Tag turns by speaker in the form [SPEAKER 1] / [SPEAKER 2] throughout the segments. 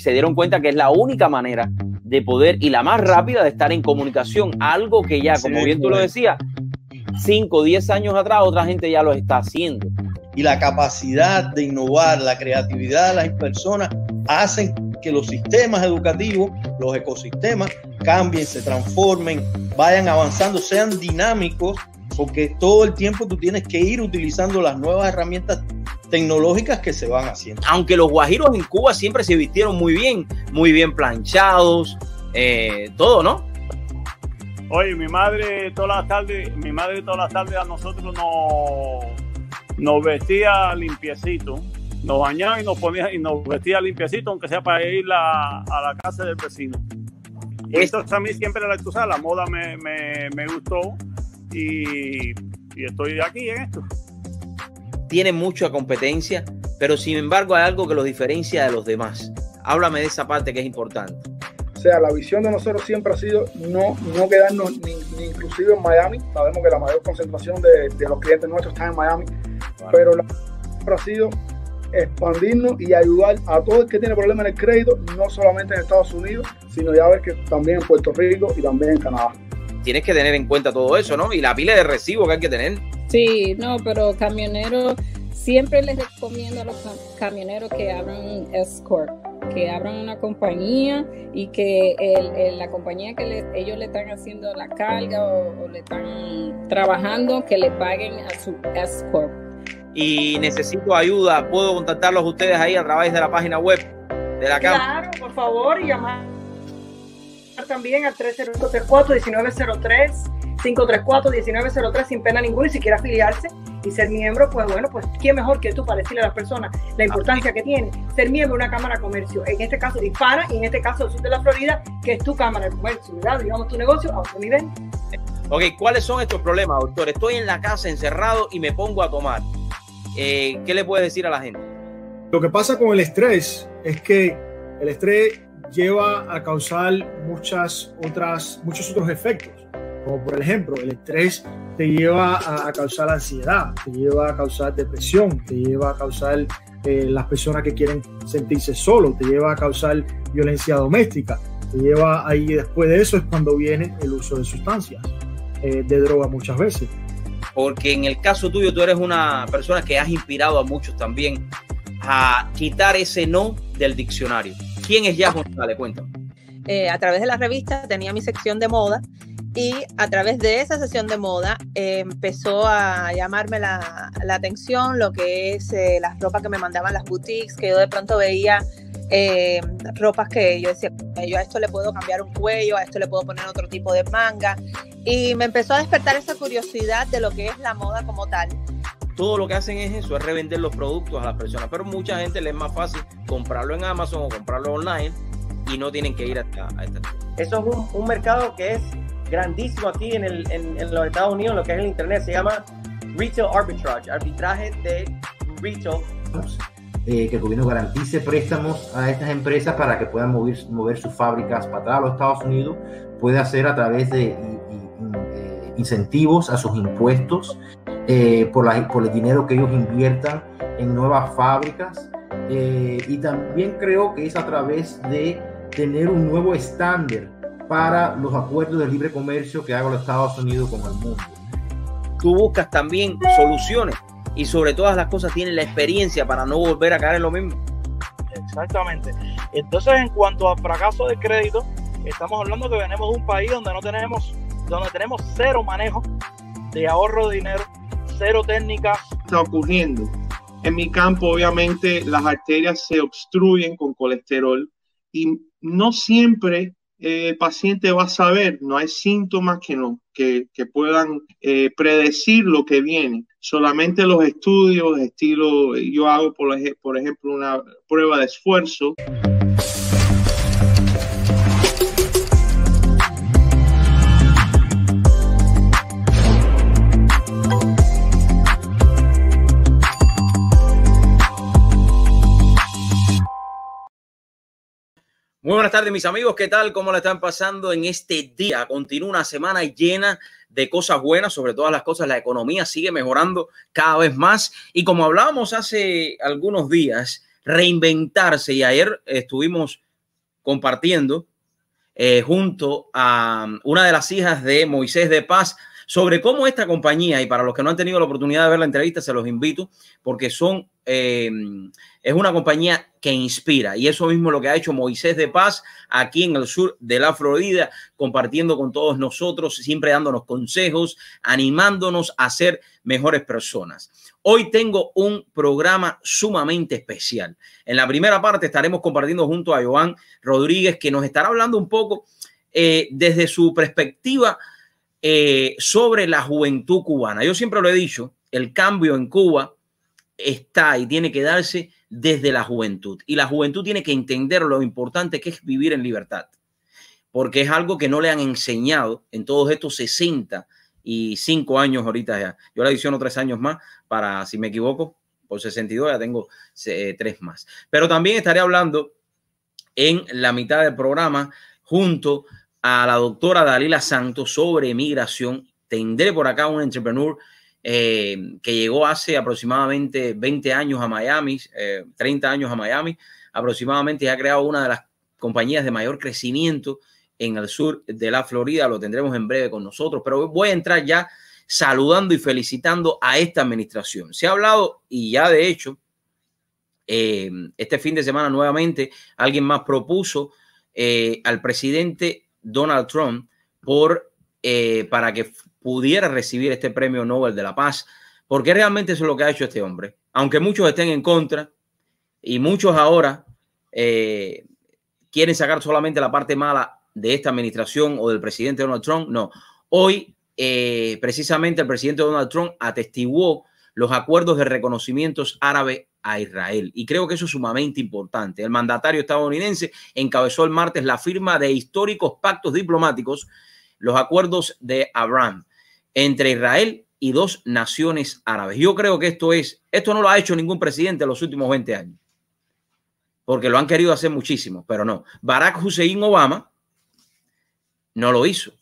[SPEAKER 1] se dieron cuenta que es la única manera de poder y la más rápida de estar en comunicación, algo que ya, como bien tú lo decías, 5 o 10 años atrás otra gente ya lo está haciendo.
[SPEAKER 2] Y la capacidad de innovar, la creatividad de las personas hacen que los sistemas educativos, los ecosistemas cambien, se transformen, vayan avanzando, sean dinámicos, porque todo el tiempo tú tienes que ir utilizando las nuevas herramientas tecnológicas que se van haciendo.
[SPEAKER 1] Aunque los guajiros en Cuba siempre se vistieron muy bien, muy bien planchados, eh, todo, ¿no?
[SPEAKER 3] Oye, mi madre todas las tardes, mi madre todas las tardes a nosotros nos, nos vestía limpiecito, nos bañaba y nos ponía y nos vestía limpiecito, aunque sea para ir a la casa del vecino. Esto a mí siempre la, tú la moda me, me, me gustó y, y, estoy aquí en esto.
[SPEAKER 1] Tiene mucha competencia, pero sin embargo hay algo que los diferencia de los demás. Háblame de esa parte que es importante.
[SPEAKER 4] O sea, la visión de nosotros siempre ha sido no, no quedarnos ni, ni inclusive en Miami. Sabemos que la mayor concentración de, de los clientes nuestros está en Miami, pero la siempre ha sido expandirnos y ayudar a todo el que tiene problemas en el crédito, no solamente en Estados Unidos, sino ya ver que también en Puerto Rico y también en Canadá.
[SPEAKER 1] Tienes que tener en cuenta todo eso, ¿no? Y la pila de recibo que hay que tener.
[SPEAKER 5] Sí, no, pero camioneros, siempre les recomiendo a los camioneros que abran Escort, que abran una compañía y que la compañía que ellos le están haciendo la carga o, o, le están trabajando, que le paguen a su Escort.
[SPEAKER 1] Y necesito ayuda, puedo contactarlos ustedes ahí a través de la página web de la
[SPEAKER 6] Cámara. Claro, por favor, y llamar también al 30534-1903, 534-1903 sin pena ninguna y si quiere afiliarse y ser miembro, pues bueno, pues quién mejor que tú para decirle a las personas la importancia que tiene ser miembro de una Cámara de Comercio, en este caso hispana y en este caso del sur de la Florida, que es tu Cámara de Comercio, ¿verdad? Digamos tu negocio a otro nivel.
[SPEAKER 1] Ok, ¿cuáles son estos problemas, doctor? Estoy en la casa encerrado y me pongo a tomar. Eh, ¿qué le puedes decir a la gente?
[SPEAKER 7] Lo que pasa con el estrés es que el estrés lleva a causar muchas otras, muchos otros efectos. Como por ejemplo, el estrés te lleva a, causar ansiedad, te lleva a causar depresión, te lleva a causar eh, las personas que quieren sentirse solo, te lleva a causar violencia doméstica, te lleva ahí después de eso es cuando viene el uso de sustancias, eh, de droga muchas veces
[SPEAKER 1] porque en el caso tuyo tú eres una persona que has inspirado a muchos también a quitar ese no del diccionario. ¿Quién es Yasmo González? Cuéntame.
[SPEAKER 8] Eh, a través de la revista tenía mi sección de moda y a través de esa sesión de moda eh, empezó a llamarme la, la, atención lo que es eh, las ropas que me mandaban las boutiques, que yo de pronto veía eh, ropas que yo decía, yo a esto le puedo cambiar un cuello, a esto le puedo poner otro tipo de manga. Y me empezó a despertar esa curiosidad de lo que es la moda como tal.
[SPEAKER 1] Todo lo que hacen es eso, es revender los productos a las personas. Pero mucha gente le es más fácil comprarlo en Amazon o comprarlo online y no tienen que ir a esta.
[SPEAKER 9] Eso es un, un, mercado que es grandísimo aquí en, el, en, en los Estados Unidos, lo que es el Internet. Se llama Retail Arbitrage, arbitraje de retail.
[SPEAKER 10] Eh, que el gobierno garantice préstamos a estas empresas para que puedan mover, mover sus fábricas para atrás a los Estados Unidos, puede hacer a través de eh, incentivos a sus impuestos, eh, por, la, por el dinero que ellos inviertan en nuevas fábricas, y también creo que es a través de tener un nuevo estándar para los acuerdos de libre comercio que haga los Estados Unidos con el mundo.
[SPEAKER 1] Tú buscas también soluciones y sobre todas las cosas tienen la experiencia para no volver a caer en lo mismo.
[SPEAKER 11] Exactamente. Entonces, en cuanto a fracaso de crédito, estamos hablando que venimos de un país donde no tenemos, donde tenemos cero manejo de ahorro de dinero, cero técnicas.
[SPEAKER 12] Está ocurriendo. En mi campo, obviamente, las arterias se obstruyen con colesterol y no siempre el paciente va a saber, no hay síntomas que, no, que, que puedan eh, predecir lo que viene. Solamente los estudios, estilo, yo hago, por, por ejemplo, una prueba de esfuerzo.
[SPEAKER 1] Muy buenas tardes, mis amigos. ¿Qué tal? ¿Cómo la están pasando en este día? Continúa una semana llena de cosas buenas, sobre todas las cosas. La economía sigue mejorando cada vez más. Y como hablábamos hace algunos días, reinventarse. Y ayer estuvimos compartiendo eh, junto a una de las hijas de Moisés de Paz sobre cómo esta compañía, y para los que no han tenido la oportunidad de ver la entrevista, se los invito, porque son, eh, es una compañía que inspira, y eso mismo es lo que ha hecho Moisés de Paz aquí en el sur de la Florida, compartiendo con todos nosotros, siempre dándonos consejos, animándonos a ser mejores personas. Hoy tengo un programa sumamente especial. En la primera parte estaremos compartiendo junto a Joan Rodríguez, que nos estará hablando un poco eh, desde su perspectiva eh, sobre la juventud cubana. Yo siempre lo he dicho, el cambio en Cuba está y tiene que darse desde la juventud. Y la juventud tiene que entender lo importante que es vivir en libertad, porque es algo que no le han enseñado en todos estos 65 años ahorita ya. Yo le adiciono tres años más para, si me equivoco, por 62 ya tengo eh, tres más. Pero también estaré hablando en la mitad del programa junto a la doctora Dalila Santos sobre migración. Tendré por acá un entrepreneur eh, que llegó hace aproximadamente 20 años a Miami, 30 eh, años a Miami, aproximadamente ha creado una de las compañías de mayor crecimiento en el sur de la Florida. Lo tendremos en breve con nosotros, pero voy a entrar ya saludando y felicitando a esta administración. Se ha hablado y ya de hecho, eh, este fin de semana nuevamente alguien más propuso al presidente Donald Trump por, eh, para que pudiera recibir este premio Nobel de la Paz, porque realmente eso es lo que ha hecho este hombre. Aunque muchos estén en contra y muchos ahora eh, quieren sacar solamente la parte mala de esta administración o del presidente Donald Trump, no. Hoy, eh, precisamente, el presidente Donald Trump atestiguó los acuerdos de reconocimientos árabes a Israel. Y creo que eso es sumamente importante. El mandatario estadounidense encabezó el martes la firma de históricos pactos diplomáticos, los acuerdos de Abraham, entre Israel y dos naciones árabes. Yo creo que esto es, esto no lo ha hecho ningún presidente en los últimos 20 años, porque lo han querido hacer muchísimo, pero no. Barack Hussein Obama no lo hizo.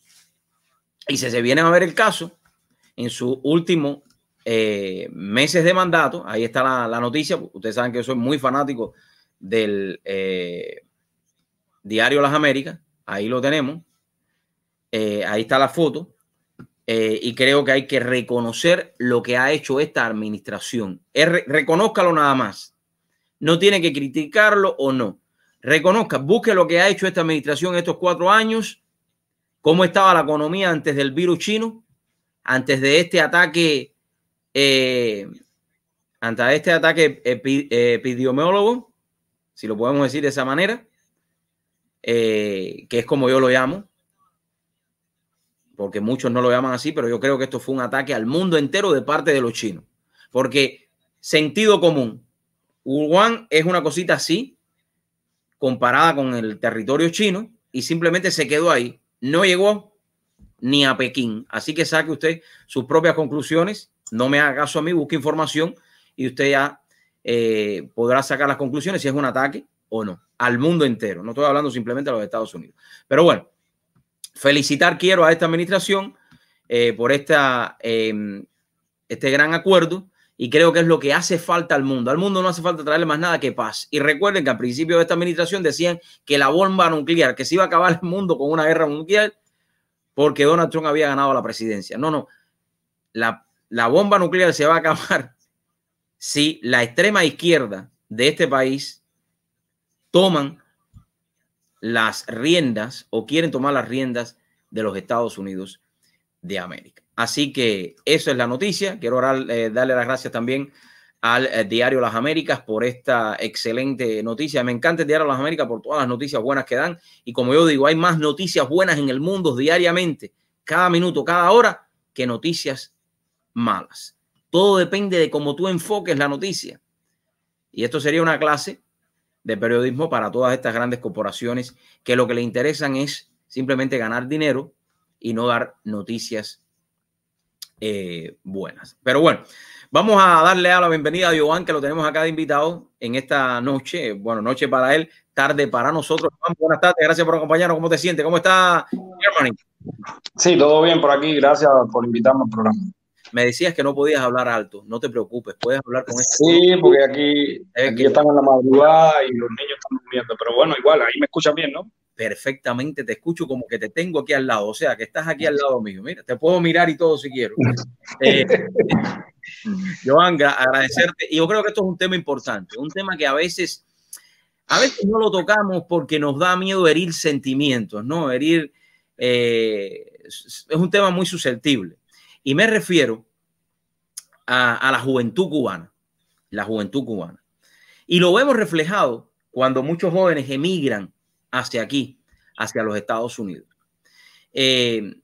[SPEAKER 1] Y si se viene a ver el caso, en su último eh, meses de mandato. Ahí está la, noticia. Ustedes saben que yo soy muy fanático del eh, diario Las Américas. Ahí lo tenemos. Eh, ahí está la foto. y creo que hay que reconocer lo que ha hecho esta administración. reconózcalo nada más. No tiene que criticarlo o no. Reconozca, busque lo que ha hecho esta administración estos cuatro años. Cómo estaba la economía antes del virus chino, antes de este ataque eh, ante este ataque epidemiólogo, si lo podemos decir de esa manera, eh, que es como yo lo llamo, porque muchos no lo llaman así, pero yo creo que esto fue un ataque al mundo entero de parte de los chinos, porque sentido común, Wuhan es una cosita así, comparada con el territorio chino, y simplemente se quedó ahí, no llegó ni a Pekín, así que saque usted sus propias conclusiones no me haga caso a mí, busque información y usted ya eh, podrá sacar las conclusiones si es un ataque o no, al mundo entero. No estoy hablando simplemente de los Estados Unidos. Pero bueno, felicitar quiero a esta administración eh, por esta, em, este gran acuerdo y creo que es lo que hace falta al mundo. Al mundo no hace falta traerle más nada que paz. Y recuerden que al principio de esta administración decían que la bomba nuclear, que se iba a acabar el mundo con una guerra nuclear porque Donald Trump había ganado la presidencia. No, no. La la bomba nuclear se va a acabar si la extrema izquierda de este país toman las riendas o quieren tomar las riendas de los Estados Unidos de América. Así que eso es la noticia. Quiero eh, darle las gracias también al eh, diario Las Américas por esta excelente noticia. Me encanta el diario Las Américas por todas las noticias buenas que dan. Y como yo digo, hay más noticias buenas en el mundo diariamente, cada minuto, cada hora, que noticias malas. Todo depende de cómo tú enfoques la noticia. Y esto sería una clase de periodismo para todas estas grandes corporaciones que lo que le interesan es simplemente ganar dinero y no dar noticias eh, buenas. Pero bueno, vamos a darle a la bienvenida a Joan, que lo tenemos acá de invitado en esta noche. Bueno, noche para él, tarde para nosotros. buenas tardes, gracias por acompañarnos. ¿Cómo te sientes? ¿Cómo está,
[SPEAKER 13] Sí, todo bien por aquí. Gracias por invitarme al programa.
[SPEAKER 1] Me decías que no podías hablar alto. No te preocupes, puedes hablar con este.
[SPEAKER 13] Sí, porque aquí, aquí estamos en la madrugada y los niños están durmiendo. Pero bueno, igual, ahí me escuchan bien, ¿no?
[SPEAKER 1] Perfectamente, te escucho como que te tengo aquí al lado. O sea, que estás aquí al lado mío. Mira, te puedo mirar y todo si quiero. Eh, Joan, agradecerte. Y yo creo que esto es un tema importante, un tema que a veces, a veces no lo tocamos porque nos da miedo herir sentimientos, ¿no? Herir, eh, es un tema muy susceptible. Y me refiero a, la juventud cubana, la juventud cubana. Y lo vemos reflejado cuando muchos jóvenes emigran hacia aquí, hacia los Estados Unidos. Eh,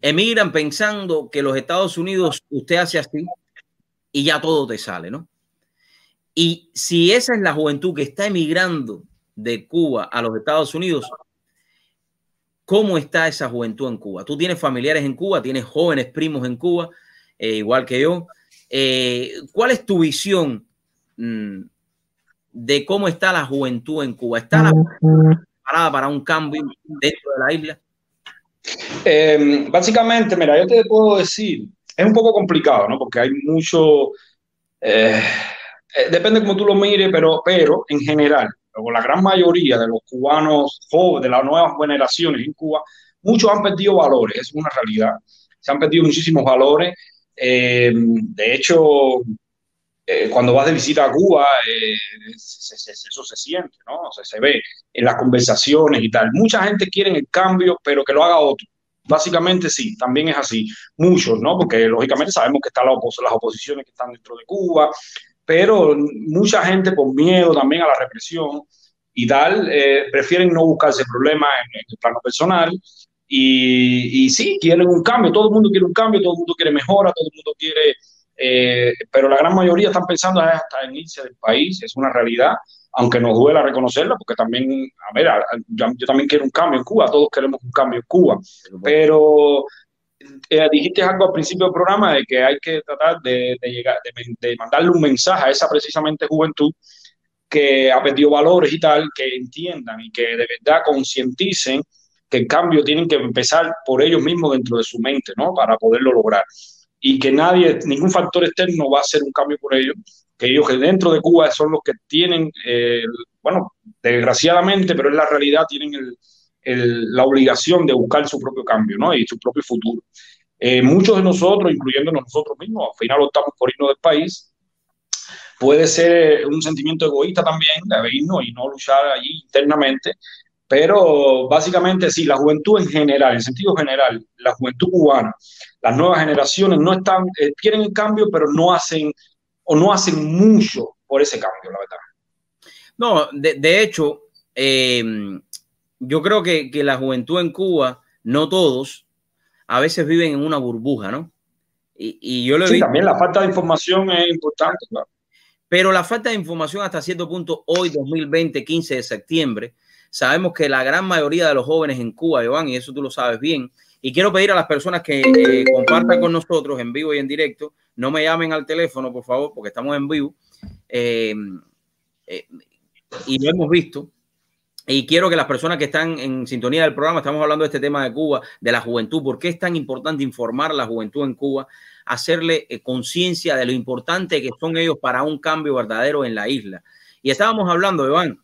[SPEAKER 1] emigran pensando que los Estados Unidos usted hace así y ya todo te sale, ¿no? Y si esa es la juventud que está emigrando de Cuba a los Estados Unidos, ¿cómo está esa juventud en Cuba? Tú tienes familiares en Cuba, tienes jóvenes primos en Cuba, eh, igual que yo. Eh, ¿Cuál es tu visión mm, de cómo está la juventud en Cuba? ¿Está la preparada para un cambio dentro de la isla?
[SPEAKER 13] Eh, básicamente, mira, yo te puedo decir, es un poco complicado, ¿no? Porque hay mucho, eh, depende cómo tú lo mires, pero, pero en general, con la gran mayoría de los cubanos jóvenes, de las nuevas generaciones en Cuba, muchos han perdido valores, es una realidad. Se han perdido muchísimos valores. de hecho, cuando vas de visita a Cuba, eso se siente, ¿no? se ve en las conversaciones y tal. Mucha gente quiere el cambio, pero que lo haga otro. Básicamente sí, también es así. Muchos, ¿no? Porque lógicamente sabemos que están las oposiciones que están dentro de Cuba, pero mucha gente por miedo también a la represión y tal, eh, prefieren no buscarse problemas en, el plano personal. Y, y, sí, quieren un cambio, todo el mundo quiere un cambio, todo el mundo quiere mejora, todo el mundo quiere, eh, pero la gran mayoría están pensando hasta en irse del país, es una realidad aunque nos duela reconocerlo, porque también, a ver, yo, también quiero un cambio en Cuba, todos queremos un cambio en Cuba, pero eh, dijiste algo al principio del programa de que hay que tratar de, llegar, de, mandarle un mensaje a esa precisamente juventud que ha perdido valores y tal, que entiendan y que de verdad concienticen que el cambio tienen que empezar por ellos mismos dentro de su mente, ¿no? Para poderlo lograr. Y que nadie, ningún factor externo va a hacer un cambio por ellos, que ellos que dentro de Cuba son los que tienen, eh, bueno, desgraciadamente, pero es la realidad, tienen la obligación de buscar su propio cambio ¿no? y su propio futuro. Eh, muchos de nosotros, incluyéndonos nosotros mismos, al final optamos por irnos del país. Puede ser un sentimiento egoísta también de irnos y no luchar allí internamente, pero básicamente sí, la juventud en general, en sentido general, la juventud cubana, las nuevas generaciones no están, eh, quieren el cambio, pero no hacen o no hacen mucho por ese cambio, la verdad.
[SPEAKER 1] No, de, hecho, em, yo creo que, la juventud en Cuba, no todos, a veces viven en una burbuja, ¿no? Y, yo lo
[SPEAKER 13] sí, también la falta de información es importante, claro.
[SPEAKER 1] Pero la falta de información hasta cierto punto, hoy 2020, 15 de septiembre, sabemos que la gran mayoría de los jóvenes en Cuba, Iván, y eso tú lo sabes bien, y quiero pedir a las personas que eh, compartan con nosotros en vivo y en directo, no me llamen al teléfono, por favor, porque estamos en vivo. Eh, eh, y lo hemos visto. Y quiero que las personas que están en sintonía del programa, estamos hablando de este tema de Cuba, de la juventud, por qué es tan importante informar a la juventud en Cuba, hacerle conciencia de lo importante que son ellos para un cambio verdadero en la isla. Y estábamos hablando, Iván,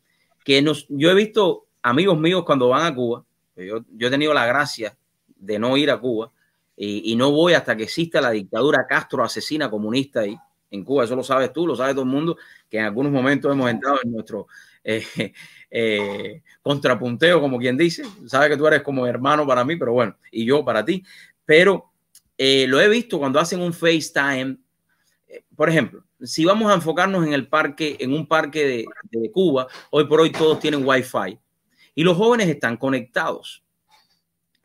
[SPEAKER 1] que nos, yo he visto amigos míos cuando van a Cuba, yo, yo he tenido la gracia de no ir a Cuba y, no voy hasta que exista la dictadura Castro asesina comunista ahí en Cuba. Eso lo sabes tú, lo sabe todo el mundo, que en algunos momentos hemos entrado en nuestro eh, eh, contrapunteo, como quien dice. Sabes que tú eres como hermano para mí, pero bueno, y yo para ti. Pero eh, lo he visto cuando hacen un FaceTime. por ejemplo, si vamos a enfocarnos en el parque, en un parque de, de Cuba, hoy por hoy todos tienen Wi-Fi y los jóvenes están conectados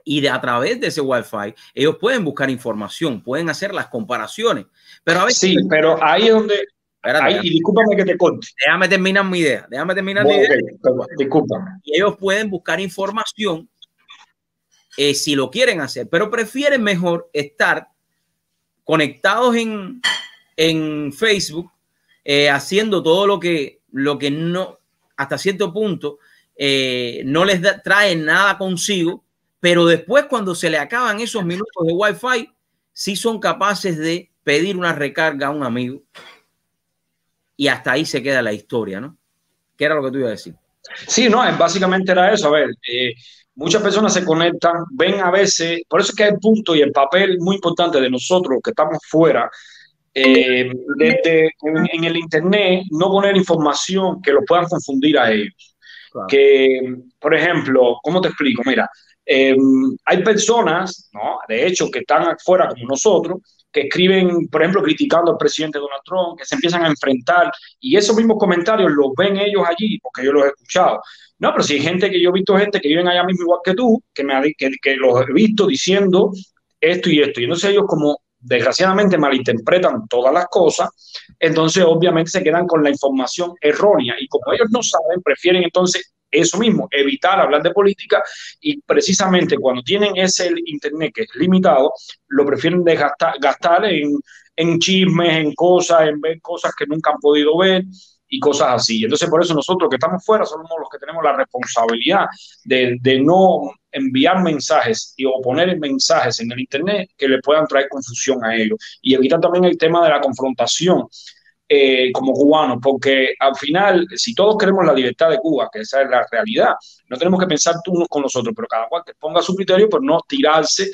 [SPEAKER 1] y de, a través de ese Wi-Fi ellos pueden buscar información, pueden hacer las comparaciones. Pero a veces,
[SPEAKER 13] sí, pero ahí es donde... y discúlpame que te conte.
[SPEAKER 1] Déjame terminar mi idea. Déjame terminar mi idea. discúlpame. Y ellos pueden buscar información eh, si lo quieren hacer, pero prefieren mejor estar conectados en, en Facebook, eh, haciendo todo lo que, lo que no, hasta cierto punto, eh, no les trae nada consigo pero después, cuando se le acaban esos minutos de Wi-Fi, sí son capaces de pedir una recarga a un amigo y hasta ahí se queda la historia, ¿no? ¿Qué era lo que tú ibas a decir?
[SPEAKER 13] Sí, no, básicamente era eso. A ver, eh, muchas personas se conectan, ven a veces, por eso es que hay punto y el papel muy importante de nosotros que estamos fuera, eh, desde en, el Internet, no poner información que lo puedan confundir a ellos. Que, por ejemplo, ¿cómo te explico? Mira, em, hay personas, ¿no? de hecho, que están afuera como nosotros, que escriben, por ejemplo, criticando al presidente Donald Trump, que se empiezan a enfrentar, y esos mismos comentarios los ven ellos allí, porque yo los he escuchado. No, pero si hay gente que yo he visto gente que viven allá mismo igual que tú, que, me, que, que los he visto diciendo esto y esto, y entonces ellos como desgraciadamente malinterpretan todas las cosas, entonces obviamente se quedan con la información errónea y como ellos no saben, prefieren entonces eso mismo, evitar hablar de política y precisamente cuando tienen ese internet que es limitado, lo prefieren gastar, gastar en, en chismes, en cosas, en ver cosas que nunca han podido ver y cosas así. Entonces, por eso nosotros que estamos fuera somos los que tenemos la responsabilidad de, de no enviar mensajes y, o poner mensajes en el Internet que le puedan traer confusión a ellos. Y evitar también el tema de la confrontación eh, como cubanos, porque al final, si todos queremos la libertad de Cuba, que esa es la realidad, no tenemos que pensar unos con los otros, pero cada cual que ponga su criterio, por no tirarse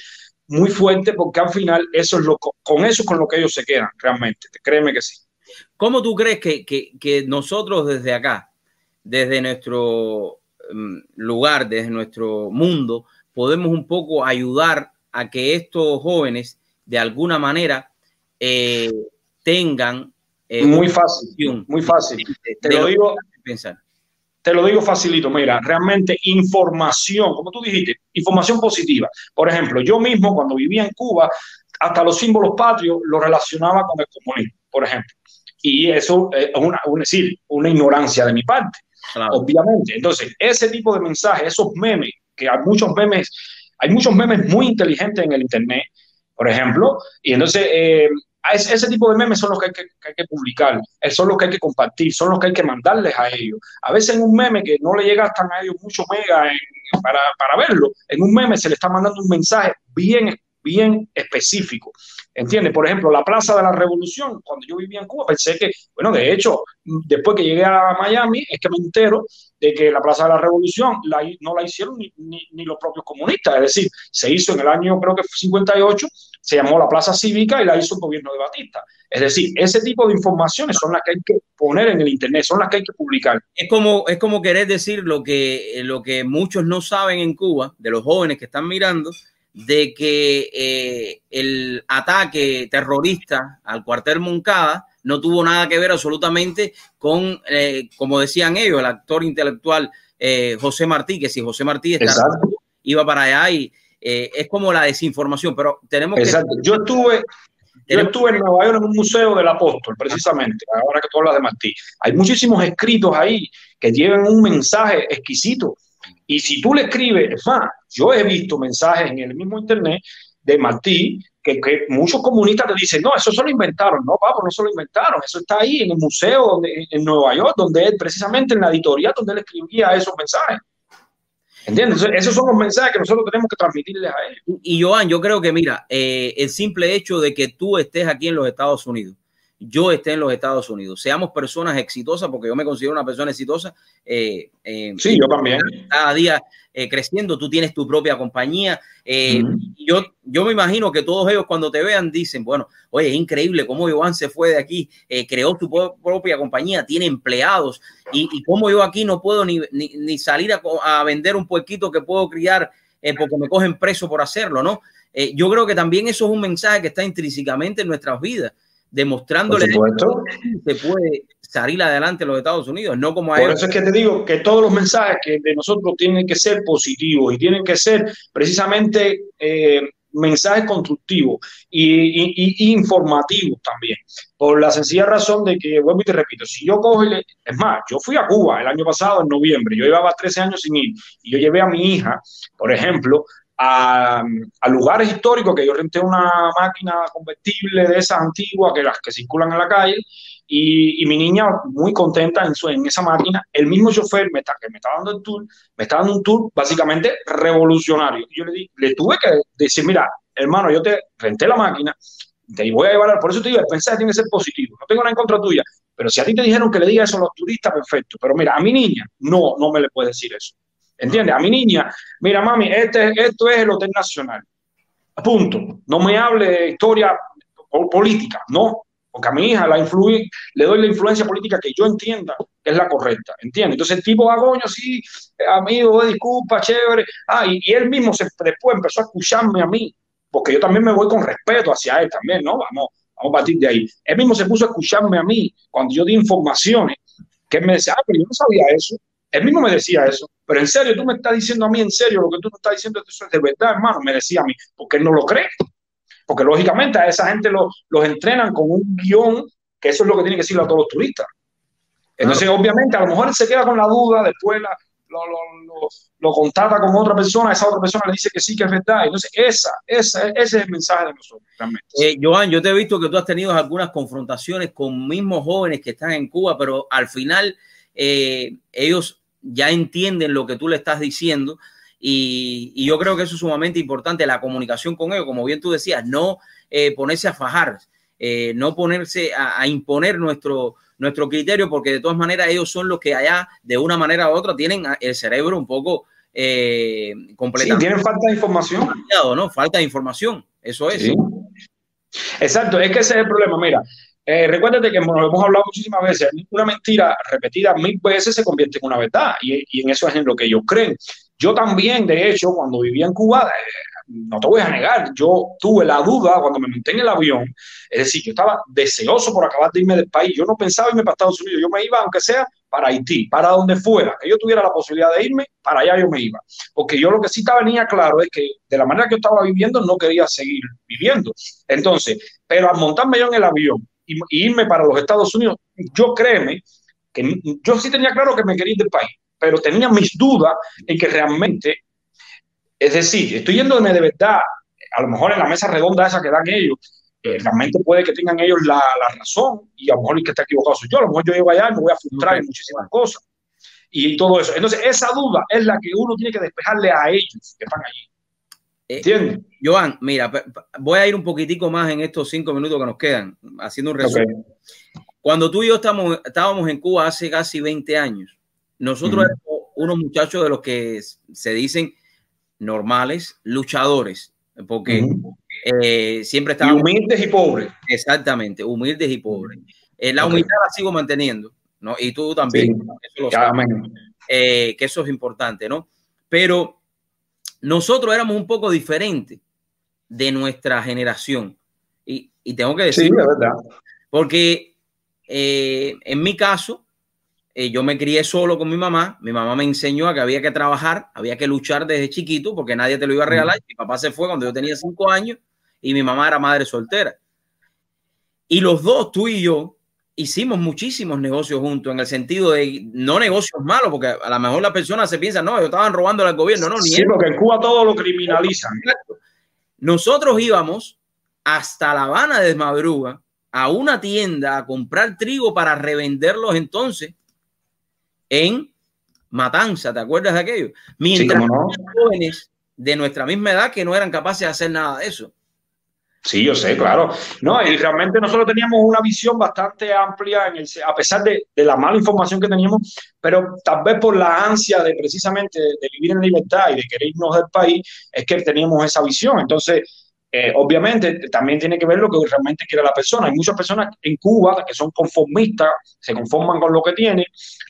[SPEAKER 13] muy fuerte, porque al final eso es lo, con eso es con lo que ellos se quedan, realmente, créeme que sí.
[SPEAKER 1] ¿Cómo tú crees que, que, nosotros desde acá, desde nuestro mm, lugar, desde nuestro mundo, podemos un poco ayudar a que estos jóvenes de alguna manera eh, tengan
[SPEAKER 13] eh, muy fácil, muy fácil. Te lo digo, te lo digo facilito. Mira, realmente información, como tú dijiste, información positiva. Por ejemplo, yo mismo cuando vivía en Cuba, hasta los símbolos patrios los relacionaba con el comunismo, por ejemplo. Y eso es una, decir, una ignorancia de mi parte, obviamente. Entonces, ese tipo de mensajes, esos memes, que hay muchos memes, hay muchos memes muy inteligentes en el Internet, por ejemplo, y entonces eh, ese, tipo de memes son los que hay que, publicar, eh, son los que hay que compartir, son los que hay que mandarles a ellos. A veces en un meme que no le llega hasta a ellos mucho mega para, para, verlo, en un meme se le está mandando un mensaje bien, bien específico. ¿Entiendes? Por ejemplo, la Plaza de la Revolución, cuando yo vivía en Cuba, pensé que, bueno, de hecho, después que llegué a Miami, es que me entero de que la Plaza de la Revolución no la hicieron ni, los propios comunistas, es decir, se hizo en el año, creo que 58, se llamó la Plaza Cívica y la hizo el gobierno de Batista. Es decir, ese tipo de informaciones son las que hay que poner en el Internet, son las que hay que publicar.
[SPEAKER 1] Es como, es como querer decir lo que, lo que muchos no saben en Cuba, de los jóvenes que están mirando, de que eh, el ataque terrorista al cuartel Moncada no tuvo nada que ver absolutamente con, eh, como decían ellos, el actor intelectual eh, José Martí, que si José Martí iba para allá y es como la desinformación, pero tenemos
[SPEAKER 13] Exacto. Yo estuve, yo estuve en Nueva York en un museo del apóstol, precisamente, ahora que tú hablas de Martí. Hay muchísimos escritos ahí que llevan un mensaje exquisito y si tú le escribes, es más, yo he visto mensajes en el mismo internet de Martí que, muchos comunistas te dicen, no, eso se lo inventaron. No, papo, no se lo inventaron. Eso está ahí en el museo en Nueva York, donde él, precisamente en la editorial donde él escribía esos mensajes. ¿Entiendes? esos son los mensajes que nosotros tenemos que transmitirles a ellos.
[SPEAKER 1] Y Joan, yo creo que, mira, eh, el simple hecho de que tú estés aquí en los Estados Unidos, yo esté en los Estados Unidos. Seamos personas exitosas, porque yo me considero una persona exitosa.
[SPEAKER 13] Eh, eh, sí, yo también.
[SPEAKER 1] Cada día eh, creciendo, tú tienes tu propia compañía. yo, yo me imagino que todos ellos cuando te vean dicen, bueno, oye, es increíble cómo Iván se fue de aquí, creó su propia compañía, tiene empleados y, y cómo yo aquí no puedo ni, ni, salir a, a, vender un puerquito que puedo criar porque me cogen preso por hacerlo, ¿no? yo creo que también eso es un mensaje que está intrínsecamente en nuestras vidas demostrándole que se puede salir adelante en los Estados Unidos, no como a
[SPEAKER 13] Por eso es que te digo que todos los mensajes que de nosotros tienen que ser positivos y tienen que ser precisamente eh, mensajes constructivos y, informativos también. Por la sencilla razón de que, vuelvo y te repito, si yo cojo Es más, yo fui a Cuba el año pasado, en noviembre, yo llevaba 13 años sin ir, y yo llevé a mi hija, por ejemplo, a, lugares históricos que yo renté una máquina convertible de esas antiguas que las que circulan en la calle Y, y mi niña muy contenta en, su, en esa máquina. El mismo chofer me está, que me está dando el tour, me está dando un tour básicamente revolucionario. Yo le, di, le tuve que decir, mira, hermano, yo te renté la máquina, te voy a llevar, por eso te digo, el mensaje tiene que ser positivo. No tengo nada en contra tuya, pero si a ti te dijeron que le diga eso a los turistas, perfecto. Pero mira, a mi niña, no, no me le puedes decir eso. ¿Entiendes? A mi niña, mira, mami, este, esto es el Hotel Nacional. Punto. No me hable de historia política, no. Porque a mi hija la le doy la influencia política que yo entienda que es la correcta, ¿entiendes? Entonces el tipo, agoño, ah, sí, amigo, disculpa, chévere. Ah, y, y, él mismo se, después empezó a escucharme a mí, porque yo también me voy con respeto hacia él también, ¿no? Vamos, vamos a partir de ahí. Él mismo se puso a escucharme a mí cuando yo di informaciones, que él me decía, ah, pero yo no sabía eso. Él mismo me decía eso, pero en serio, tú me estás diciendo a mí, en serio, lo que tú me estás diciendo eso es de verdad, hermano, me decía a mí, porque él no lo cree. Porque lógicamente a esa gente lo, los entrenan con un guion, que eso es lo que tiene que decirle a todos los turistas. Entonces, obviamente, a lo mejor él se queda con la duda, después la, lo, lo, lo, contacta con otra persona, esa otra persona le dice que sí, que es verdad. Entonces, esa, esa, ese es el mensaje de nosotros, realmente.
[SPEAKER 1] Eh, Joan, yo te he visto que tú has tenido algunas confrontaciones con mismos jóvenes que están en Cuba, pero al final eh, ellos ya entienden lo que tú le estás diciendo y, y, yo creo que eso es sumamente importante, la comunicación con ellos, como bien tú decías, no eh, ponerse a fajar, eh, no ponerse a, a, imponer nuestro, nuestro criterio, porque de todas maneras ellos son los que allá, de una manera u otra, tienen el cerebro un poco eh, completamente.
[SPEAKER 13] Sí, tienen falta de información.
[SPEAKER 1] ¿no? Falta de información, eso es.
[SPEAKER 13] Sí. Exacto, es que ese es el problema. Mira, eh, recuérdate que hemos, hablado muchísimas veces, una mentira repetida mil veces se convierte en una verdad y, en eso es en lo que ellos creen. Yo también, de hecho, cuando vivía en Cuba, eh, no te voy a negar, yo tuve la duda cuando me monté en el avión, es decir, yo estaba deseoso por acabar de irme del país, yo no pensaba irme para Estados Unidos, yo me iba, aunque sea, para Haití, para donde fuera, que yo tuviera la posibilidad de irme, para allá yo me iba. Porque yo lo que sí venía claro es que de la manera que yo estaba viviendo no quería seguir viviendo. Entonces, pero al montarme yo en el avión y, y irme para los Estados Unidos, yo créeme que yo sí tenía claro que me quería ir del país, pero tenía mis dudas en que realmente es decir, estoy yéndome de verdad, a lo mejor en la mesa redonda esa que dan ellos, eh, realmente puede que tengan ellos la, la, razón y a lo mejor el que está equivocado soy yo, a lo mejor yo llego allá y me voy a frustrar en muchísimas cosas y todo eso. Entonces, esa duda es la que uno tiene que despejarle a ellos que están allí.
[SPEAKER 1] Eh, Joan, mira, voy a ir un poquitico más en estos cinco minutos que nos quedan, haciendo un resumen. Okay. Cuando tú y yo estamos, estábamos en Cuba hace casi 20 años, nosotros éramos unos muchachos de los que se dicen normales, luchadores, porque eh, siempre estaban...
[SPEAKER 13] Y humildes y pobres.
[SPEAKER 1] Exactamente, humildes y pobres. Eh, la humildad okay. la sigo manteniendo, ¿no? Y tú también.
[SPEAKER 13] Sí.
[SPEAKER 1] Eso sabes, eh, que eso es importante, ¿no? Pero nosotros éramos un poco diferentes de nuestra generación. Y, y tengo que decir...
[SPEAKER 13] Sí, de verdad.
[SPEAKER 1] Porque eh, en mi caso, eh, yo me crié solo con mi mamá. Mi mamá me enseñó a que había que trabajar, había que luchar desde chiquito porque nadie te lo iba a regalar. Mi papá se fue cuando yo tenía cinco años y mi mamá era madre soltera. Y los dos, tú y yo, hicimos muchísimos negocios juntos en el sentido de no negocios malos, porque a lo mejor las personas se piensan, no, ellos estaban robando al gobierno. No, ni
[SPEAKER 13] sí, porque en Cuba todo lo criminalizan.
[SPEAKER 1] Nosotros íbamos hasta La Habana de Madruga a una tienda a comprar trigo para revenderlos entonces en Matanza, ¿te acuerdas de aquello? Mientras
[SPEAKER 13] sí, no.
[SPEAKER 1] jóvenes de nuestra misma edad que no eran capaces de hacer nada de eso.
[SPEAKER 13] Sí, yo sé, claro. No, y realmente nosotros teníamos una visión bastante amplia, en el, a pesar de, de, la mala información que teníamos, pero tal vez por la ansia de precisamente de, vivir en libertad y de querer irnos del país, es que teníamos esa visión. Entonces, eh, obviamente también tiene que ver lo que realmente quiere la persona. Hay muchas personas en Cuba que son conformistas, se conforman con lo que tienen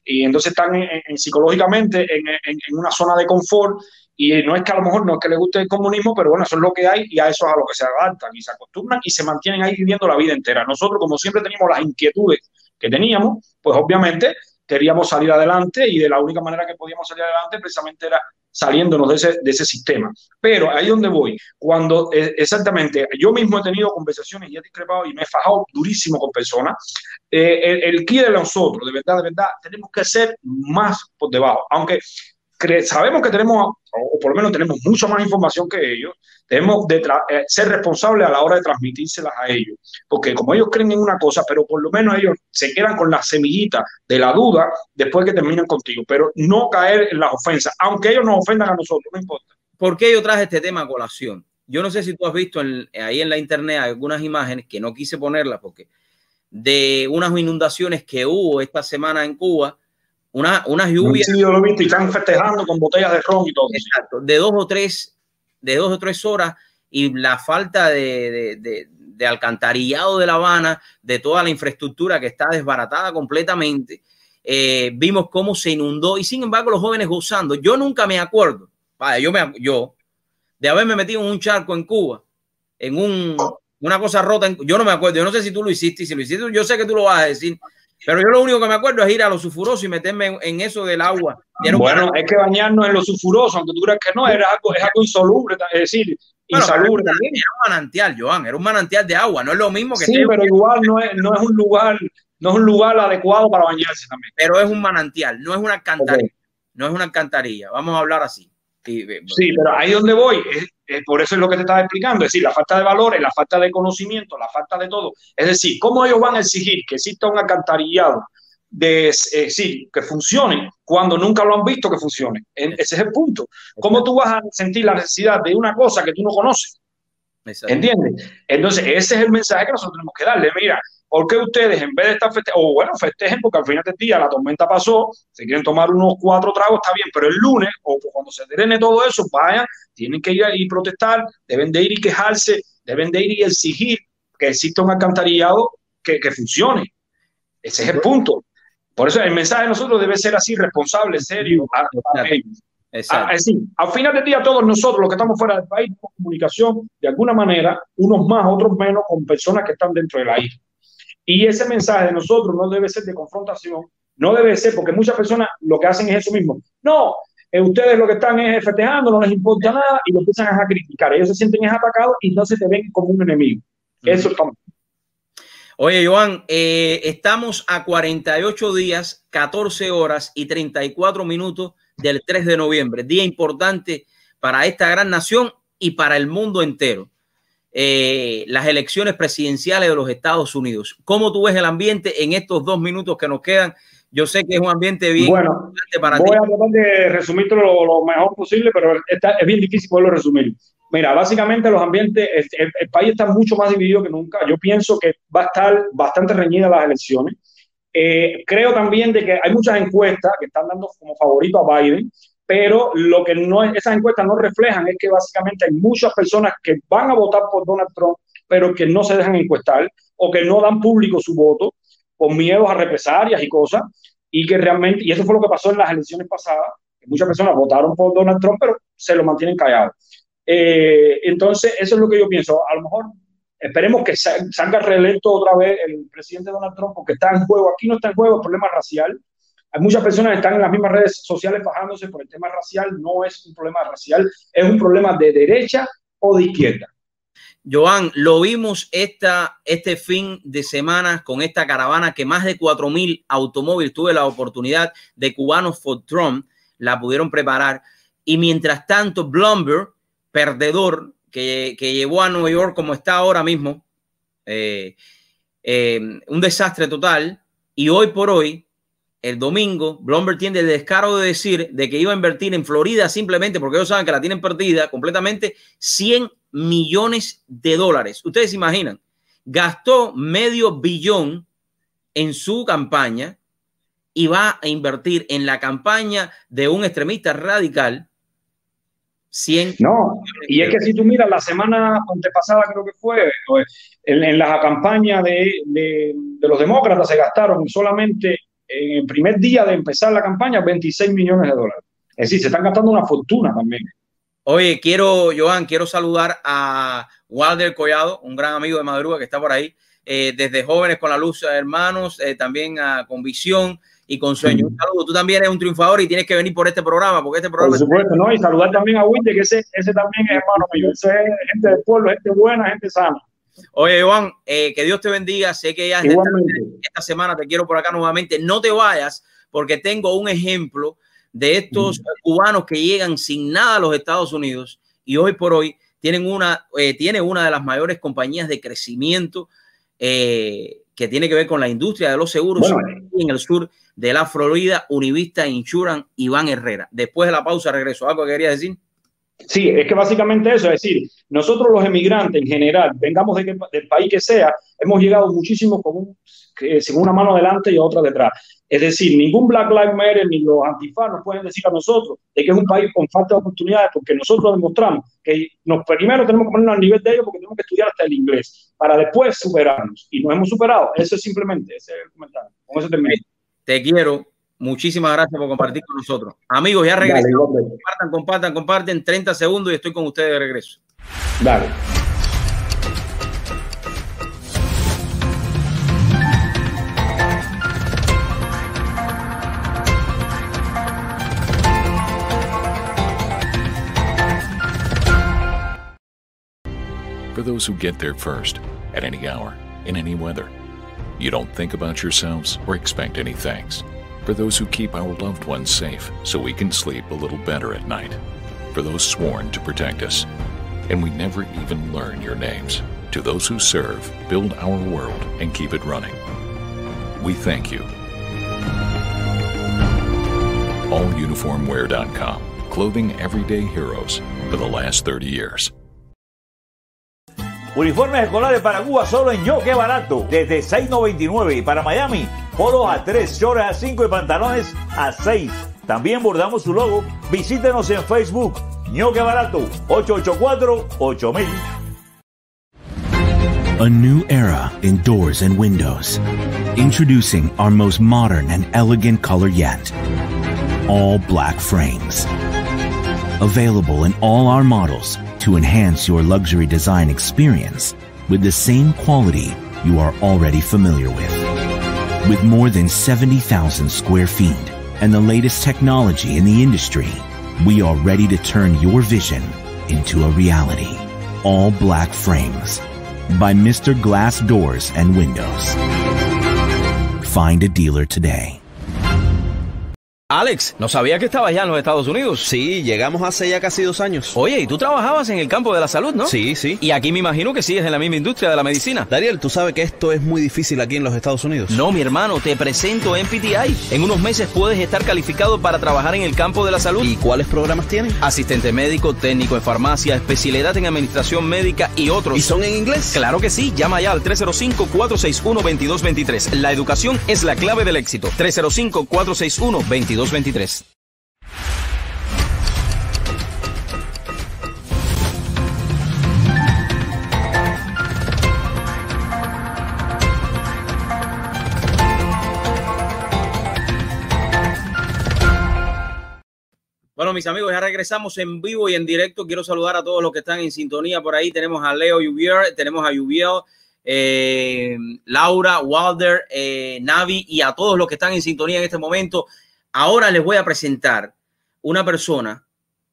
[SPEAKER 13] y entonces están en, en, psicológicamente en, en, una zona de confort y no es que a lo mejor no es que les guste el comunismo, pero bueno, eso es lo que hay y a eso es a lo que se adaptan y se acostumbran y se mantienen ahí viviendo la vida entera. Nosotros, como siempre teníamos las inquietudes que teníamos, pues obviamente queríamos salir adelante y de la única manera que podíamos salir adelante precisamente era saliéndonos de ese, de ese sistema. Pero ahí donde voy, cuando eh, exactamente yo mismo he tenido conversaciones y he discrepado y me he fajado durísimo con personas, eh, el, el key de nosotros, de verdad, de verdad, tenemos que ser más por debajo. Aunque sabemos que tenemos, o por lo menos tenemos mucha más información que ellos, debemos de eh, ser responsables a la hora de transmitírselas a ellos, porque como ellos creen en una cosa, pero por lo menos ellos se quedan con la semillita de la duda después que terminan contigo, pero no caer en las ofensas, aunque ellos nos ofendan a nosotros, no importa.
[SPEAKER 1] ¿Por qué yo traje este tema a colación? Yo no sé si tú has visto ahí en la internet algunas imágenes que no quise ponerlas porque de unas inundaciones que hubo esta semana en Cuba, una, unas lluvias.
[SPEAKER 13] Sí, yo lo he visto y están festejando con botellas de ron y todo.
[SPEAKER 1] Exacto, de dos o tres, de dos o tres horas y la falta de, de, de, alcantarillado de La Habana, de toda la infraestructura que está desbaratada completamente. Eh, vimos cómo se inundó y sin embargo los jóvenes gozando. Yo nunca me acuerdo, vaya, yo, me, yo de haberme metido en un charco en Cuba, en un, una cosa rota. yo no me acuerdo, yo no sé si tú lo hiciste, si lo hiciste, yo sé que tú lo vas a decir, pero yo lo único que me acuerdo es ir a los sulfurosos y meterme en, eso del agua.
[SPEAKER 13] Bueno, es que bañarnos en los sulfurosos, aunque tú creas que no, era algo, es algo insoluble, es decir, insalubre también.
[SPEAKER 1] Era un manantial, Joan, era un manantial de agua, no es lo mismo que...
[SPEAKER 13] Sí, pero igual no es, no es un lugar no es un lugar adecuado para bañarse también.
[SPEAKER 1] Pero es un manantial, no es una alcantarilla. No es una alcantarilla. Vamos a hablar así.
[SPEAKER 13] Sí, pero ahí donde voy, es, por eso es lo que te estaba explicando, es decir, la falta de valores, la falta de conocimiento, la falta de todo. Es decir, ¿cómo ellos van a exigir que exista un alcantarillado de, decir, que funcione cuando nunca lo han visto que funcione? ese es el punto. ¿Cómo tú vas a sentir la necesidad de una cosa que tú no conoces? ¿Entiendes? Entonces, ese es el mensaje que nosotros tenemos que darle. Mira, ¿Por qué ustedes, en vez de estar festejando, o bueno, festejen porque al final del día la tormenta pasó, se quieren tomar unos cuatro tragos, está bien, pero el lunes o cuando se drene todo eso, vayan, tienen que ir y protestar, deben de ir y quejarse, deben de ir y exigir que exista un alcantarillado que, que funcione. Ese es el punto. Por eso el mensaje de nosotros debe ser así, responsable, serio. Es decir, al final del día todos nosotros, los que estamos fuera del país, tenemos comunicación de alguna manera, unos más, otros menos, con personas que están dentro de la isla. Y ese mensaje de nosotros no debe ser de confrontación, no debe ser, porque muchas personas lo que hacen es eso mismo. No, eh, ustedes lo que están es festejando, no les importa nada y lo empiezan a criticar. Ellos se sienten atacados y no se te ven como un enemigo. Eso es como.
[SPEAKER 1] Oye, Joan, eh, estamos a 48 días, 14 horas y 34 minutos del 3 de noviembre, día importante para esta gran nación y para el mundo entero. Eh, las elecciones presidenciales de los Estados Unidos. ¿Cómo tú ves el ambiente en estos dos minutos que nos quedan? Yo sé que es un ambiente bien
[SPEAKER 13] bueno, para voy a tratar de resumirlo lo, mejor posible, pero es bien difícil poderlo resumir. Mira, básicamente los ambientes, el, país está mucho más dividido que nunca. Yo pienso que va a estar bastante reñida las elecciones. Eh, creo también de que hay muchas encuestas que están dando como favorito a Biden pero lo que no esas encuestas no reflejan es que básicamente hay muchas personas que van a votar por Donald Trump, pero que no se dejan encuestar o que no dan público su voto con miedos a represalias y cosas, y que realmente, y eso fue lo que pasó en las elecciones pasadas, que muchas personas votaron por Donald Trump, pero se lo mantienen callado. Eh, entonces, eso es lo que yo pienso. A lo mejor esperemos que salga reelecto otra vez el presidente Donald Trump, porque está en juego, aquí no está en juego el problema racial, hay muchas personas que están en las mismas redes sociales bajándose por el tema racial. No es un problema racial, es un problema de derecha o de izquierda.
[SPEAKER 1] Joan, lo vimos esta, este fin de semana con esta caravana que más de 4.000 automóviles, tuve la oportunidad de cubanos for Trump, la pudieron preparar. Y mientras tanto, Bloomberg, perdedor, que, llevó a Nueva York como está ahora mismo, eh, eh, un desastre total. Y hoy por hoy, el domingo, Bloomberg tiene el descaro de decir de que iba a invertir en Florida simplemente porque ellos saben que la tienen perdida completamente 100 millones de dólares. Ustedes imaginan, gastó medio billón en su campaña y va a invertir en la campaña de un extremista radical 100
[SPEAKER 13] No, y es que si tú miras la semana antepasada creo que fue, en, la campaña de, de los demócratas se gastaron solamente en el primer día de empezar la campaña 26 millones de dólares. Es decir, se están gastando una fortuna también.
[SPEAKER 1] Oye, quiero, Joan, quiero saludar a Walder Collado, un gran amigo de Madruga que está por ahí, eh, desde Jóvenes con la Luz, hermanos, eh, también a, con visión y con sueño. Un saludo, tú también eres un triunfador y tienes que venir por este programa, porque este programa...
[SPEAKER 13] Por supuesto, ¿no? Y saludar también a Wilde, que ese, ese también es hermano mío, ese es gente del pueblo, gente buena, gente sana.
[SPEAKER 1] Oye, Juan, eh, que Dios te bendiga. Sé que ya esta, semana te quiero por acá nuevamente. No te vayas porque tengo un ejemplo de estos cubanos que llegan sin nada a los Estados Unidos y hoy por hoy tienen una, eh, tiene una de las mayores compañías de crecimiento eh, que tiene que ver con la industria de los seguros en el sur de la Florida, Univista Insurance, Iván Herrera. Después de la pausa regreso. ¿Algo que quería decir?
[SPEAKER 13] Sí, es que básicamente eso, es decir, nosotros los emigrantes en general, vengamos de del país que sea, hemos llegado muchísimo con un, sin una mano adelante y otra detrás. Es decir, ningún Black Lives Matter ni los antifas nos pueden decir a nosotros de que es un país con falta de oportunidades porque nosotros demostramos que nos, primero tenemos que ponernos al nivel de ellos porque tenemos que estudiar hasta el inglés para después superarnos. Y nos hemos superado. Eso es simplemente, ese es el comentario. Con eso termino.
[SPEAKER 1] Te quiero. Muchísimas gracias por compartir con nosotros. Amigos, ya regresamos. Compartan, compartan, comparten. 30 segundos y estoy con ustedes de regreso.
[SPEAKER 13] Dale.
[SPEAKER 14] For those who get there first, at any hour, in any weather, you don't think about yourselves or expect any thanks for those who keep our loved ones safe so we can sleep a little better at night, for those sworn to protect us, and we never even learn your names. To those who serve, build our world, and keep it running, we thank you. AllUniformwear.com, clothing everyday heroes for the last 30 years.
[SPEAKER 15] Uniformes escolares para Cuba solo en Yo, qué barato. Desde 6.99 y para Miami, polos a 3, shorts a 5 y pantalones a 6. También bordamos su logo. Visítenos en Facebook. Ño, qué barato. 884-8000.
[SPEAKER 16] A new era in doors and windows. Introducing our most modern and elegant color yet. All black frames. Available in all our models to enhance your luxury design experience with the same quality you are already familiar with. With more than 70,000 square feet and the latest technology in the industry, we are ready to turn your vision into a reality. All black frames by Mr. Glass Doors and Windows. Find a dealer today.
[SPEAKER 1] Alex, no sabía que estabas ya en los Estados Unidos.
[SPEAKER 17] Sí, llegamos hace ya casi dos años.
[SPEAKER 1] Oye, y tú trabajabas en el campo de la salud, ¿no?
[SPEAKER 17] Sí, sí.
[SPEAKER 1] Y aquí me imagino que sigues en la misma industria de la medicina.
[SPEAKER 17] Dariel, tú sabes que esto es muy difícil aquí en los Estados Unidos.
[SPEAKER 1] No, mi hermano, te presento en PTI. En unos meses puedes estar calificado para trabajar en el campo de la salud.
[SPEAKER 17] ¿Y cuáles programas tienen?
[SPEAKER 1] Asistente médico, técnico en farmacia, especialidad en administración médica y otros.
[SPEAKER 17] ¿Y son en inglés?
[SPEAKER 1] Claro que sí. Llama ya al 305-461-2223. La educación es la clave del éxito. 305-461-2223. Bueno, mis amigos, ya regresamos en vivo y en directo. Quiero saludar a todos los que están en sintonía por ahí. Tenemos a Leo Yubier, tenemos a Yubiel, eh, Laura, Walder, eh, Navi y a todos los que están en sintonía en este momento. Ahora les voy a presentar una persona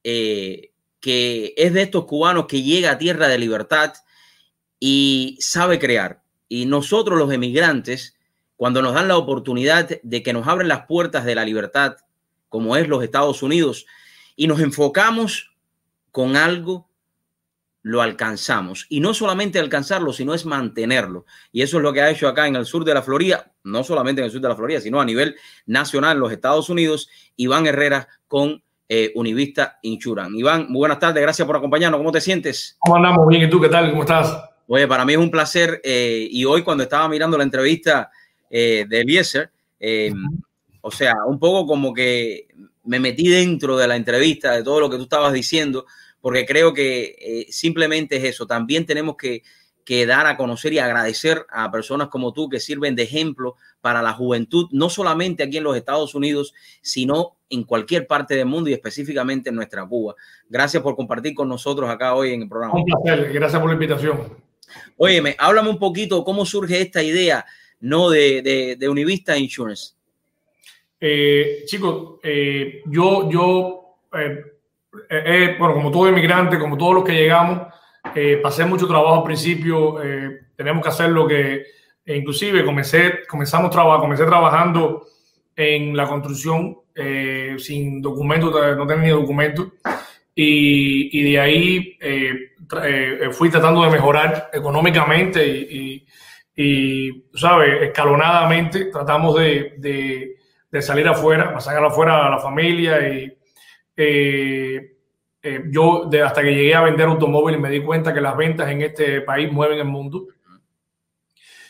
[SPEAKER 1] eh, que es de estos cubanos que llega a tierra de libertad y sabe crear. Y nosotros los emigrantes, cuando nos dan la oportunidad de que nos abren las puertas de la libertad, como es los Estados Unidos, y nos enfocamos con algo, lo alcanzamos. Y no solamente alcanzarlo, sino es mantenerlo. Y eso es lo que ha hecho acá en el sur de la Florida, no solamente en el sur de la Florida, sino a nivel nacional en los Estados Unidos, Iván Herrera con eh, Univista Insurance. Iván, muy buenas tardes, gracias por acompañarnos. ¿Cómo te sientes?
[SPEAKER 18] ¿Cómo andamos? Bien, ¿y tú qué tal? ¿Cómo estás?
[SPEAKER 1] Oye, para mí es un placer. eh, y hoy cuando estaba mirando la entrevista eh, de Eliezer, o sea, un poco como que me metí dentro de la entrevista, de todo lo que tú estabas diciendo, porque creo que eh, simplemente es eso. También tenemos que, que dar a conocer y agradecer a personas como tú que sirven de ejemplo para la juventud, no solamente aquí en los Estados Unidos, sino en cualquier parte del mundo y específicamente en nuestra Cuba. Gracias por compartir con nosotros acá hoy en el programa.
[SPEAKER 18] Un placer, gracias por la invitación.
[SPEAKER 1] Óyeme, háblame un poquito cómo surge esta idea, ¿no? De, de, de Univista Insurance.
[SPEAKER 18] Eh, chicos, eh, yo, yo eh, eh, bueno, como todo inmigrante, como todos los que llegamos, eh, pasé mucho trabajo al principio, eh, tenemos que hacer lo que, e inclusive comencé, comenzamos trabajo, comencé trabajando en la construcción eh, sin documentos, no tenía documentos. Y, y de ahí eh, eh, fui tratando de mejorar económicamente y, y, ¿sabes? Escalonadamente tratamos de, de, de, salir afuera, sacar afuera a la familia y yo de, hasta que llegué a vender automóviles me di cuenta que las ventas en este país mueven el mundo.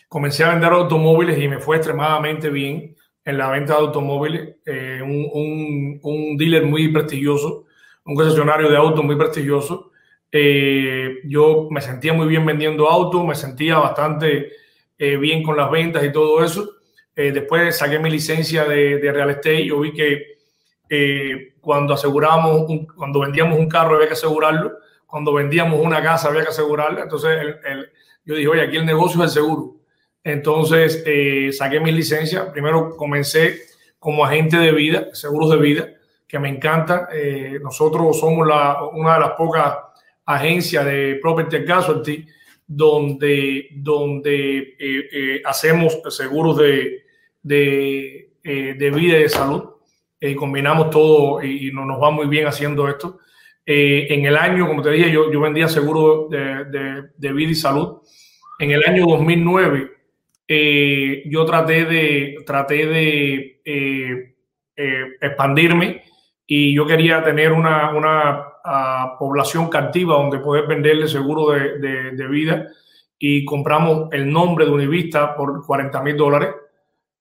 [SPEAKER 18] Comencé a vender automóviles y me fue extremadamente bien en la venta de automóviles. un, un, un dealer muy prestigioso un concesionario de autos muy prestigioso. Eh, yo me sentía muy bien vendiendo autos, me sentía bastante eh, bien con las ventas y todo eso. Eh, después saqué mi licencia de, de, real estate. Yo vi que cuando asegurábamos, cuando vendíamos un carro había que asegurarlo, cuando vendíamos una casa había que asegurarla. Entonces yo dije, oye, aquí el negocio es el seguro. Entonces saqué mi licencia. Primero comencé como agente de vida, seguros de vida que me encanta. Eh, nosotros somos una de las pocas agencias de Property Casualty donde, donde eh, eh, hacemos seguros de, de, de, vida y de salud. Combinamos todo y, nos, nos va muy bien haciendo esto. en el año, como te dije, yo, yo vendía seguros de, de, vida y salud. En el año 2009, yo traté de, traté de expandirme y yo quería tener una, una uh, población captiva donde poder venderle seguro de, de, de, vida y compramos el nombre de Univista por 40 mil dólares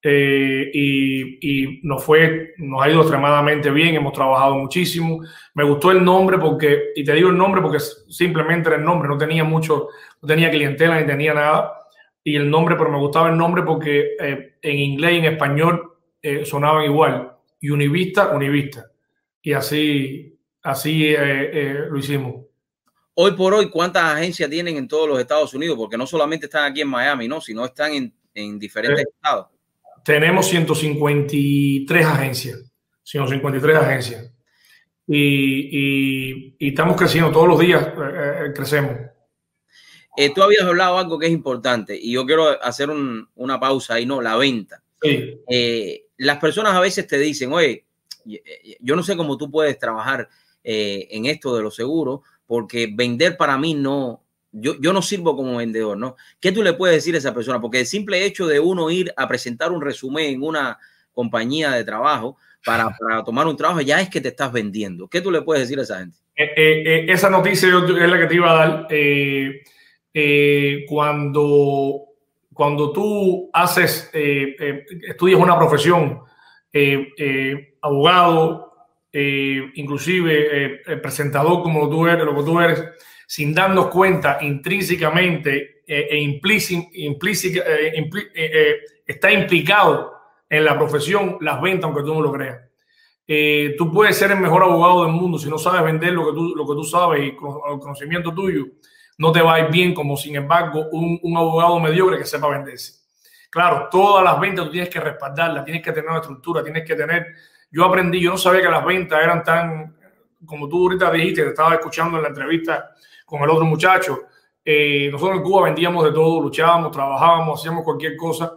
[SPEAKER 18] eh, y, y, nos fue, nos ha ido extremadamente bien, hemos trabajado muchísimo. Me gustó el nombre porque, y te digo el nombre porque simplemente era el nombre, no tenía mucho, no tenía clientela ni tenía nada. Y el nombre, pero me gustaba el nombre porque eh, en inglés y en español eh, sonaban igual. Univista, Univista y así, así eh, eh, lo hicimos.
[SPEAKER 1] Hoy por hoy, ¿cuántas agencias tienen en todos los Estados Unidos? Porque no solamente están aquí en Miami, ¿no? sino están en, en diferentes
[SPEAKER 18] Eh,
[SPEAKER 1] estados.
[SPEAKER 18] Tenemos 153 agencias, 153 agencias. Y, y- y estamos creciendo todos los días, eh, eh, crecemos.
[SPEAKER 1] Eh, tú habías hablado algo que es importante y yo quiero hacer un- una pausa ahí, ¿no? La venta.
[SPEAKER 18] Sí.
[SPEAKER 1] Eh, las personas a veces te dicen, oye, yo no sé cómo tú puedes trabajar en esto de los seguros, porque vender para mí no, yo, yo no sirvo como vendedor, ¿no? ¿Qué tú le puedes decir a esa persona? Porque el simple hecho de uno ir a presentar un resumen en una compañía de trabajo para, para tomar un trabajo, ya es que te estás vendiendo. ¿Qué tú le puedes decir a esa gente?
[SPEAKER 18] Eh, eh, eh, esa noticia yo- es la que te iba a dar. Eh, cuando, cuando tú haces, estudias una profesión, abogado, inclusive presentador como tú eres, lo que tú eres, sin darnos cuenta intrínsecamente eh, e implíci- implíci- eh, impli- eh, eh, está implicado en la profesión las ventas, aunque tú no lo creas. Eh, tú puedes ser el mejor abogado del mundo si no sabes vender lo que tú, lo que tú sabes y con el conocimiento tuyo, no te va a ir bien como sin embargo un, un abogado mediocre que sepa venderse. Claro, todas las ventas tú tienes que respaldarlas, tienes que tener una estructura, tienes que tener... Yo aprendí, yo no sabía que las ventas eran tan, como tú ahorita dijiste, te estaba escuchando en la entrevista con el otro muchacho. Eh, nosotros en Cuba vendíamos de todo, luchábamos, trabajábamos, hacíamos cualquier cosa,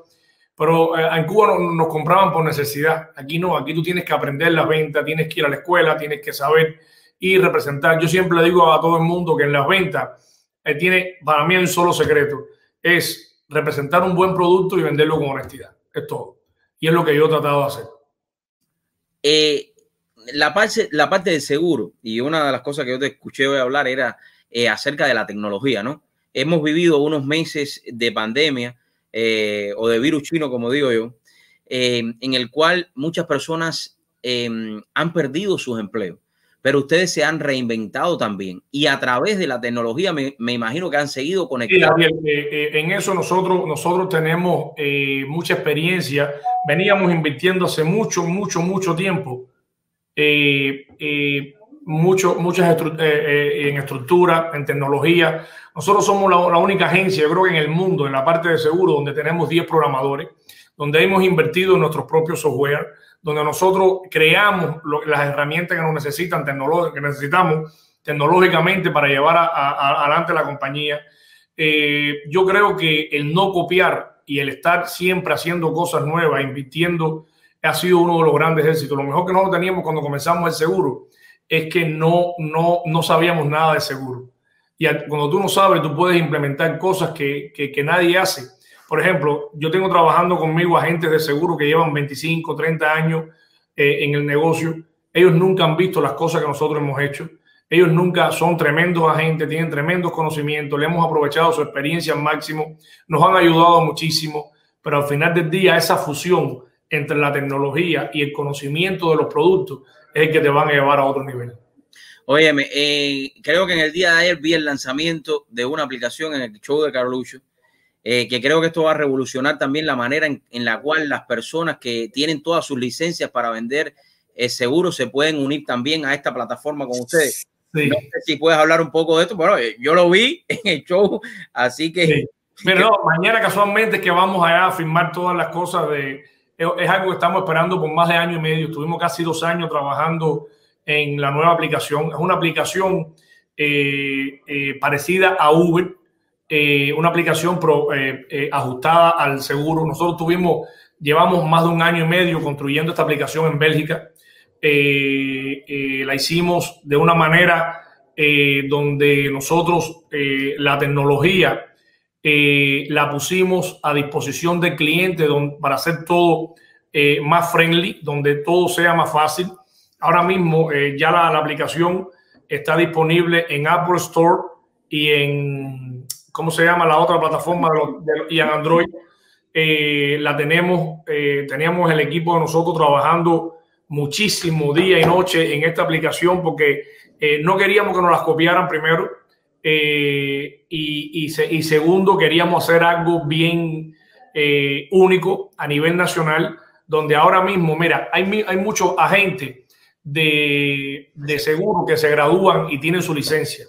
[SPEAKER 18] pero eh, en Cuba no- nos compraban por necesidad. Aquí no, aquí tú tienes que aprender las ventas, tienes que ir a la escuela, tienes que saber y representar. Yo siempre le digo a todo el mundo que en las ventas eh, tiene, para mí un solo secreto, es representar un buen producto y venderlo con honestidad. Es todo. Y es lo que yo he tratado de hacer.
[SPEAKER 1] Eh, la, parte, la parte del seguro, y una de las cosas que yo te escuché hoy hablar era eh, acerca de la tecnología, ¿no? Hemos vivido unos meses de pandemia eh, o de virus chino, como digo yo, eh, en el cual muchas personas eh, han perdido sus empleos, pero ustedes se han reinventado también y a través de la tecnología me, me imagino que han seguido
[SPEAKER 18] Sí,
[SPEAKER 1] conectados.
[SPEAKER 18] Eh, en eso nosotros, nosotros tenemos mucha experiencia. Veníamos invirtiendo hace mucho, mucho, mucho tiempo. eh, eh, mucho, muchas estru- eh, eh, en estructura, en tecnología. Nosotros somos la, la única agencia, yo creo que en el mundo, en la parte de seguro, donde tenemos 10 programadores, donde hemos invertido en nuestros propios software, donde nosotros creamos lo- las herramientas que nos necesitan, que necesitamos tecnológicamente para llevar a- a- a- adelante la compañía. Eh, yo creo que el no copiar y el estar siempre haciendo cosas nuevas, invirtiendo ha sido uno de los grandes éxitos. Lo mejor que nosotros teníamos cuando comenzamos el seguro es que no, no, no sabíamos nada de seguro. Y cuando tú no sabes, tú puedes implementar cosas que, que, nadie hace. Por ejemplo, yo tengo trabajando conmigo agentes de seguro que llevan 25, 30 años eh, en el negocio. Ellos nunca han visto las cosas que nosotros hemos hecho. Ellos nunca son tremendos agentes, tienen tremendos conocimientos, le hemos aprovechado su experiencia al máximo, nos han ayudado muchísimo, pero al final del día esa fusión entre la tecnología y el conocimiento de los productos es el que te van a llevar a otro nivel.
[SPEAKER 1] Óyeme, eh, creo que en el día de ayer vi el lanzamiento de una aplicación en el show de Carlucho, eh, que creo que esto va a revolucionar también la manera en, en, la cual las personas que tienen todas sus licencias para vender eh, seguros se pueden unir también a esta plataforma con ustedes. Sí. No sé si puedes hablar un poco de esto, bueno, eh, yo lo vi en el show, así que...
[SPEAKER 18] Sí. Pero no, mañana casualmente que vamos allá a firmar todas las cosas de... Es algo que estamos esperando por más de año y medio. Estuvimos casi dos años trabajando en la nueva aplicación. Es una aplicación eh, eh, parecida a Uber, eh, una aplicación ajustada al seguro. Nosotros tuvimos, llevamos más de un año y medio construyendo esta aplicación en Bélgica. la hicimos de una manera donde nosotros la tecnología la pusimos a disposición del cliente para hacer todo más friendly, donde todo sea más fácil ahora mismo eh, ya la, aplicación está disponible en Apple Store y en, ¿cómo se llama? La otra plataforma y en Android. Eh, la tenemos, eh, teníamos el equipo de nosotros trabajando muchísimo día y noche en esta aplicación porque eh, no queríamos que nos las copiaran primero y, y, y, segundo queríamos hacer algo bien único a nivel nacional donde ahora mismo, mira, hay, hay muchos agentes de, de seguro que se gradúan y tienen su licencia.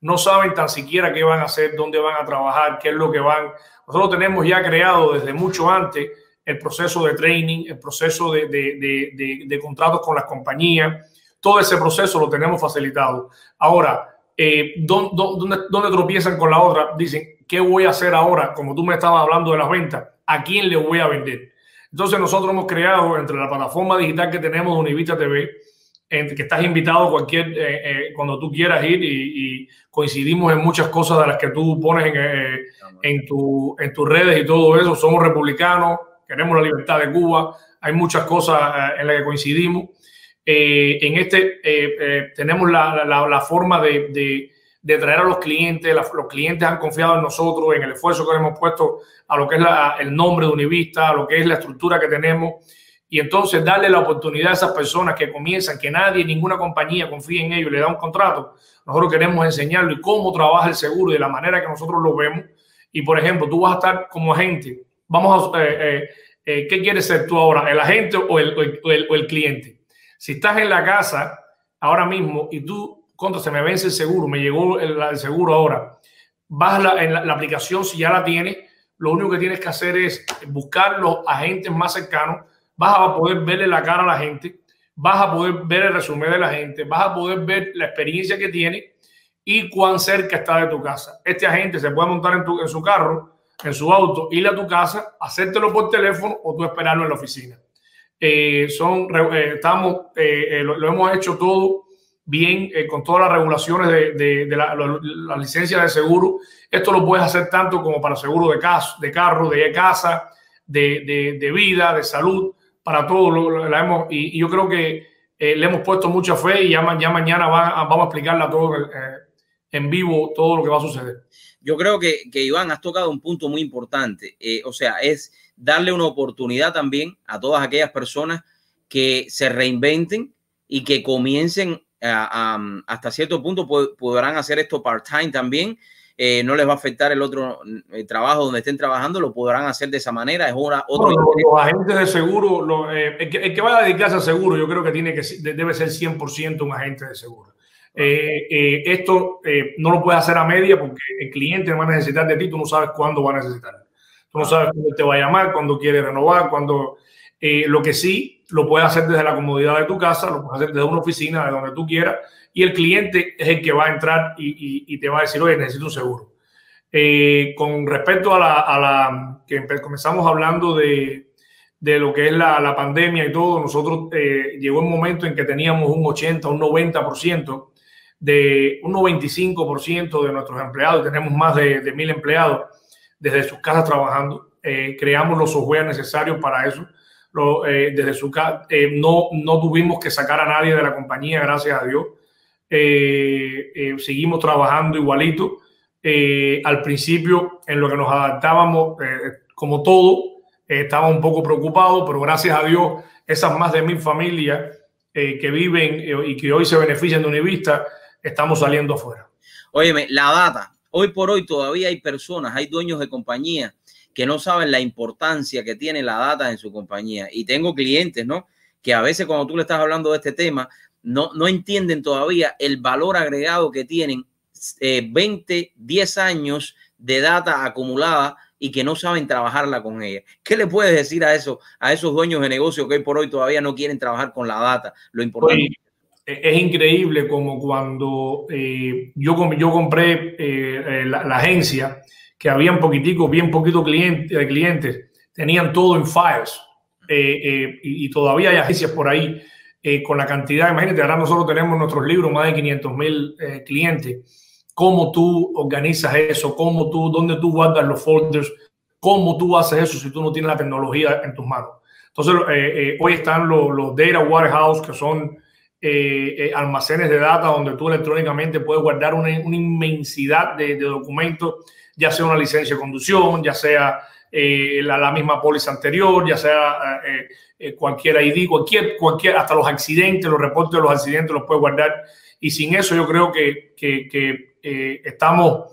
[SPEAKER 18] No saben tan siquiera qué van a hacer, dónde van a trabajar, qué es lo que van. Nosotros tenemos ya creado desde mucho antes el proceso de training, el proceso de, de, de contratos con las compañías. Todo ese proceso lo tenemos facilitado. Ahora, eh, ¿dónde, dónde, ¿dónde tropiezan con la otra? Dicen, ¿qué voy a hacer ahora? Como tú me estabas hablando de las ventas, ¿a quién le voy a vender? Entonces nosotros hemos creado entre la plataforma digital que tenemos de Univita TV, en que estás invitado cualquier eh, eh, cuando tú quieras ir y, coincidimos en muchas cosas de las que tú pones en, eh, en, en tus redes y todo eso. Somos republicanos, queremos la libertad de Cuba, hay muchas cosas eh, en las que coincidimos. Eh, en este tenemos la, la, la forma de, traer a los clientes, los clientes han confiado en nosotros, en el esfuerzo que hemos puesto a lo que es el nombre de Univista, a lo que es la estructura que tenemos y entonces darle la oportunidad a esas personas que comienzan, que nadie, ninguna compañía confía en ellos, le da un contrato. Nosotros queremos enseñarlo y cómo trabaja el seguro de la manera que nosotros lo vemos. Y por ejemplo, tú vas a estar como agente. Vamos a, eh, eh, eh, ¿qué quieres ser tú ahora? ¿El agente o el, cliente? Si estás en la casa ahora mismo y tú, cuando se me vence el seguro, me llegó el, seguro ahora, vas en la, la aplicación, si ya la tienes, lo único que tienes que hacer es buscar los agentes más cercanos vas a poder verle la cara a la gente, vas a poder ver el resumen de la gente, vas a poder ver la experiencia que tiene y cuán cerca está de tu casa. Este agente se puede montar en, tu, en su carro, en su auto, ir a tu casa, hacértelo por teléfono o tú esperarlo en la oficina. Eh, son, eh, estamos, eh, lo, lo, hemos hecho todo bien eh, con todas las regulaciones de, de, de la, la, la, licencia de seguro. Esto lo puedes hacer tanto como para seguro de, caso, de carro, de casa, de, de vida, de salud para todo lo, la hemos, y, y, yo creo que eh, le hemos puesto mucha fe y ya, ya mañana va, vamos a explicarle a todos eh, en vivo todo lo que va a suceder.
[SPEAKER 1] Yo creo que, que Iván, has tocado un punto muy importante, eh, o sea, es darle una oportunidad también a todas aquellas personas que se reinventen y que comiencen a, a, hasta cierto punto podrán hacer esto part-time también eh, no les va a afectar el otro el trabajo donde estén trabajando, lo podrán hacer de esa manera. Es una, otro
[SPEAKER 18] no, los, los, agentes de seguro, lo, eh, el, que, el, que, va a dedicarse a seguro, yo creo que tiene que debe ser 100% un agente de seguro. Eh, eh esto eh, no lo puedes hacer a media porque el cliente va a necesitar de ti, tú no sabes cuándo va a necesitar. No sabes cuándo te va a llamar, cuándo quiere renovar, cuándo. lo que sí lo puedes hacer desde la comodidad de tu casa, lo puedes hacer desde una oficina, de donde tú quieras y el cliente es el que va a entrar y, te va a decir, oye, necesito un seguro. Eh, con respecto a la, que comenzamos hablando de, de lo que es la, la pandemia y todo, nosotros eh, llegó un momento en que teníamos un 80, un 90% de un 95% de nuestros empleados, tenemos más de, de mil empleados desde sus casas trabajando. Eh, creamos los software necesarios para eso. Lo, eh, desde su casa, eh, no, no tuvimos que sacar a nadie de la compañía, gracias a Dios. Eh, eh, seguimos trabajando igualito. Al principio, en lo que nos adaptábamos, como todo, estaba un poco preocupado, pero gracias a Dios, esas más de mil familias que viven y que hoy se benefician de Univista, estamos saliendo afuera.
[SPEAKER 1] Óyeme, la data. Hoy por hoy todavía hay personas, hay dueños de compañías que no saben la importancia que tiene la data en su compañía. Y tengo clientes, ¿no? Que a veces cuando tú le estás hablando de este tema, no, no entienden todavía el valor agregado que tienen eh, 20, 10 años de data acumulada y que no saben trabajarla con ella. ¿Qué le puedes decir a eso, a esos dueños de negocio que hoy por hoy todavía no quieren trabajar con la data? Lo importante.
[SPEAKER 18] Es increíble como cuando eh, yo, yo compré eh, eh, la, la agencia, que había un poquitico, bien poquito cliente, de clientes, tenían todo en files. eh, eh, y, y todavía hay agencias por ahí eh, con la cantidad, imagínate, ahora nosotros tenemos nuestros libros, más de 500 mil eh, clientes. ¿Cómo tú organizas eso? ¿Cómo tú, dónde tú guardas los folders? ¿Cómo tú haces eso si tú no tienes la tecnología en tus manos? Entonces, eh, eh, hoy están los, los data warehouse, que son eh, eh, almacenes de data donde tú electrónicamente puedes guardar una, inmensidad de, documentos, ya sea una licencia de conducción, ya sea eh, la, misma póliza anterior, ya sea eh, cualquier ID, cualquier, cualquier, hasta los accidentes, los reportes de los accidentes los puedes guardar. Y sin eso yo creo que, que, estamos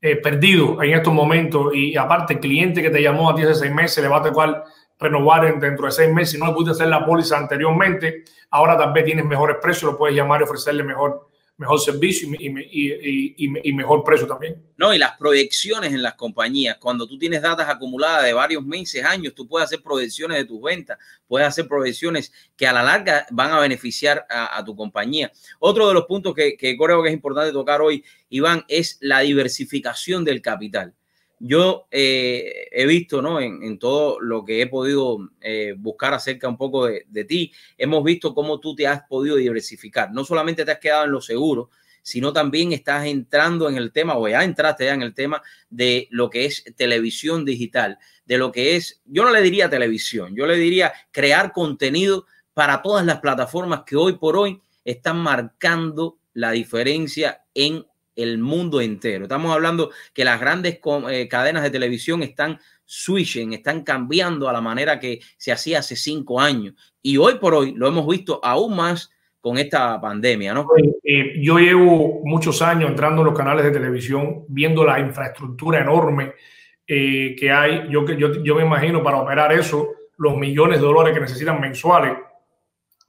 [SPEAKER 18] perdidos en estos momentos. Y aparte, el cliente que te llamó a ti hace seis meses le va a tocar renovar en- dentro de seis meses. Si no le pudiste hacer la póliza anteriormente, ahora tal vez tienes mejores precios, lo puedes llamar y ofrecerle mejor, mejor servicio y, mejor precio también.
[SPEAKER 1] No, y las proyecciones en las compañías, cuando tú tienes datas acumuladas de varios meses, años, tú puedes hacer proyecciones de tus ventas, puedes hacer proyecciones que a la larga van a beneficiar a, tu compañía. Otro de los puntos que creo que es importante tocar hoy, Iván, es la diversificación del capital. Yo eh, he visto, ¿no? En, todo lo que he podido eh, buscar acerca un poco de, de ti, hemos visto cómo tú te has podido diversificar. No solamente te has quedado en lo seguro, sino también estás entrando en el tema, o ya entraste ya en el tema de lo que es televisión digital, de lo que es, yo no le diría televisión, yo le diría crear contenido para todas las plataformas que hoy por hoy están marcando la diferencia en el mundo entero. Estamos hablando que las grandes eh, cadenas de televisión están switching, están cambiando a la manera que se hacía hace cinco años. Y hoy por hoy lo hemos visto aún más con esta pandemia, ¿no?
[SPEAKER 18] Eh, yo llevo muchos años entrando en los canales de televisión, viendo la infraestructura enorme eh, que hay. Yo, yo, yo me imagino para operar eso, los millones de dólares que necesitan mensuales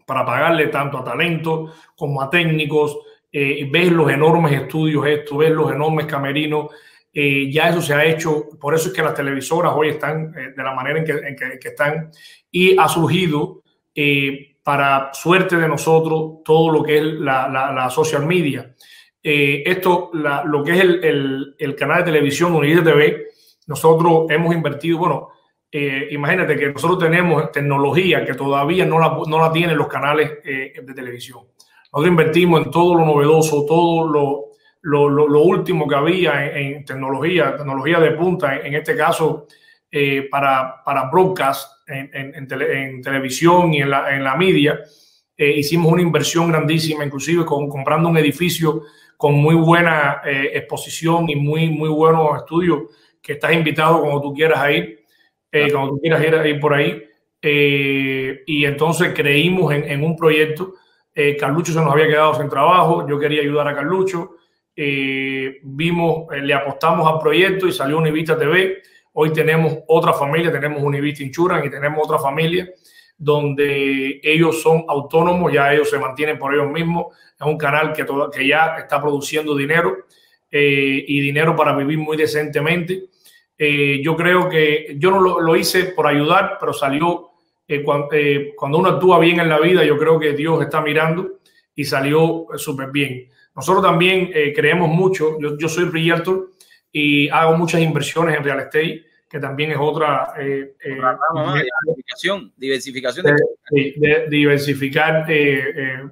[SPEAKER 18] para pagarle tanto a talentos como a técnicos. Eh, ves los enormes estudios estos, ves los enormes camerinos. eh, ya eso se ha hecho, por eso es que las televisoras hoy están eh, de la manera en que, en que- que están y ha surgido eh, para suerte de nosotros todo lo que es la, la- la social media. Eh, esto, la- lo que es el, el- el canal de televisión Unida TV, nosotros hemos invertido, bueno, eh, imagínate que nosotros tenemos tecnología que todavía no la, no la tienen los canales eh, de televisión. Nosotros invertimos en todo lo novedoso, todo lo, lo, lo- lo último que había en, en tecnología, tecnología de punta, en, en este caso eh, para, para broadcast en, tele- en televisión y en la, en la media. Eh, hicimos una inversión grandísima, inclusive con, comprando un edificio con muy buena eh, exposición y muy, muy buenos estudios, que estás invitado cuando tú quieras a ir, eh, cuando tú quieras ir, a ir por ahí. Y entonces creímos en, en un proyecto. Eh, Carlucho se nos había quedado sin trabajo, yo quería ayudar a Carlucho. Eh, vimos, eh, le apostamos al proyecto y salió Univista TV. Hoy tenemos otra familia, tenemos Univista Insurance y tenemos otra familia donde ellos son autónomos, ya ellos se mantienen por ellos mismos. Es un canal que, ya está produciendo dinero eh, y dinero para vivir muy decentemente. Yo creo que yo no lo hice por ayudar, pero salió eh, cuan- eh, cuando uno actúa bien en la vida, yo creo que Dios está mirando y salió súper bien. Nosotros también eh, creemos mucho, yo, yo soy realtor y hago muchas inversiones en real estate, que también es otra... eh, eh,
[SPEAKER 1] Rama, diversificación, diversificación de,
[SPEAKER 18] de- de diversificar el,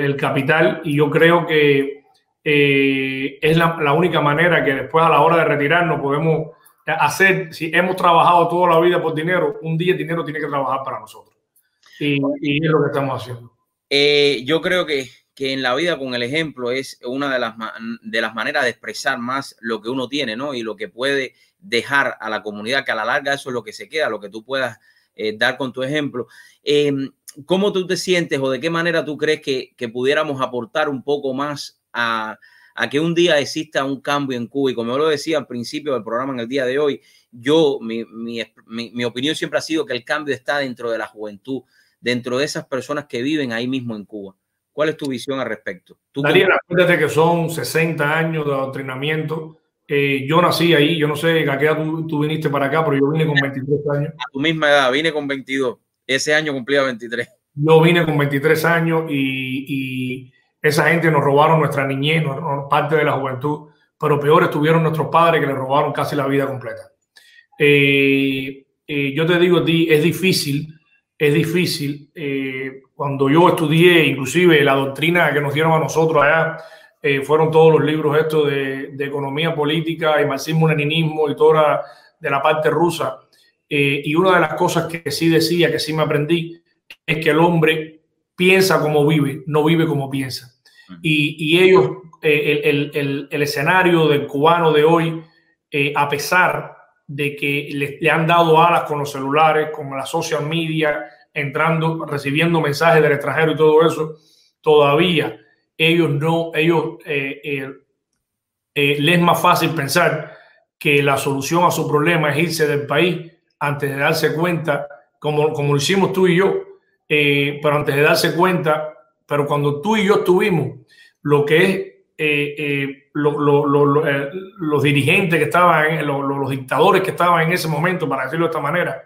[SPEAKER 18] el capital. Y yo creo que es la, la única manera que después a la hora de retirarnos podemos hacer, si hemos trabajado toda la vida por dinero, un día el dinero tiene que trabajar para nosotros. Y, y es lo que estamos haciendo.
[SPEAKER 1] Eh, yo creo que, que en la vida con el ejemplo es una de las, de las maneras de expresar más lo que uno tiene, ¿no? Y lo que puede dejar a la comunidad, que a la larga eso es lo que se queda, lo que tú puedas eh, dar con tu ejemplo. Eh, ¿Cómo tú te sientes o de qué manera tú crees que, que pudiéramos aportar un poco más a, a que un día exista un cambio en Cuba? Y como yo lo decía al principio del programa en el día de hoy, yo, mi, mi, mi- mi opinión siempre ha sido que el cambio está dentro de la juventud, dentro de esas personas que viven ahí mismo en Cuba. ¿Cuál es tu visión al respecto?
[SPEAKER 18] Daniel, acuérdate que son 60 años de adoctrinamiento. Eh, yo nací ahí, yo no sé a qué edad tú, tú viniste para acá, pero yo vine con 23 años.
[SPEAKER 1] a tu misma edad, vine con 22, ese año cumplía 23.
[SPEAKER 18] Yo vine con 23 años y, y esa gente nos robaron nuestra niñez, parte de la juventud, pero peor estuvieron nuestros padres que les robaron casi la vida completa. Eh, eh, yo te digo es difícil, es difícil. eh, cuando yo estudié, inclusive la doctrina que nos dieron a nosotros allá, eh, fueron todos los libros estos de, economía política y marxismo-leninismo y toda de la parte rusa. Y una de las cosas que sí decía, que sí me aprendí, es que el hombre piensa como vive, no vive como piensa. Y, ellos, eh, el, el- el- escenario del cubano de hoy, eh, a pesar de que le, han dado alas con los celulares, con la social media, entrando, recibiendo mensajes del extranjero y todo eso, todavía ellos no, ellos eh, les es más fácil pensar que la solución a su problema es irse del país antes de darse cuenta, como, como lo hicimos tú y yo, pero antes de darse cuenta, pero cuando tú y yo estuvimos, lo que es eh, eh, lo- lo- lo- eh, los dirigentes que estaban, los dictadores que estaban en ese momento, para decirlo de esta manera,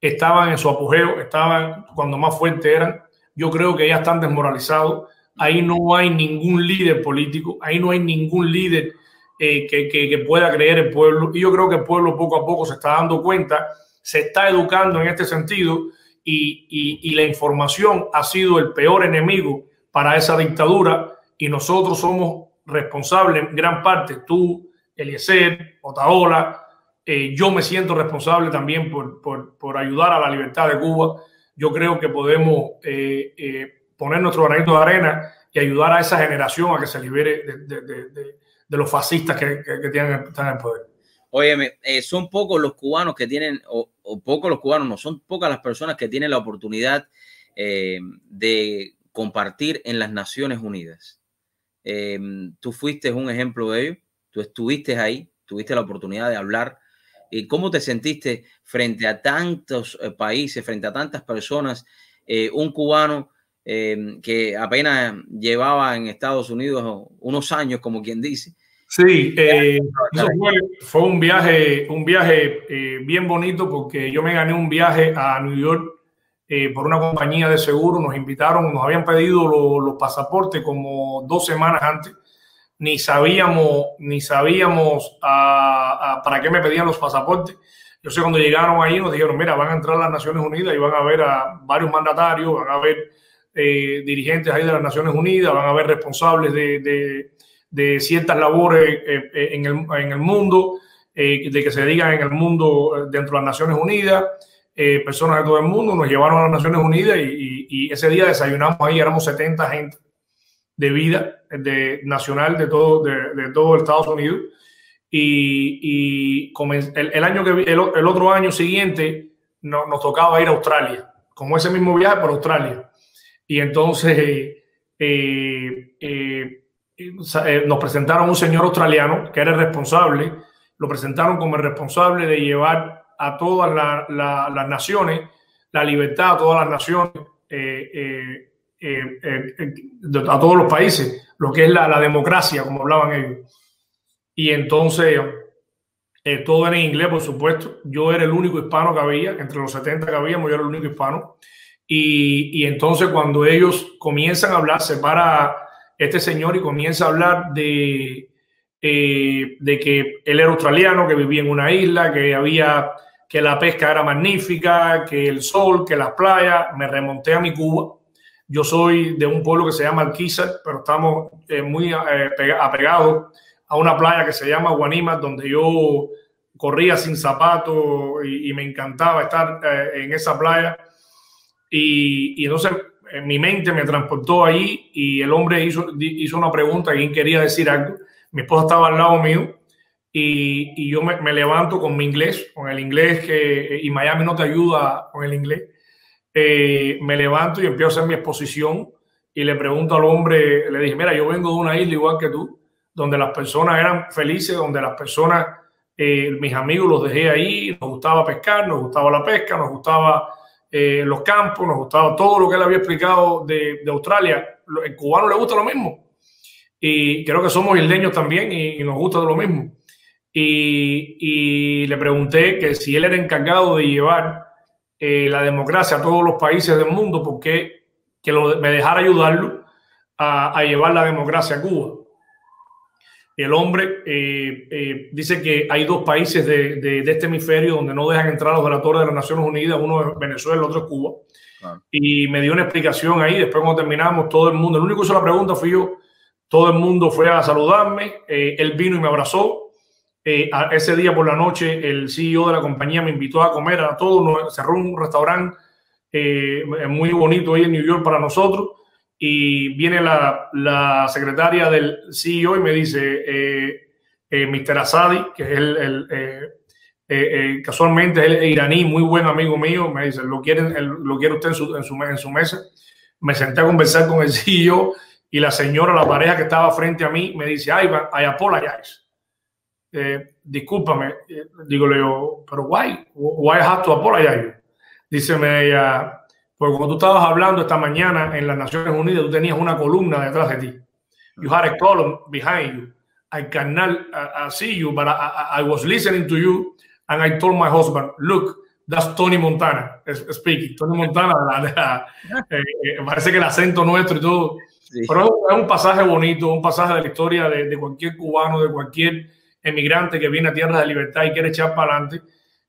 [SPEAKER 18] estaban en su apogeo, estaban cuando más fuertes eran. Yo creo que ya están desmoralizados. Ahí no hay ningún líder político, ahí no hay ningún líder eh, que, que- que pueda creer el pueblo. Y yo creo que el pueblo poco a poco se está dando cuenta, se está educando en este sentido y, y- la información ha sido el peor enemigo para esa dictadura y nosotros somos responsables en gran parte, tú, Eliezer, Otaola, eh, yo me siento responsable también por, por- por ayudar a la libertad de Cuba. Yo creo que podemos eh, eh, poner nuestro granito de arena y ayudar a esa generación a que se libere de, los fascistas que, que- que tienen, están en el poder.
[SPEAKER 1] Óyeme, eh, son pocos los cubanos que tienen, o, pocos los cubanos, no, son pocas las personas que tienen la oportunidad eh, de compartir en las Naciones Unidas. Eh, tú fuiste un ejemplo de ello, tú estuviste ahí, tuviste la oportunidad de hablar. ¿Y cómo te sentiste frente a tantos eh, países, frente a tantas personas? eh, un cubano eh, que apenas llevaba en Estados Unidos unos años, como quien dice,
[SPEAKER 18] Sí, eh, eso fue, fue un viaje, un viaje eh, bien bonito porque yo me gané un viaje a New York eh, por una compañía de seguro. Nos invitaron, nos habían pedido lo- los pasaportes como dos semanas antes. Ni sabíamos, ni sabíamos ah, ah, para qué me pedían los pasaportes. Yo sé cuando llegaron ahí nos dijeron, mira, van a entrar a las Naciones Unidas y van a ver a varios mandatarios, van a ver eh, dirigentes ahí de las Naciones Unidas, van a ver responsables de, de- de ciertas labores eh, eh, en, el, en el mundo, eh, de que se digan en el mundo eh, dentro de las Naciones Unidas, eh, personas de todo el mundo, nos llevaron a las Naciones Unidas y, y- y ese día desayunamos ahí, éramos 70 gente de vida de, nacional de todo, de, de todo Estados Unidos. Y, y el, el año que el, el otro año siguiente no- nos tocaba ir a Australia, como ese mismo viaje por Australia. Y entonces eh, nos presentaron un señor australiano que era el responsable, lo presentaron como el responsable de llevar a todas la- la- las naciones la libertad a todas las naciones, eh, eh, eh, eh, eh, a todos los países, lo que es la, la democracia, como hablaban ellos. Y entonces, eh, todo era en inglés, por supuesto. Yo era el único hispano que había, entre los 70 que habíamos, yo era el único hispano. Y, y entonces cuando ellos comienzan a hablar, se para este señor y comienza a hablar de, eh, de que él era australiano, que vivía en una isla, que había que la pesca era magnífica, que el sol, que las playas. Me remonté a mi Cuba. Yo soy de un pueblo que se llama Alquizar, pero estamos eh, muy eh, apegados a una playa que se llama Guanima, donde yo corría sin zapatos y, me encantaba estar eh, en esa playa. Y, y, entonces mi mente me transportó ahí y el hombre hizo, hizo una pregunta, ¿quién quería decir algo? Mi esposa estaba al lado mío y, y yo me, me, levanto con mi inglés, con el inglés que, y Miami no te ayuda con el inglés. Eh, me levanto y empiezo a hacer mi exposición y le pregunto al hombre, le dije, mira, yo vengo de una isla igual que tú, donde las personas eran felices, donde las personas, eh, mis amigos los dejé ahí, nos gustaba pescar, nos gustaba la pesca, nos gustaba eh, los campos, nos gustaba todo lo que él había explicado de, Australia. El cubano le gusta lo mismo. Y creo que somos isleños también y, nos gusta lo mismo. Y, le pregunté que si él era encargado de llevar eh, la democracia a todos los países del mundo, porque que lo, me dejara ayudarlo a llevar la democracia a Cuba el hombre eh, eh, dice que hay dos países de, de, de, este hemisferio donde no dejan entrar a los delatores de las Naciones Unidas, uno es Venezuela, el otro es Cuba. Ah. Y me dio una explicación ahí, después cuando terminamos, todo el mundo, el único que hizo la pregunta fui yo, todo el mundo fue a saludarme, eh, él vino y me abrazó. Ese día por la noche el CEO de la compañía me invitó a comer a todos, cerró un restaurante muy bonito ahí en New York para nosotros y viene la, secretaria del CEO y me dice, eh, eh, Mr. Asadi, que es el, el eh, eh casualmente es el iraní, muy buen amigo mío, me dice, ¿lo, quieren, lo quiere usted en su, mesa? Me senté a conversar con el CEO y la señora, la pareja que estaba frente a mí, me dice, I, I apologize. Eh, discúlpame, digo yo, pero why? Why have to apologize? Dice ella, porque cuando tú estabas hablando esta mañana en las Naciones Unidas, tú tenías una columna detrás de ti. You had a column behind you. I cannot uh, uh, see you, but I, I, was listening to you and I told my husband, look, that's Tony Montana speaking. Tony Montana, la, la, eh, eh, parece que el acento nuestro y todo. Sí. Pero es un pasaje bonito, un pasaje de la historia de, de cualquier cubano, de cualquier emigrante que viene a tierras de libertad y quiere echar para adelante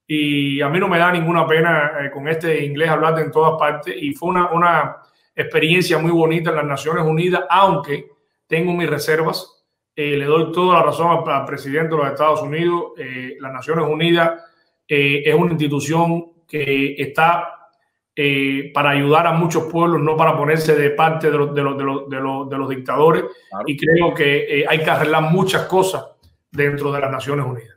[SPEAKER 18] y a mí no me da ninguna pena eh, con este inglés hablar en todas partes y fue una, una, experiencia muy bonita en las Naciones Unidas, aunque tengo mis reservas. Eh, le doy toda la razón al, al, presidente de los Estados Unidos. Eh, las Naciones Unidas es una institución que está eh, para ayudar a muchos pueblos, no para ponerse de parte de los, de los, de los, de los, de los dictadores. Claro. Y creo que hay que arreglar muchas cosas dentro de las Naciones Unidas.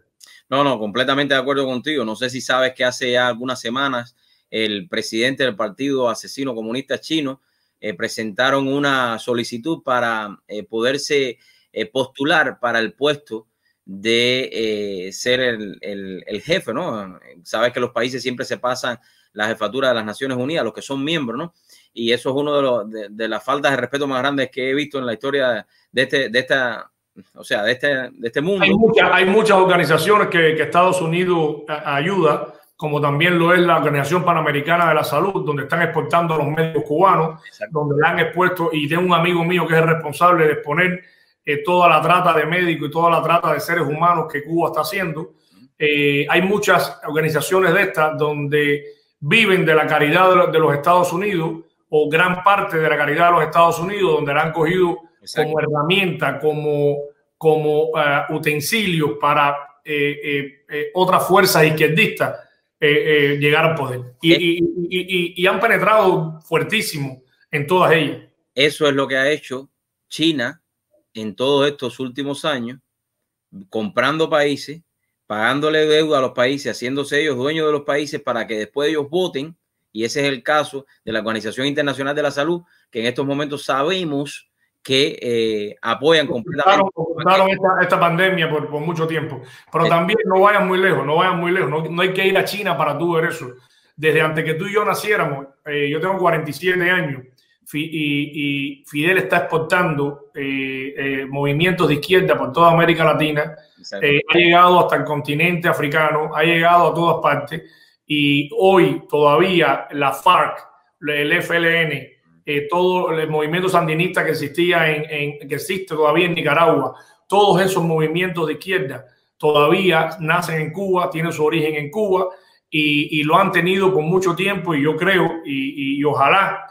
[SPEAKER 1] No, no, completamente de acuerdo contigo. No sé si sabes que hace ya algunas semanas el presidente del Partido Asesino Comunista Chino eh, presentaron una solicitud para eh, poderse eh, postular para el puesto de ser el, el, jefe, ¿no? Sabes que los países siempre se pasan la jefatura de las Naciones Unidas, los que son miembros, ¿no? Y eso es uno de, los, de las faltas de respeto más grandes que he visto en la historia de, este, de esta o sea, de este, de este mundo.
[SPEAKER 18] Hay, mucha, hay muchas organizaciones que, que, Estados Unidos ayuda, como también lo es la Organización Panamericana de la Salud, donde están exportando a los medios cubanos, Exacto. donde le han expuesto, y tengo un amigo mío que es el responsable de exponer eh, toda la trata de médicos y toda la trata de seres humanos que Cuba está haciendo. Eh, hay muchas organizaciones de estas donde viven de la caridad de, de los Estados Unidos o gran parte de la caridad de los Estados Unidos, donde la han cogido Exacto. como herramienta, como, como uh, utensilio para eh, eh, eh, otras fuerzas izquierdistas llegar al poder. Y, y, y, y, han penetrado fuertísimo en todas ellas.
[SPEAKER 1] Eso es lo que ha hecho China en todos estos últimos años, comprando países, pagándole deuda a los países, haciéndose ellos dueños de los países para que después ellos voten. Y ese es el caso de la Organización Internacional de la Salud, que en estos momentos sabemos que eh, apoyan completamente.
[SPEAKER 18] Esta, esta, pandemia por, por, mucho tiempo. Pero también no vayan muy lejos, no vayan muy lejos. No, no, hay que ir a China para tú ver eso. Desde antes que tú y yo naciéramos, eh, yo tengo 47 años y, y Fidel está exportando eh, eh, movimientos de izquierda por toda América Latina. Eh, ha llegado hasta el continente africano, ha llegado a todas partes. Y hoy todavía la FARC, el FLN, eh, todo el movimiento sandinista que existía en, que existe todavía en Nicaragua, todos esos movimientos de izquierda todavía nacen en Cuba, tienen su origen en Cuba y, y lo han tenido por mucho tiempo y yo creo y, y ojalá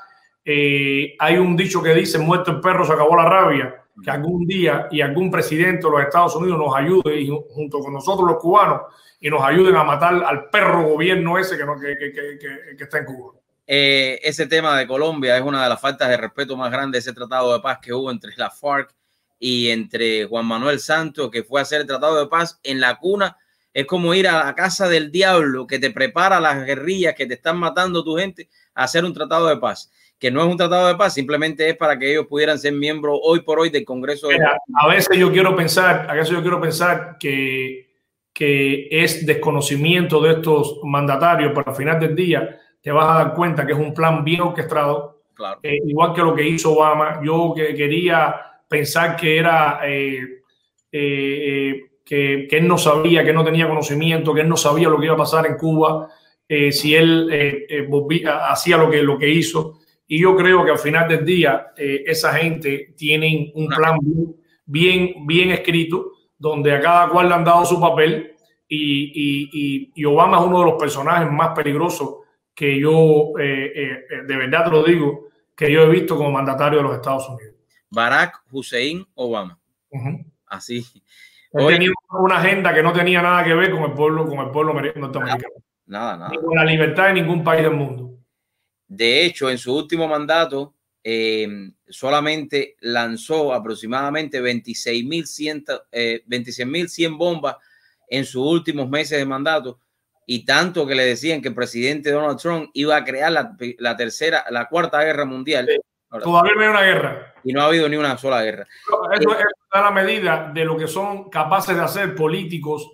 [SPEAKER 18] eh, hay un dicho que dice muerto el perro se acabó la rabia que algún día y algún presidente de los Estados Unidos nos ayude junto con nosotros los cubanos y nos ayuden a matar al perro gobierno ese que, no, que, que, que, que está en Cuba.
[SPEAKER 1] Eh, ese tema de Colombia es una de las faltas de respeto más grandes, ese tratado de paz que hubo entre la FARC y entre Juan Manuel Santos, que fue a hacer el tratado de paz en la cuna. Es como ir a la casa del diablo que te prepara las guerrillas que te están matando tu gente a hacer un tratado de paz, que no es un tratado de paz, simplemente es para que ellos pudieran ser miembros hoy por hoy del Congreso.
[SPEAKER 18] Mira, a veces yo quiero pensar, a veces yo quiero pensar que, que es desconocimiento de estos mandatarios, pero al final del día te vas a dar cuenta que es un plan bien orquestado,
[SPEAKER 1] claro.
[SPEAKER 18] eh, igual que lo que hizo Obama. Yo que quería pensar que era eh, eh, que, que, él no sabía, que no tenía conocimiento, que él no sabía lo que iba a pasar en Cuba, eh, si él volvía, hacía lo que, lo que hizo. Y yo creo que al final del día esa gente tienen un plan bien, bien, bien, escrito, donde a cada cual le han dado su papel y, y, y, y Obama es uno de los personajes más peligrosos que yo, de verdad te lo digo, que yo he visto como mandatario de los Estados Unidos.
[SPEAKER 1] Barack Hussein Obama.
[SPEAKER 18] Uh -huh.
[SPEAKER 1] Así.
[SPEAKER 18] Él tenía una agenda que no tenía nada que ver con el pueblo, con el pueblo norteamericano.
[SPEAKER 1] Nada, nada.
[SPEAKER 18] Ni con la libertad de ningún país del mundo.
[SPEAKER 1] De hecho, en su último mandato, eh, solamente lanzó aproximadamente 26.100 eh, 26, bombas en sus últimos meses de mandato y tanto que le decían que el presidente Donald Trump iba a crear la, la tercera, la cuarta guerra mundial.
[SPEAKER 18] Sí. Todavía no hay una guerra.
[SPEAKER 1] Y no ha habido ni una sola guerra.
[SPEAKER 18] Eso, eso da la medida de lo que son capaces de hacer políticos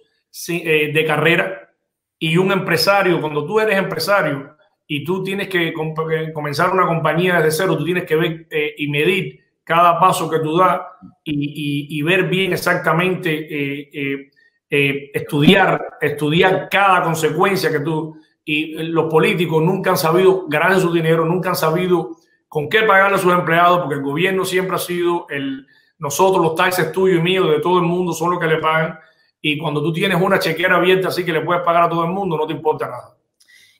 [SPEAKER 18] eh, de carrera y un empresario. Cuando tú eres empresario y tú tienes que com comenzar una compañía desde cero, tú tienes que ver eh, y medir cada paso que tú das y, y, y ver bien exactamente, eh, estudiar, estudiar cada consecuencia que tú. Y los políticos nunca han sabido ganar su dinero, nunca han sabido con qué pagarle a sus empleados, porque el gobierno siempre ha sido el, nosotros los taxes tuyos y míos, de todo el mundo, son los que le pagan. Y cuando tú tienes una chequera abierta así que le puedes pagar a todo el mundo, no te importa nada.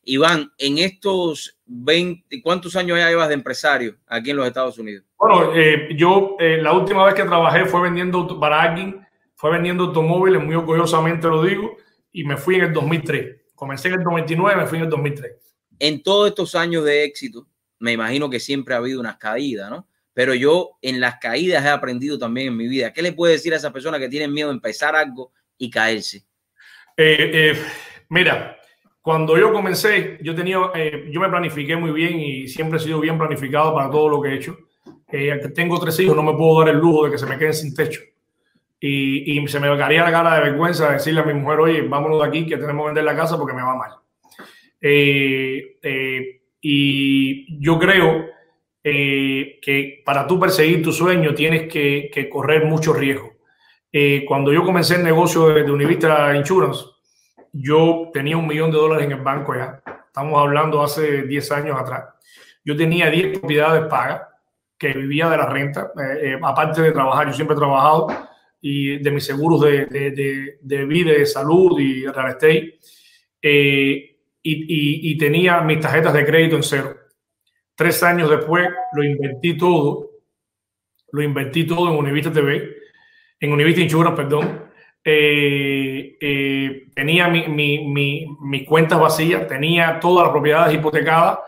[SPEAKER 1] Iván, en estos 20, ¿cuántos años ya llevas de empresario aquí en los Estados Unidos?
[SPEAKER 18] Bueno, eh, yo eh, la última vez que trabajé fue vendiendo para alguien, fue vendiendo automóviles, muy orgullosamente lo digo, y me fui en el 2003. Comencé en el 99, me fui en el 2003.
[SPEAKER 1] En todos estos años de éxito, me imagino que siempre ha habido unas caídas, ¿no? Pero yo en las caídas he aprendido también en mi vida. ¿Qué le puede decir a esas personas que tienen miedo de empezar algo y caerse?
[SPEAKER 18] Eh, eh, mira, cuando yo comencé, yo tenía, eh, yo me planifiqué muy bien y siempre he sido bien planificado para todo lo que he hecho. tengo tres hijos, no me puedo dar el lujo de que se me queden sin techo. Y, y se me caería la cara de vergüenza de decirle a mi mujer, oye, vámonos de aquí que tenemos que vender la casa porque me va mal. y yo creo eh, que para tú perseguir tu sueño tienes que, que correr mucho riesgo. Eh, cuando yo comencé el negocio de, de Univista Insurance, yo tenía un millón de dólares en el banco ya. Estamos hablando hace 10 años atrás. Yo tenía 10 propiedades pagas que vivía de la renta, eh, aparte de trabajar. Yo siempre he trabajado y de mis seguros de, de, de, de vida, de salud y real estate. Y, y, y tenía mis tarjetas de crédito en cero. Tres años después lo invertí todo, lo invertí todo en Univista TV, en Univista Insurance, perdón. Eh, eh, tenía mi, mi, mi, mis cuentas vacías, tenía todas las propiedades hipotecadas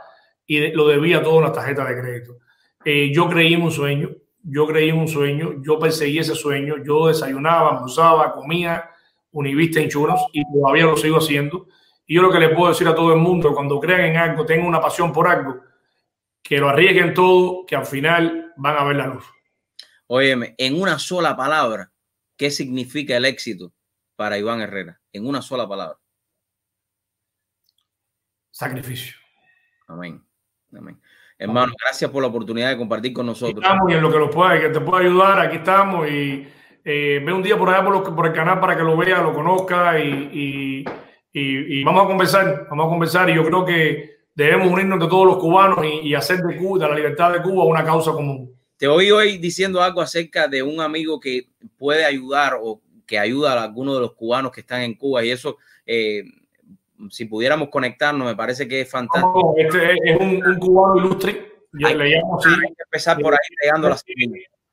[SPEAKER 18] y lo debía todo en las tarjetas de crédito. Eh, yo creí en un sueño, yo creí en un sueño, yo perseguí ese sueño, yo desayunaba, almorzaba, comía Univista Insurance y todavía lo sigo haciendo. Y yo lo que le puedo decir a todo el mundo, cuando crean en algo, tengan una pasión por algo, que lo arriesguen todo, que al final van a ver la luz.
[SPEAKER 1] Óyeme, en una sola palabra, ¿qué significa el éxito para Iván Herrera? En una sola palabra.
[SPEAKER 18] Sacrificio.
[SPEAKER 1] Amén. Amén. Hermano, gracias por la oportunidad de compartir con nosotros.
[SPEAKER 18] Estamos y en lo que, lo pueda, que te pueda ayudar, aquí estamos y eh, ve un día por allá por, los, por, el canal para que lo vea, lo conozca y, y, y, y, vamos a conversar, vamos a conversar y yo creo que debemos unirnos de todos los cubanos y, y hacer de Cuba, de la libertad de Cuba, una causa común.
[SPEAKER 1] te oí hoy diciendo algo acerca de un amigo que puede ayudar o que ayuda a algunos de los cubanos que están en Cuba y eso, eh, si pudiéramos conectarnos, me parece que es fantástico.
[SPEAKER 18] este es un, cubano ilustre, yo
[SPEAKER 1] hay,
[SPEAKER 18] le llamo así.
[SPEAKER 1] Hay que empezar por ahí pegando las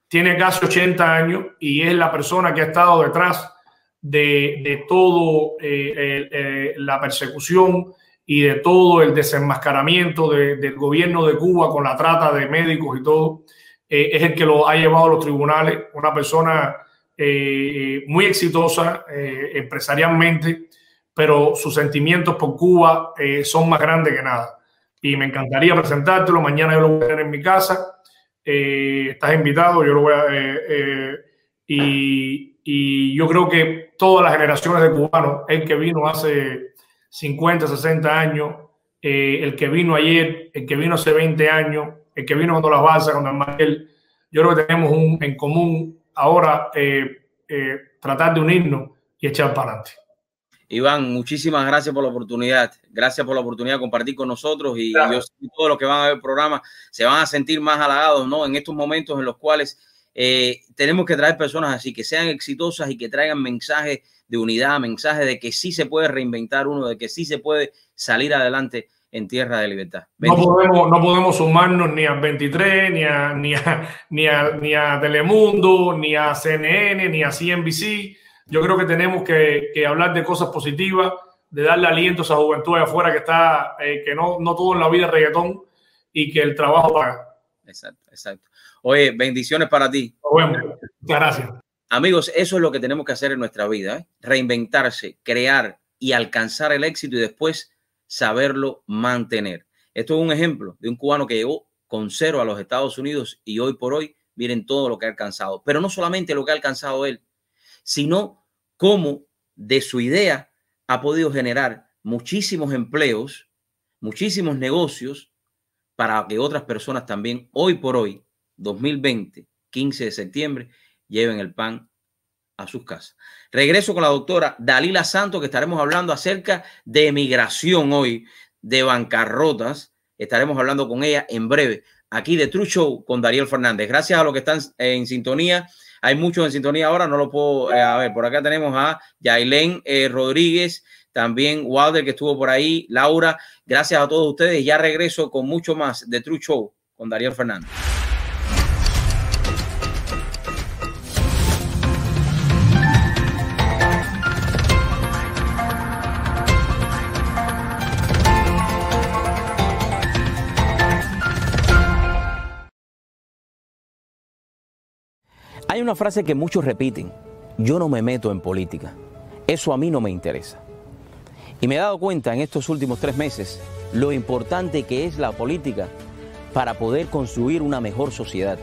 [SPEAKER 18] Tiene casi 80 años y es la persona que ha estado detrás de, de todo eh, eh, la persecución y de todo el desenmascaramiento de, del gobierno de Cuba con la trata de médicos y todo. Eh, es el que lo ha llevado a los tribunales, una persona muy exitosa empresarialmente, pero sus sentimientos por Cuba son más grandes que nada. Y me encantaría presentártelo, mañana yo lo voy a tener en mi casa, estás invitado, yo lo voy a... Y, y, yo creo que todas las generaciones de cubanos, el que vino hace 50, 60 años, el que vino ayer, el que vino hace 20 años, el que vino cuando las balsas, cuando el yo creo que tenemos un, en común ahora eh, eh, tratar de unirnos y echar para adelante.
[SPEAKER 1] Iván, muchísimas gracias por la oportunidad. Gracias por la oportunidad de compartir con nosotros y yo sé que todos los que van a ver el programa se van a sentir más halagados, ¿no? En estos momentos en los cuales eh, tenemos que traer personas así que sean exitosas y que traigan mensajes de unidad, mensajes de que sí se puede reinventar uno, de que sí se puede salir adelante en tierra de libertad.
[SPEAKER 18] No podemos, no podemos sumarnos ni a 23, ni a, ni, a, ni, a, ni a Telemundo, ni a CNN, ni a CNBC. Yo creo que tenemos que, que hablar de cosas positivas, de darle aliento a esa juventud de afuera que está, eh, que no, no todo en la vida es reggaetón y que el trabajo paga.
[SPEAKER 1] Exacto, exacto. Oye, bendiciones para ti.
[SPEAKER 18] Bueno, gracias.
[SPEAKER 1] Amigos, eso es lo que tenemos que hacer en nuestra vida, ¿eh? reinventarse, crear y alcanzar el éxito y después saberlo mantener. Esto es un ejemplo de un cubano que llegó con cero a los Estados Unidos y hoy por hoy miren todo lo que ha alcanzado. Pero no solamente lo que ha alcanzado él, sino cómo de su idea ha podido generar muchísimos empleos, muchísimos negocios para que otras personas también hoy por hoy, 2020, 15 de septiembre, lleven el pan a sus casas. Regreso con la doctora Dalila Santos, que estaremos hablando acerca de migración hoy, de bancarrotas. Estaremos hablando con ella en breve, aquí de True Show con Dariel Fernández. Gracias a los que están en sintonía. Hay muchos en sintonía ahora, no lo puedo eh, a ver. Por acá tenemos a Yailén eh, Rodríguez, también Walder que estuvo por ahí, Laura. Gracias a todos ustedes. Ya regreso con mucho más de True Show con Dariel Fernández.
[SPEAKER 19] Hay una frase que muchos repiten, yo no me meto en política, eso a mí no me interesa. Y me he dado cuenta en estos últimos tres meses lo importante que es la política para poder construir una mejor sociedad.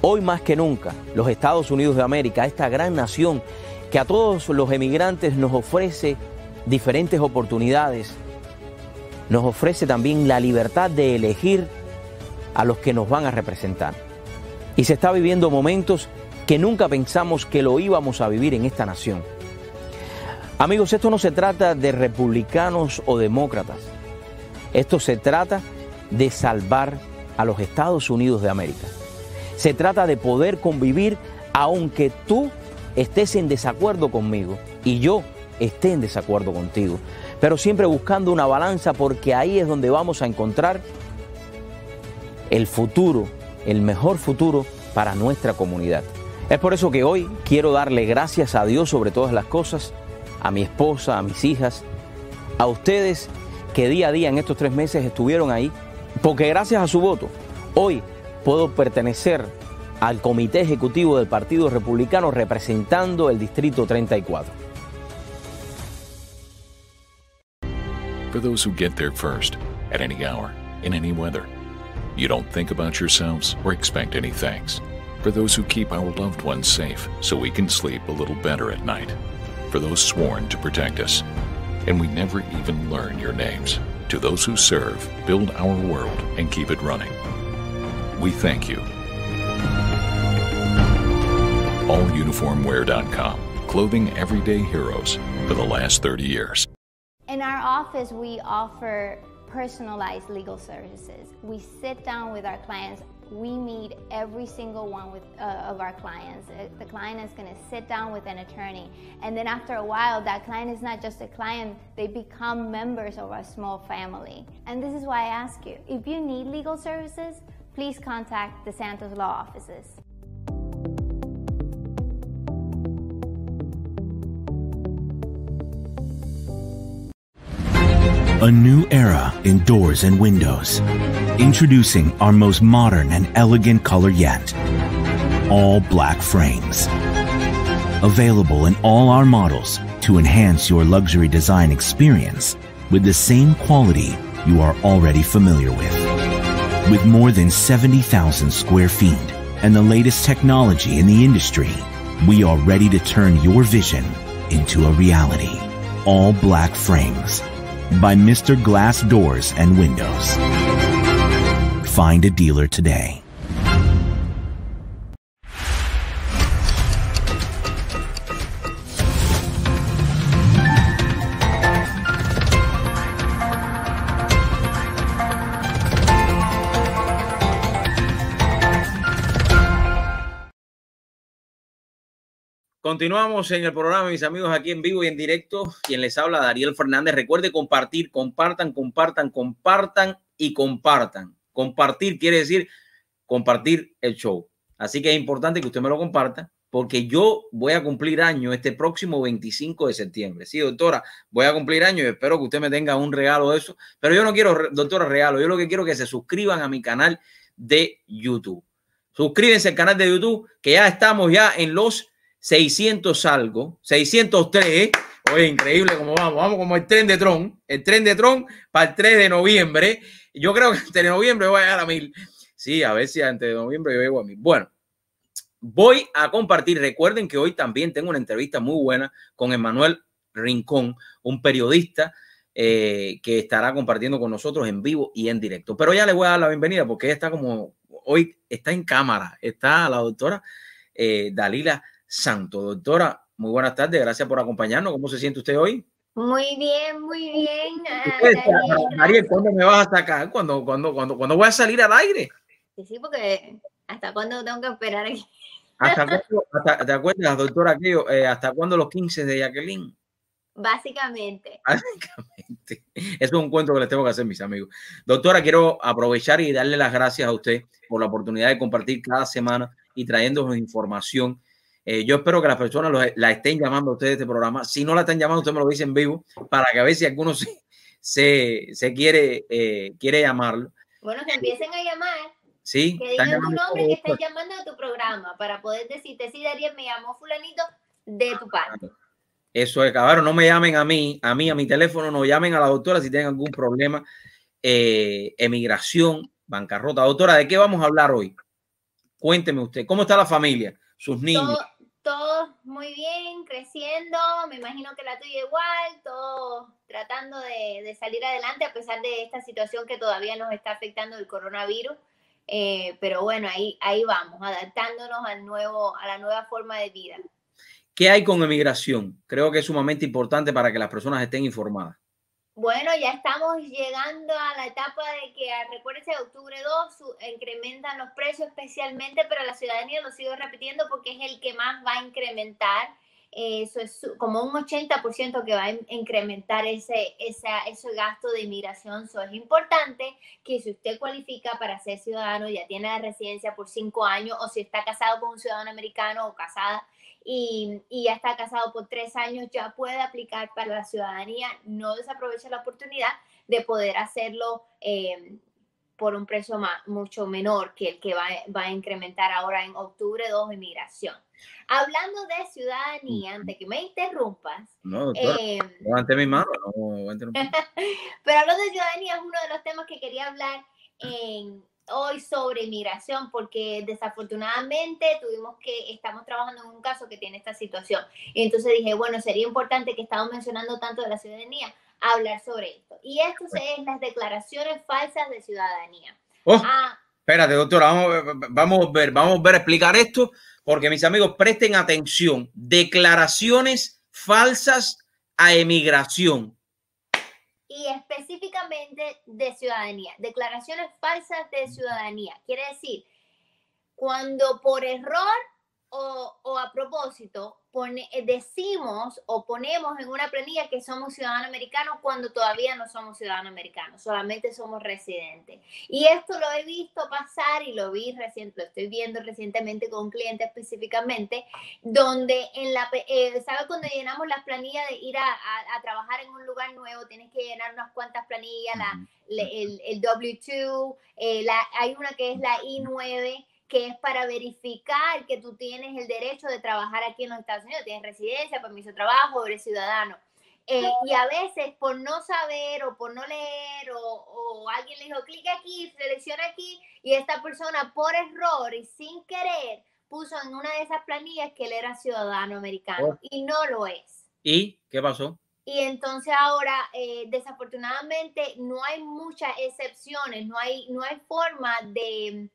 [SPEAKER 19] Hoy más que nunca, los Estados Unidos de América, esta gran nación que a todos los emigrantes nos ofrece diferentes oportunidades, nos ofrece también la libertad de elegir a los que nos van a representar. Y se está viviendo momentos que nunca pensamos que lo íbamos a vivir en esta nación. Amigos, esto no se trata de republicanos o demócratas. Esto se trata de salvar a los Estados Unidos de América. Se trata de poder convivir aunque tú estés en desacuerdo conmigo y yo esté en desacuerdo contigo. Pero siempre buscando una balanza porque ahí es donde vamos a encontrar el futuro, el mejor futuro para nuestra comunidad. Es por eso que hoy quiero darle gracias a Dios sobre todas las cosas, a mi esposa, a mis hijas, a ustedes que día a día en estos tres meses estuvieron ahí, porque gracias a su voto, hoy puedo pertenecer al comité ejecutivo del Partido Republicano representando el Distrito 34.
[SPEAKER 14] For those who get there first, at any hour, in any weather, you don't think about yourselves or expect any thanks. For those who keep our loved ones safe so we can sleep a little better at night, for those sworn to protect us. And we never even learn your names. To those who serve, build our world, and keep it running. We thank you. AllUniformwear.com, clothing everyday heroes for the last 30 years.
[SPEAKER 20] In our office, we offer personalized legal services. We sit down with our clients we meet every single one with, uh, of our clients. Uh, The client is going to sit down with an attorney, and then after a while, that client is not just a client, they become members of our small family. And this is why I ask you if you need legal services, please contact the Santos Law offices.
[SPEAKER 16] A new era in doors and windows. Introducing our most modern and elegant color yet. All black frames. Available in all our models to enhance your luxury design experience with the same quality you are already familiar with. With more than 70,000 square feet and the latest technology in the industry, we are ready to turn your vision into a reality. All black frames by Mr. Glass Doors and Windows. Find a dealer today.
[SPEAKER 1] Continuamos en el programa, mis amigos, aquí en vivo y en directo. Quien les habla, Dariel Fernández. Recuerde compartir, compartan, compartan, compartan y compartan. Compartir quiere decir compartir el show. Así que es importante que usted me lo comparta porque yo voy a cumplir año este próximo 25 de septiembre. Sí, doctora, voy a cumplir año y espero que usted me tenga un regalo de eso. Pero yo no quiero, doctora, regalo. Yo lo que quiero es que se suscriban a mi canal de YouTube. Suscríbense al canal de YouTube, que ya estamos ya en los 600 algo, 603. Oye, increíble cómo vamos. Vamos como el tren de Tron. El tren de Tron para el 3 de noviembre. Yo creo que entre noviembre voy a llegar a mil. Sí, a ver si antes de noviembre yo llego a mil. Bueno, voy a compartir. Recuerden que hoy también tengo una entrevista muy buena con Emanuel Rincón, un periodista eh, que estará compartiendo con nosotros en vivo y en directo. Pero ya le voy a dar la bienvenida porque ella está como hoy está en cámara. Está la doctora eh, Dalila Santo. Doctora, muy buenas tardes. Gracias por acompañarnos. ¿Cómo se siente usted hoy?
[SPEAKER 21] Muy bien, muy bien. ah,
[SPEAKER 1] Mariel, ¿cuándo me vas a sacar? ¿Cuándo, cuándo, cuándo, cuándo voy a salir al aire?
[SPEAKER 21] Sí, sí, porque hasta cuándo tengo que esperar aquí.
[SPEAKER 1] ¿Hasta cuándo, hasta- ¿Te acuerdas, doctora, aquello? eh, ¿Hasta cuándo los 15 de Jacqueline?
[SPEAKER 21] Básicamente.
[SPEAKER 1] Básicamente. Eso es un cuento que les tengo que hacer, mis amigos. Doctora, quiero aprovechar y darle las gracias a usted por la oportunidad de compartir cada semana y trayéndonos información. Eh, yo espero que las personas los- la estén llamando a ustedes de este programa. Si no la están llamando, usted me lo dice en vivo para que a ver si alguno se, se, se quiere, eh, quiere llamarlo.
[SPEAKER 21] Bueno, que empiecen a llamar,
[SPEAKER 1] Sí,
[SPEAKER 21] que digan tu nombre, que estén llamando a tu programa para poder decirte, sí, Darío, me llamó fulanito de tu parte.
[SPEAKER 1] Eso es, cabrón. No me llamen a mí, a mí, a mi teléfono, no llamen a la doctora si tienen algún problema. eh, emigración, bancarrota. Doctora, ¿de qué vamos a hablar hoy? Cuénteme usted, ¿cómo está la familia? Sus niños.
[SPEAKER 21] Todo, muy bien, creciendo, me imagino que la tuya igual, todos tratando de, de salir adelante a pesar de esta situación que todavía nos está afectando el coronavirus. Eh, pero bueno, ahí, ahí vamos, adaptándonos al nuevo, a la nueva forma de vida.
[SPEAKER 1] ¿Qué hay con emigración? Creo que es sumamente importante para que las personas estén informadas.
[SPEAKER 21] Bueno, ya estamos llegando a la etapa de que, ah, recuérdense, octubre 2 su- incrementan los precios especialmente, pero la ciudadanía lo sigo repitiendo porque es el que más va a incrementar. eh, Eso es como un 80% que va a in- incrementar ese, esa, ese gasto de inmigración. Eso es importante que si usted cualifica para ser ciudadano, ya tiene la residencia por cinco años, o si está casado con un ciudadano americano o casada y, y ya está casado por tres años, ya puede aplicar para la ciudadanía. No desaproveche la oportunidad de poder hacerlo eh, por un precio ma- mucho menor que el que va, va a incrementar ahora en octubre 2 inmigración. Hablando de ciudadanía, antes que me interrumpas,
[SPEAKER 1] No, doctora.
[SPEAKER 21] eh,
[SPEAKER 1] mi mano. No, voy a interrumpir.
[SPEAKER 21] pero hablando de ciudadanía es uno de los temas que quería hablar en- hoy sobre inmigración, porque desafortunadamente tuvimos que, estamos trabajando en un caso que tiene esta situación. Y entonces dije, bueno, sería importante que estamos mencionando tanto de la ciudadanía, hablar sobre esto. Y esto es las declaraciones falsas de ciudadanía.
[SPEAKER 1] Oh,
[SPEAKER 21] Ah,
[SPEAKER 1] espérate, doctora, vamos, a ver- vamos a ver, vamos a ver a explicar esto, porque mis amigos presten atención. Declaraciones falsas a emigración.
[SPEAKER 21] Específicamente de ciudadanía, declaraciones falsas de ciudadanía. Quiere decir cuando por error o, o a propósito pone- eh, decimos o ponemos en una planilla que somos ciudadanos americanos cuando todavía no somos ciudadanos americanos, solamente somos residentes. Y esto lo he visto pasar y lo vi recién, lo estoy viendo recientemente con un cliente específicamente, donde en la, eh, ¿sabe cuando llenamos las planillas de ir a, a- a trabajar en un lugar nuevo? Tienes que llenar unas cuantas planillas, la- el W2, eh, la, hay una que es la I9 que es para verificar que tú tienes el derecho de trabajar aquí en los Estados Unidos, tienes residencia, permiso de trabajo, eres ciudadano. Eh, y a veces por no saber o por no leer o, o alguien le dijo, clic aquí, selecciona aquí, y esta persona por error y sin querer puso en una de esas planillas que él era ciudadano americano
[SPEAKER 1] Oh.
[SPEAKER 21] y no lo es.
[SPEAKER 1] ¿Y qué pasó?
[SPEAKER 21] Y entonces ahora, eh, desafortunadamente, no hay muchas excepciones, no hay, no hay forma de,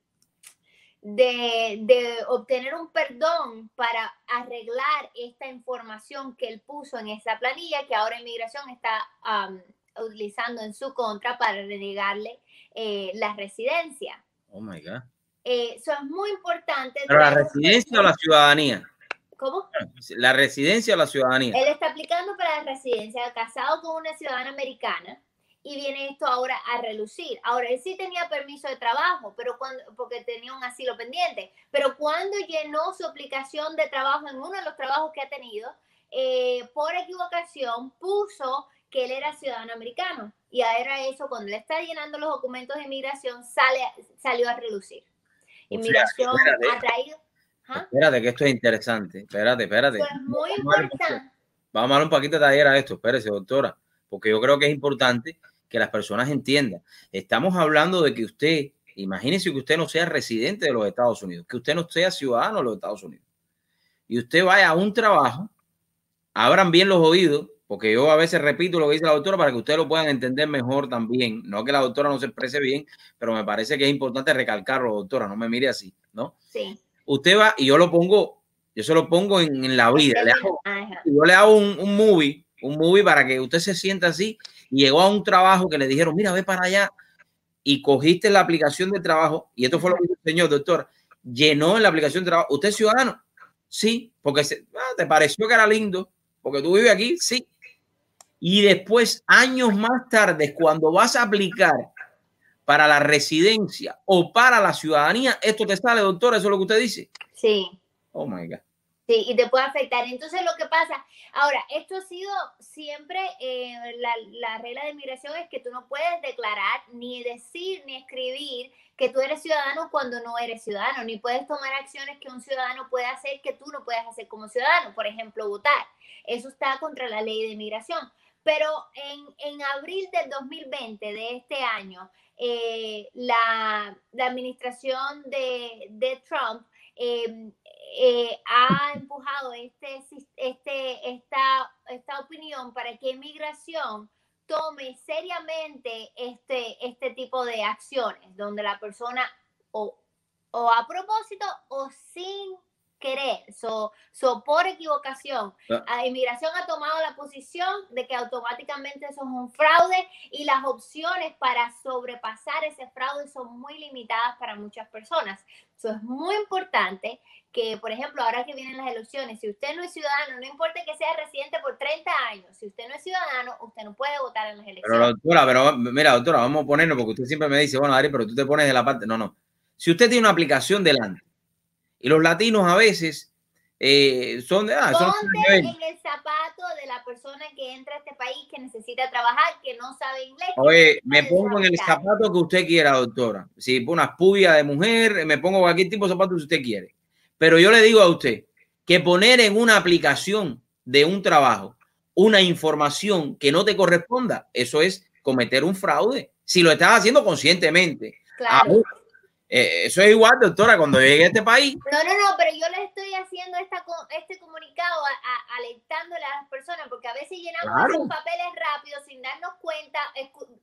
[SPEAKER 21] de, de obtener un perdón para arreglar esta información que él puso en esa planilla que ahora inmigración está am, utilizando en su contra para renegarle eh, la residencia.
[SPEAKER 1] Oh my God.
[SPEAKER 21] Eh, Eso es muy importante.
[SPEAKER 1] Pero la residencia o la ciudadanía.
[SPEAKER 21] ¿Cómo?
[SPEAKER 1] La residencia o la ciudadanía.
[SPEAKER 21] Él está aplicando para la residencia, casado con una ciudadana americana, y viene esto ahora a relucir. Ahora, él sí tenía permiso de trabajo, pero cuando, porque tenía un asilo pendiente, pero cuando llenó su aplicación de trabajo en uno de los trabajos que ha tenido, eh, por equivocación puso que él era ciudadano americano. Y ahora eso, cuando le está llenando los documentos de inmigración, sale, salió a relucir. Inmigración
[SPEAKER 1] espérate.
[SPEAKER 21] ha traído... ¿Ah?
[SPEAKER 1] Espérate, que esto es interesante. Espérate, espérate.
[SPEAKER 21] Eso es muy
[SPEAKER 1] Vamos a
[SPEAKER 21] importante.
[SPEAKER 1] Vamos a darle un poquito de taller a esto. Espérese, doctora. Porque yo creo que es importante que las personas entiendan. Estamos hablando de que usted, imagínese que usted no sea residente de los Estados Unidos, que usted no sea ciudadano de los Estados Unidos. Y usted vaya a un trabajo, abran bien los oídos, porque yo a veces repito lo que dice la doctora para que ustedes lo puedan entender mejor también. No que la doctora no se exprese bien, pero me parece que es importante recalcarlo, doctora. No me mire así, ¿no?
[SPEAKER 21] Sí.
[SPEAKER 1] Usted va y yo lo pongo, yo se lo pongo en, en la vida. Le hago-
[SPEAKER 21] Ajá.
[SPEAKER 1] yo le hago un, un movie, un movie para que usted se sienta así y llegó a un trabajo que le dijeron, mira, ve para allá y cogiste la aplicación de trabajo y esto fue lo que hizo el señor doctor, llenó en la aplicación de trabajo, ¿usted es ciudadano? Sí, porque se- ah, te pareció que era lindo, porque tú vives aquí, sí. Y después, años más tarde, cuando vas a aplicar para la residencia o para la ciudadanía, esto te sale, doctor, eso es lo que usted dice.
[SPEAKER 21] Sí.
[SPEAKER 1] Oh my God.
[SPEAKER 21] Sí, y te puede afectar. Entonces, lo que pasa, ahora, esto ha sido siempre, eh, la, la regla de inmigración es que tú no puedes declarar, ni decir, ni escribir que tú eres ciudadano cuando no eres ciudadano, ni puedes tomar acciones que un ciudadano puede hacer que tú no puedes hacer como ciudadano, por ejemplo, votar. Eso está contra la ley de inmigración. Pero en, en abril del 2020, de este año, eh, la, la administración de, de Trump eh, eh, ha empujado este, este, esta, esta opinión para que inmigración tome seriamente este, este tipo de acciones, donde la persona o, o a propósito o sin querer, so, so por equivocación,
[SPEAKER 1] Ah.
[SPEAKER 21] inmigración ha tomado la posición de que automáticamente eso es un fraude y las opciones para sobrepasar ese fraude son muy limitadas para muchas personas. Eso es muy importante que, por ejemplo, ahora que vienen las elecciones, si usted no es ciudadano, no importa que sea residente por 30 años, si usted no es ciudadano, usted no puede votar en las
[SPEAKER 1] Pero
[SPEAKER 21] elecciones.
[SPEAKER 1] doctora, pero mira, doctora, vamos a ponernos porque usted siempre me dice, bueno, Ari, pero tú te pones de la parte. No, no. Si usted tiene una aplicación delante y los latinos a veces eh, son de. Ah,
[SPEAKER 21] Ponte en el zapato de la persona que entra a este país, que necesita trabajar, que no sabe inglés.
[SPEAKER 1] Oye,
[SPEAKER 21] no
[SPEAKER 1] me pongo en el zapato que usted quiera, doctora. Si pone unas puyas de mujer, me pongo cualquier tipo de zapato que usted quiere. Pero yo le digo a usted que poner en una aplicación de un trabajo una información que no te corresponda, eso es cometer un fraude. Si lo estás haciendo conscientemente.
[SPEAKER 21] Claro.
[SPEAKER 1] Eh, eso es igual, doctora, cuando yo llegué a este país,
[SPEAKER 21] No, no, no, pero yo le estoy haciendo esta, este comunicado a- a- alertándole a las personas, porque a veces llenamos
[SPEAKER 1] Claro.
[SPEAKER 21] esos papeles rápido sin darnos cuenta,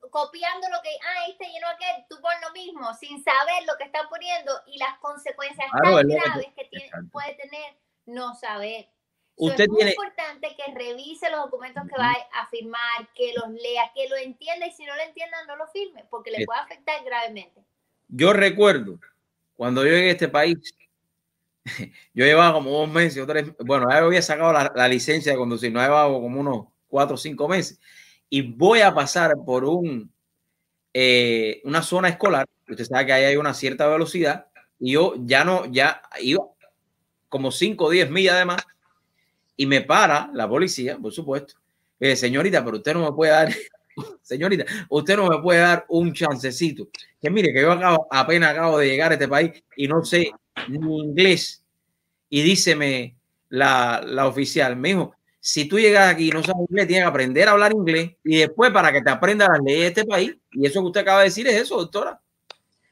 [SPEAKER 21] copiando lo que, ah, este llenó aquel, tú pon lo mismo, sin saber lo que están poniendo y las consecuencias
[SPEAKER 1] Claro,
[SPEAKER 21] tan
[SPEAKER 1] que-
[SPEAKER 21] graves que tiene- puede tener no saber.
[SPEAKER 1] Usted
[SPEAKER 21] es muy
[SPEAKER 1] tiene-
[SPEAKER 21] importante que revise los documentos que va a firmar, que los lea, que lo entienda y si no lo entienda no lo firme, porque le
[SPEAKER 1] Sí.
[SPEAKER 21] puede afectar gravemente.
[SPEAKER 1] Yo recuerdo cuando yo llegué a este país, yo llevaba como dos meses o tres, bueno, había sacado la, licencia de conducir, no llevaba como unos cuatro o cinco meses, y voy a pasar por un, eh, una zona escolar, usted sabe que ahí hay una cierta velocidad, y yo ya no, ya iba como 5 o 10 millas de más, y me para la policía, por supuesto, y dice, señorita, pero usted no me puede dar, señorita, usted no me puede dar un chancecito, que mire, que yo acabo, apenas acabo de llegar a este país y no sé ni inglés, y díceme la, la oficial, me dijo, si tú llegas aquí y no sabes inglés, tienes que aprender a hablar inglés y después para que te aprendas las leyes de este país. Y eso que usted acaba de decir es eso, doctora.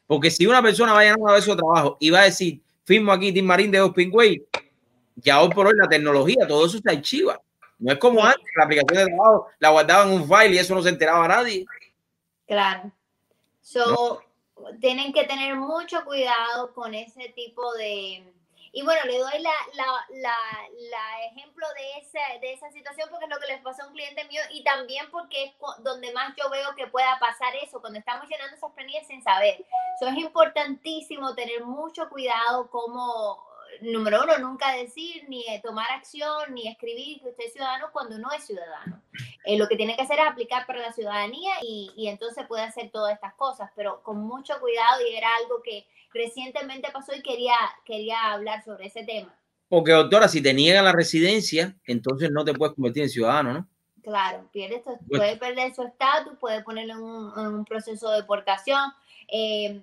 [SPEAKER 1] Porque si una persona va a llenar una vez su trabajo y va a decir, firmo aquí Tim Marín de Pingüey, ya hoy por hoy la tecnología, todo eso está archiva. No es como antes, la aplicación de trabajo la guardaban en un file y eso no se enteraba a nadie.
[SPEAKER 21] Claro. So, tienen que tener mucho cuidado con ese tipo de, y bueno, le doy la, la, la, la ejemplo de esa, de esa situación porque es lo que les pasó a un cliente mío y también porque es donde más yo veo que pueda pasar eso, cuando estamos llenando esas planillas sin saber. Eso es importantísimo tener mucho cuidado como, número uno, nunca decir ni tomar acción ni escribir que usted es ciudadano cuando no es ciudadano. Eh, lo que tiene que hacer es aplicar para la ciudadanía y, y entonces puede hacer todas estas cosas, pero con mucho cuidado y era algo que recientemente pasó y quería, quería hablar sobre ese tema.
[SPEAKER 1] Porque, doctora, si te niegan la residencia, entonces no te puedes convertir en ciudadano, ¿no?
[SPEAKER 21] Claro, pierde, puede perder su estatus, puede ponerlo en un, en un proceso de deportación. Eh,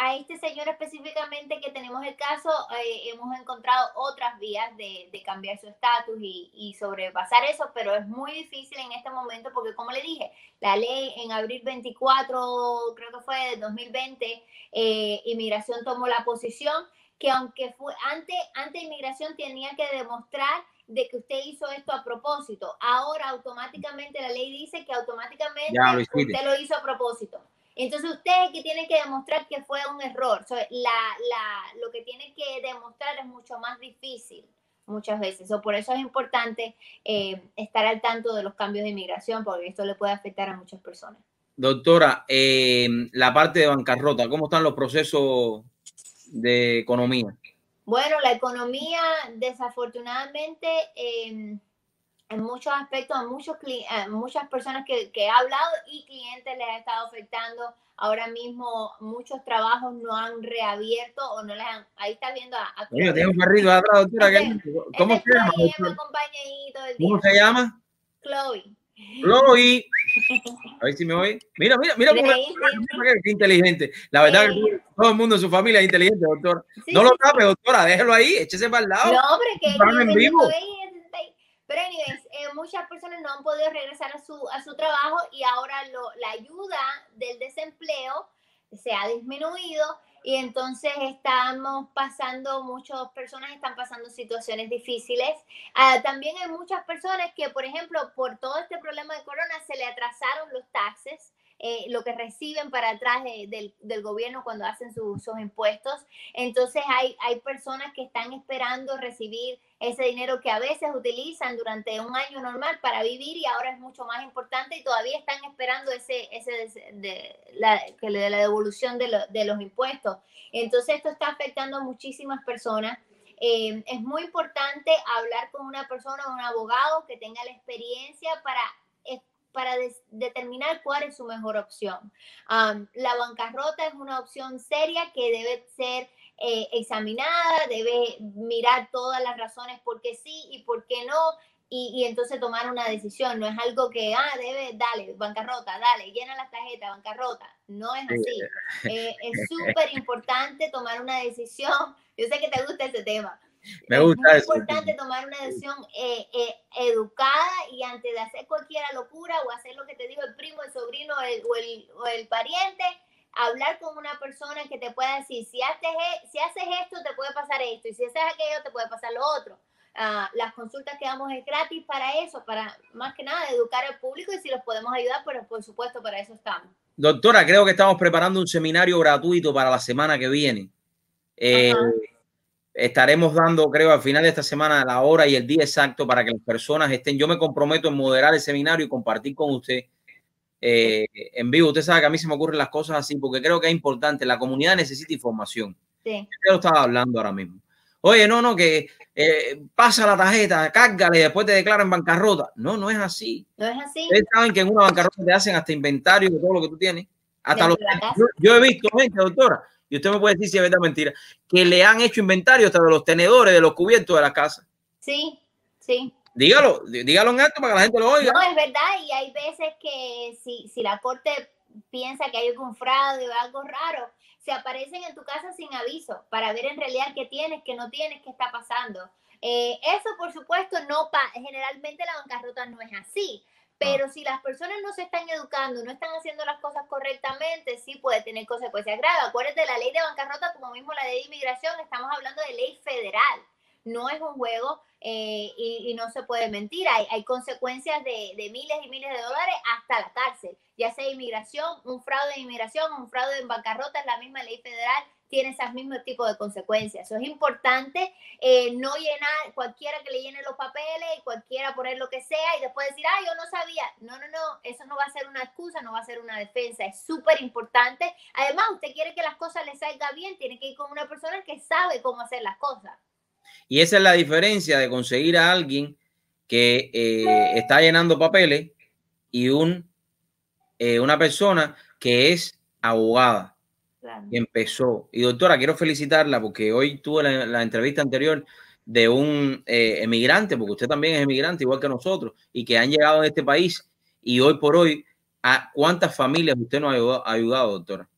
[SPEAKER 21] a este señor específicamente que tenemos el caso, eh, hemos encontrado otras vías de, de cambiar su estatus y, y, sobrepasar eso, pero es muy difícil en este momento porque, como le dije, la ley en abril 24, creo que fue de 2020, eh, Inmigración tomó la posición que aunque fue antes, ante Inmigración tenía que demostrar de que usted hizo esto a propósito. Ahora automáticamente la ley dice que automáticamente usted lo hizo a propósito. Entonces usted es que tiene que demostrar que fue un error. la, la, lo que tiene que demostrar es mucho más difícil muchas veces. O por eso es importante eh, estar al tanto de los cambios de inmigración, porque esto le puede afectar a muchas personas.
[SPEAKER 1] Doctora, eh, la parte de bancarrota, ¿cómo están los procesos de economía?
[SPEAKER 21] Bueno, la economía, desafortunadamente, eh, en muchos aspectos, a, muchos, muchas personas que, que, he hablado y clientes les ha estado afectando. Ahora mismo muchos trabajos no han reabierto o no les han... Ahí está viendo a... a
[SPEAKER 1] Oye, tengo un perrito atrás, doctora.
[SPEAKER 21] Este,
[SPEAKER 1] ¿Cómo
[SPEAKER 21] este
[SPEAKER 1] se llama? ¿Cómo se llama?
[SPEAKER 21] Chloe.
[SPEAKER 1] Chloe. A ver si me oye. Mira, mira, mira cómo qué inteligente. La verdad sí. que todo el mundo en su familia es inteligente, doctora. Sí, no sí, lo tape, doctora, déjelo ahí, échese para el lado.
[SPEAKER 21] No, hombre, que
[SPEAKER 1] en vivo.
[SPEAKER 21] Pero, anyways, eh, muchas personas no han podido regresar a su, a su trabajo y ahora lo, la ayuda del desempleo se ha disminuido y entonces estamos pasando, muchas personas están pasando situaciones difíciles. Uh, también hay muchas personas que, por ejemplo, por todo este problema de corona se le atrasaron los taxes eh, lo que reciben para atrás de, del, del, gobierno cuando hacen su, sus impuestos. Entonces hay, hay personas que están esperando recibir ese dinero que a veces utilizan durante un año normal para vivir y ahora es mucho más importante y todavía están esperando ese, ese de, la, que le dé la devolución de, lo, de los impuestos. Entonces esto está afectando a muchísimas personas. Eh, es muy importante hablar con una persona, un abogado que tenga la experiencia para para determinar cuál es su mejor opción. Um, la bancarrota es una opción seria que debe ser eh, examinada, debe mirar todas las razones por qué sí y por qué no, y, y, entonces tomar una decisión. No es algo que, ah, debe, dale, bancarrota, dale, llena la tarjeta, bancarrota. No es así. Eh, es súper importante tomar una decisión. Yo sé que te gusta ese tema.
[SPEAKER 1] Me gusta
[SPEAKER 21] es muy importante tomar una decisión eh, eh, educada y antes de hacer cualquier locura o hacer lo que te digo el primo, el sobrino el, o, el, o, el, pariente, hablar con una persona que te pueda decir, si haces, e, si haces esto, te puede pasar esto, y si haces aquello, te puede pasar lo otro. Uh, las consultas que damos es gratis para eso, para más que nada educar al público y si los podemos ayudar, pero por supuesto para eso estamos.
[SPEAKER 1] Doctora, creo que estamos preparando un seminario gratuito para la semana que viene. Eh, estaremos dando, creo, al final de esta semana la hora y el día exacto para que las personas estén. Yo me comprometo en moderar el seminario y compartir con usted eh, en vivo. Usted sabe que a mí se me ocurren las cosas así porque creo que es importante. La comunidad necesita información.
[SPEAKER 21] Sí.
[SPEAKER 1] Yo lo estaba hablando ahora mismo. Oye, no, no, que eh, pasa la tarjeta, cárgale y después te declaran bancarrota. No, no es así.
[SPEAKER 21] No es así.
[SPEAKER 1] Ustedes saben que en una bancarrota te hacen hasta inventario de todo lo que tú tienes. Hasta los, yo, yo he visto gente, doctora, y usted me puede decir si es verdad o mentira, que le han hecho inventario hasta de los tenedores, de los cubiertos de la casa.
[SPEAKER 21] Sí, sí.
[SPEAKER 1] Dígalo, dí- dígalo en alto para que la gente lo oiga.
[SPEAKER 21] No, es verdad, y hay veces que si, si la corte piensa que hay algún fraude o algo raro, se aparecen en tu casa sin aviso para ver en realidad qué tienes, qué no tienes, qué está pasando. Eh, eso, por supuesto, no pa generalmente la bancarrota no es así. Pero si las personas no se están educando, no están haciendo las cosas correctamente, sí puede tener consecuencias graves. Acuérdate, la ley de bancarrota, como mismo la ley de inmigración, estamos hablando de ley federal no es un juego eh, y, y no se puede mentir. Hay, hay consecuencias de, de miles y miles de dólares hasta la cárcel, ya sea inmigración, un fraude de inmigración, un fraude en bancarrota, es la misma ley federal, tiene esos mismos tipos de consecuencias. Eso es importante, eh, no llenar, cualquiera que le llene los papeles y cualquiera poner lo que sea y después decir, ah, yo no sabía. No, no, no, eso no va a ser una excusa, no va a ser una defensa, es súper importante. Además, usted quiere que las cosas le salgan bien, tiene que ir con una persona que sabe cómo hacer las cosas.
[SPEAKER 1] Y esa es la diferencia de conseguir a alguien que eh, está llenando papeles y un, eh, una persona que es abogada, que empezó. Y doctora, quiero felicitarla porque hoy tuve la, la entrevista anterior de un eh, emigrante, porque usted también es emigrante, igual que nosotros, y que han llegado a este país. Y hoy por hoy, ¿a cuántas familias usted nos ha ayudado, ayudado doctora?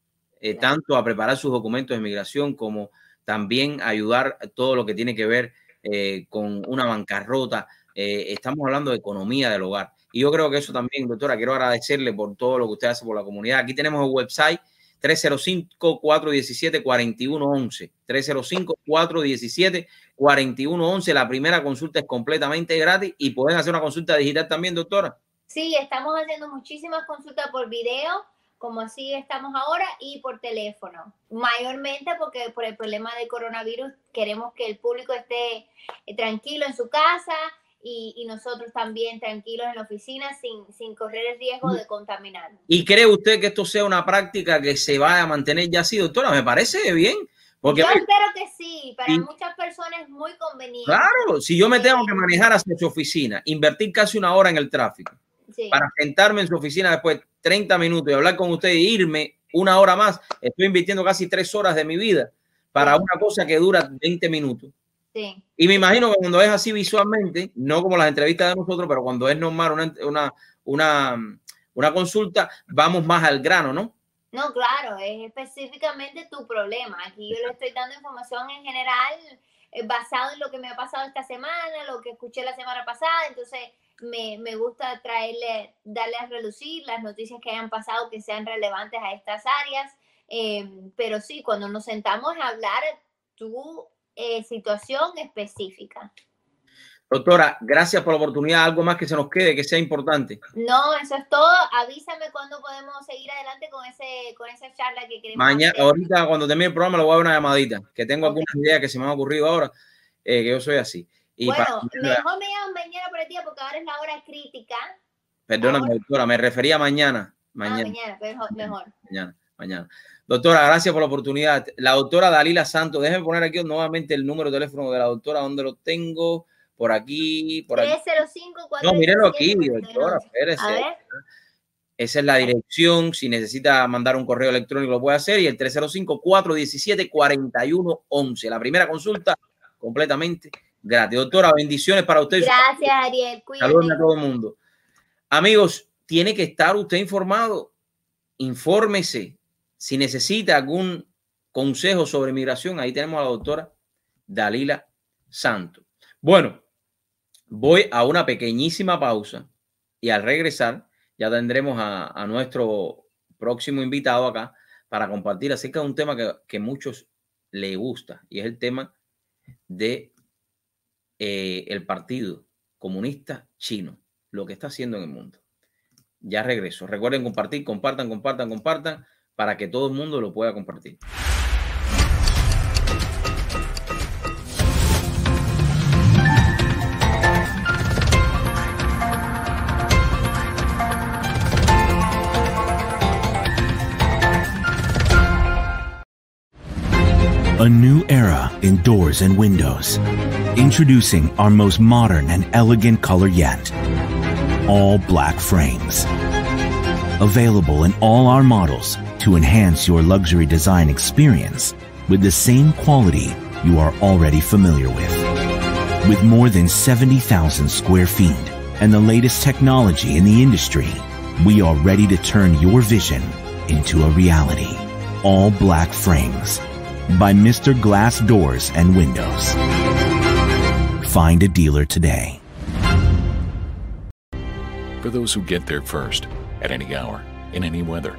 [SPEAKER 1] Eh, tanto a preparar sus documentos de migración como también ayudar todo lo que tiene que ver eh, con una bancarrota. Eh, estamos hablando de economía del hogar. Y yo creo que eso también, doctora, quiero agradecerle por todo lo que usted hace por la comunidad. Aquí tenemos el website 305-417-4111. 305-417-4111. La primera consulta es completamente gratis y pueden hacer una consulta digital también, doctora.
[SPEAKER 21] Sí, estamos haciendo muchísimas consultas por video, como así estamos ahora, y por teléfono. Mayormente porque por el problema del coronavirus queremos que el público esté eh, tranquilo en su casa y, y nosotros también tranquilos en la oficina sin, sin correr el riesgo de contaminar.
[SPEAKER 1] ¿Y cree usted que esto sea una práctica que se vaya a mantener ya así, doctora? Me parece bien. Porque
[SPEAKER 21] Yo espero que sí, para
[SPEAKER 1] Sí.
[SPEAKER 21] muchas personas es muy conveniente.
[SPEAKER 1] Claro, si yo me tengo que manejar hacia su oficina, invertir casi una hora en el tráfico,
[SPEAKER 21] Sí.
[SPEAKER 1] para sentarme en su oficina después 30 minutos y hablar con usted y irme una hora más, estoy invirtiendo casi tres horas de mi vida para una cosa que dura 20 minutos.
[SPEAKER 21] Sí.
[SPEAKER 1] Y me imagino que cuando es así visualmente, no como las entrevistas de nosotros, pero cuando es normal una, una, una, una consulta, vamos más al grano, ¿no?
[SPEAKER 21] No, claro, es específicamente tu problema. Aquí yo le estoy dando información en general eh, basado en lo que me ha pasado esta semana, lo que escuché la semana pasada. Entonces, me, me gusta traerle, darle a relucir las noticias que hayan pasado que sean relevantes a estas áreas. Eh, pero sí, cuando nos sentamos a hablar tu eh, situación específica.
[SPEAKER 1] Doctora, gracias por la oportunidad. Algo más que se nos quede, que sea importante.
[SPEAKER 21] No, eso es todo. Avísame cuándo podemos seguir adelante con ese con esa charla que queremos
[SPEAKER 1] Mañana,
[SPEAKER 21] hacer.
[SPEAKER 1] ahorita cuando termine el programa, le voy a dar una llamadita, que tengo algunas ideas que se me han ocurrido ahora, eh, que yo soy así. Y
[SPEAKER 21] Bueno,
[SPEAKER 1] para-
[SPEAKER 21] mejor me llaman mañana por el día porque ahora es la hora crítica.
[SPEAKER 1] perdóname, doctora, me refería a mañana.
[SPEAKER 21] Ah,
[SPEAKER 1] Mañana,
[SPEAKER 21] mañana, mejor. mejor.
[SPEAKER 1] mañana, mañana. Doctora, gracias por la oportunidad. La doctora Dalila Santos, déjeme poner aquí nuevamente el número de teléfono de la doctora, donde lo tengo, por aquí, por aquí.
[SPEAKER 21] 305
[SPEAKER 1] No, mírelo aquí, doctora,
[SPEAKER 21] A
[SPEAKER 1] espérese.
[SPEAKER 21] ver.
[SPEAKER 1] Esa es la dirección. Si necesita mandar un correo electrónico, lo puede hacer. Y el 305-417-4111. La primera consulta completamente gratis. Doctora, bendiciones para usted.
[SPEAKER 21] Gracias, Ariel.
[SPEAKER 1] Saludos
[SPEAKER 21] Cuídate.
[SPEAKER 1] a todo el mundo. Amigos, tiene que estar usted informado. Infórmese. Si necesita algún consejo sobre migración, ahí tenemos a la doctora Dalila Santos. Bueno, voy a una pequeñísima pausa y al regresar ya tendremos a, a nuestro próximo invitado acá para compartir acerca de un tema que, que muchos le gusta y es el tema de eh, el Partido Comunista Chino, lo que está haciendo en el mundo. Ya regreso. Recuerden compartir, compartan, compartan, compartan para que todo el mundo lo pueda compartir.
[SPEAKER 16] A new era in doors and windows. Introducing our most modern and elegant color yet. All black frames. Available in all our models to enhance your luxury design experience with the same quality you are already familiar with. With more than 70,000 square feet and the latest technology in the industry, we are ready to turn your vision into a reality. All black frames by Mr. Glass Doors and Windows. Find a dealer today.
[SPEAKER 14] For those who get there first, at any hour, in any weather,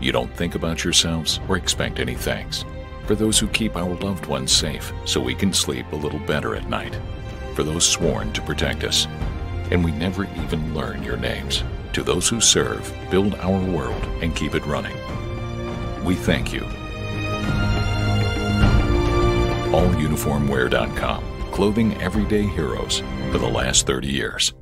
[SPEAKER 14] you don't think about yourselves or expect any thanks. For those who keep our loved ones safe so we can sleep a little better at night. For those sworn to protect us. And we never even learn your names. To those who serve, build our world, and keep it running. We thank you. AllUniformWear.com. Clothing everyday heroes for the last 30 years.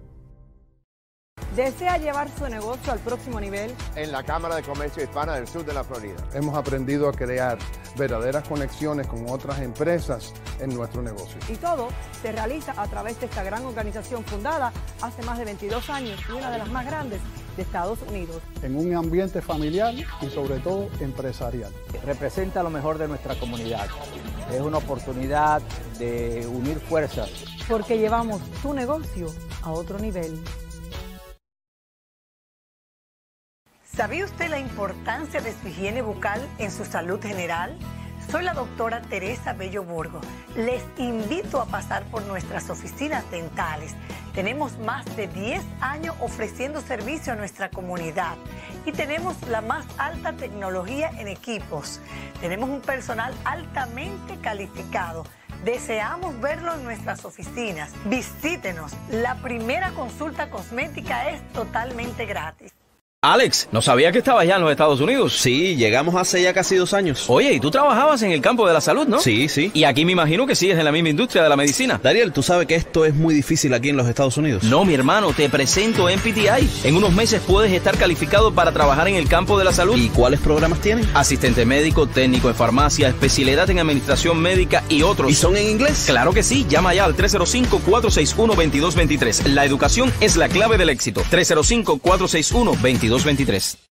[SPEAKER 22] ¿Desea llevar su negocio al próximo nivel?
[SPEAKER 23] En la Cámara de Comercio Hispana del Sur de la Florida.
[SPEAKER 24] Hemos aprendido a crear verdaderas conexiones con otras empresas en nuestro negocio.
[SPEAKER 22] Y todo se realiza a través de esta gran organización fundada hace más de 22 años y una de las más grandes de Estados Unidos.
[SPEAKER 24] En un ambiente familiar y sobre todo empresarial.
[SPEAKER 25] Representa lo mejor de nuestra comunidad. Es una oportunidad de unir fuerzas.
[SPEAKER 22] Porque llevamos tu negocio a otro nivel. ¿Sabía usted la importancia de su higiene bucal en su salud general? Soy la doctora Teresa Bello Burgo. Les invito a pasar por nuestras oficinas dentales. Tenemos más de 10 años ofreciendo servicio a nuestra comunidad y tenemos la más alta tecnología en equipos. Tenemos un personal altamente calificado. Deseamos verlo en nuestras oficinas. Visítenos. La primera consulta cosmética es totalmente gratis.
[SPEAKER 1] Alex, no sabía que estabas ya en los Estados Unidos.
[SPEAKER 17] Sí, llegamos hace ya casi dos años.
[SPEAKER 1] Oye, y tú trabajabas en el campo de la salud, ¿no?
[SPEAKER 17] Sí, sí.
[SPEAKER 1] Y aquí me imagino que sigues en la misma industria de la medicina.
[SPEAKER 17] Dariel, tú sabes que esto es muy difícil aquí en los Estados Unidos.
[SPEAKER 1] No, mi hermano, te presento en PTI. En unos meses puedes estar calificado para trabajar en el campo de la salud.
[SPEAKER 17] ¿Y cuáles programas tienen?
[SPEAKER 1] Asistente médico, técnico en farmacia, especialidad en administración médica y otros.
[SPEAKER 17] ¿Y son en inglés?
[SPEAKER 1] Claro que sí. Llama ya al 305-461-2223. La educación es la clave del éxito. 305-461-2223. 2223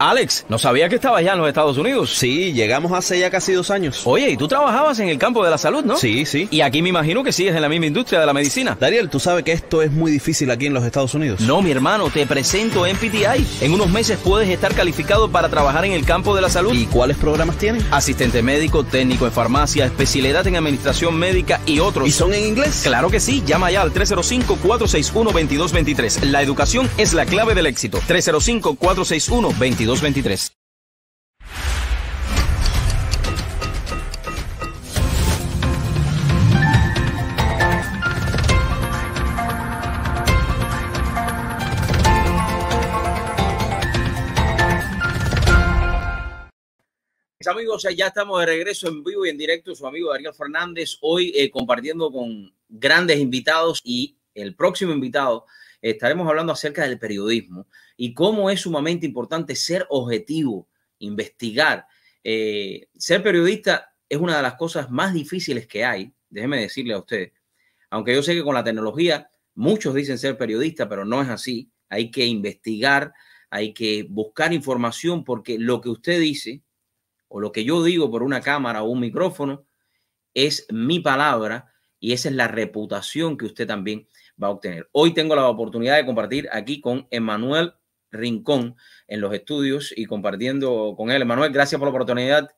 [SPEAKER 1] Alex, no sabía que estabas ya en los Estados Unidos.
[SPEAKER 17] Sí, llegamos hace ya casi dos años.
[SPEAKER 1] Oye, y tú trabajabas en el campo de la salud, ¿no?
[SPEAKER 17] Sí, sí.
[SPEAKER 1] Y aquí me imagino que sigues en la misma industria de la medicina.
[SPEAKER 17] Dariel, tú sabes que esto es muy difícil aquí en los Estados Unidos.
[SPEAKER 1] No, mi hermano, te presento en PTI. En unos meses puedes estar calificado para trabajar en el campo de la salud.
[SPEAKER 17] ¿Y cuáles programas tienen?
[SPEAKER 1] Asistente médico, técnico en farmacia, especialidad en administración médica y otros.
[SPEAKER 17] ¿Y son en inglés?
[SPEAKER 1] Claro que sí. Llama ya al 305-461-2223. La educación es la clave del éxito. 305-461-2223. Mis amigos, ya estamos de regreso en vivo y en directo. Su amigo Daniel Fernández, hoy eh, compartiendo con grandes invitados y el próximo invitado estaremos hablando acerca del periodismo y cómo es sumamente importante ser objetivo, investigar. Eh, ser periodista es una de las cosas más difíciles que hay, déjeme decirle a usted. Aunque yo sé que con la tecnología muchos dicen ser periodista, pero no es así. Hay que investigar, hay que buscar información porque lo que usted dice o lo que yo digo por una cámara o un micrófono es mi palabra y esa es la reputación que usted también va a obtener. Hoy tengo la oportunidad de compartir aquí con Emanuel Rincón en los estudios y compartiendo con él. Emanuel, gracias por la oportunidad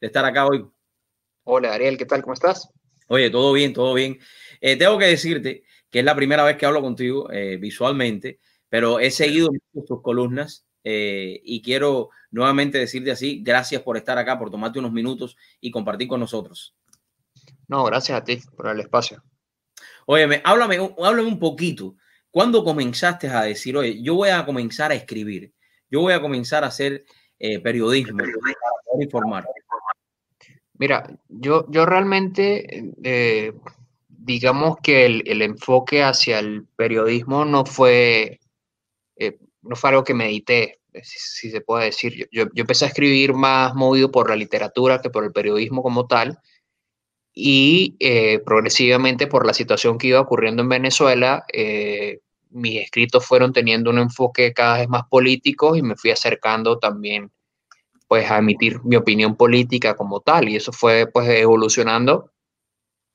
[SPEAKER 1] de estar acá hoy.
[SPEAKER 26] Hola Ariel, ¿qué tal? ¿Cómo estás?
[SPEAKER 1] Oye, todo bien, todo bien. Eh, tengo que decirte que es la primera vez que hablo contigo eh, visualmente, pero he seguido tus columnas eh, y quiero nuevamente decirte así, gracias por estar acá, por tomarte unos minutos y compartir con nosotros.
[SPEAKER 26] No, gracias a ti por el espacio.
[SPEAKER 1] Óyeme, háblame, háblame un poquito. ¿Cuándo comenzaste a decir, oye, yo voy a comenzar a escribir, yo voy a comenzar a hacer eh, periodismo para informar?
[SPEAKER 26] Mira, yo, yo realmente, eh, digamos que el, el, enfoque hacia el periodismo no fue, eh, no fue algo que medité si, si se puede decir. Yo, yo, yo empecé a escribir más movido por la literatura que por el periodismo como tal y eh, progresivamente por la situación que iba ocurriendo en Venezuela, eh, mis escritos fueron teniendo un enfoque cada vez más político y me fui acercando también pues a emitir mi opinión política como tal y eso fue pues evolucionando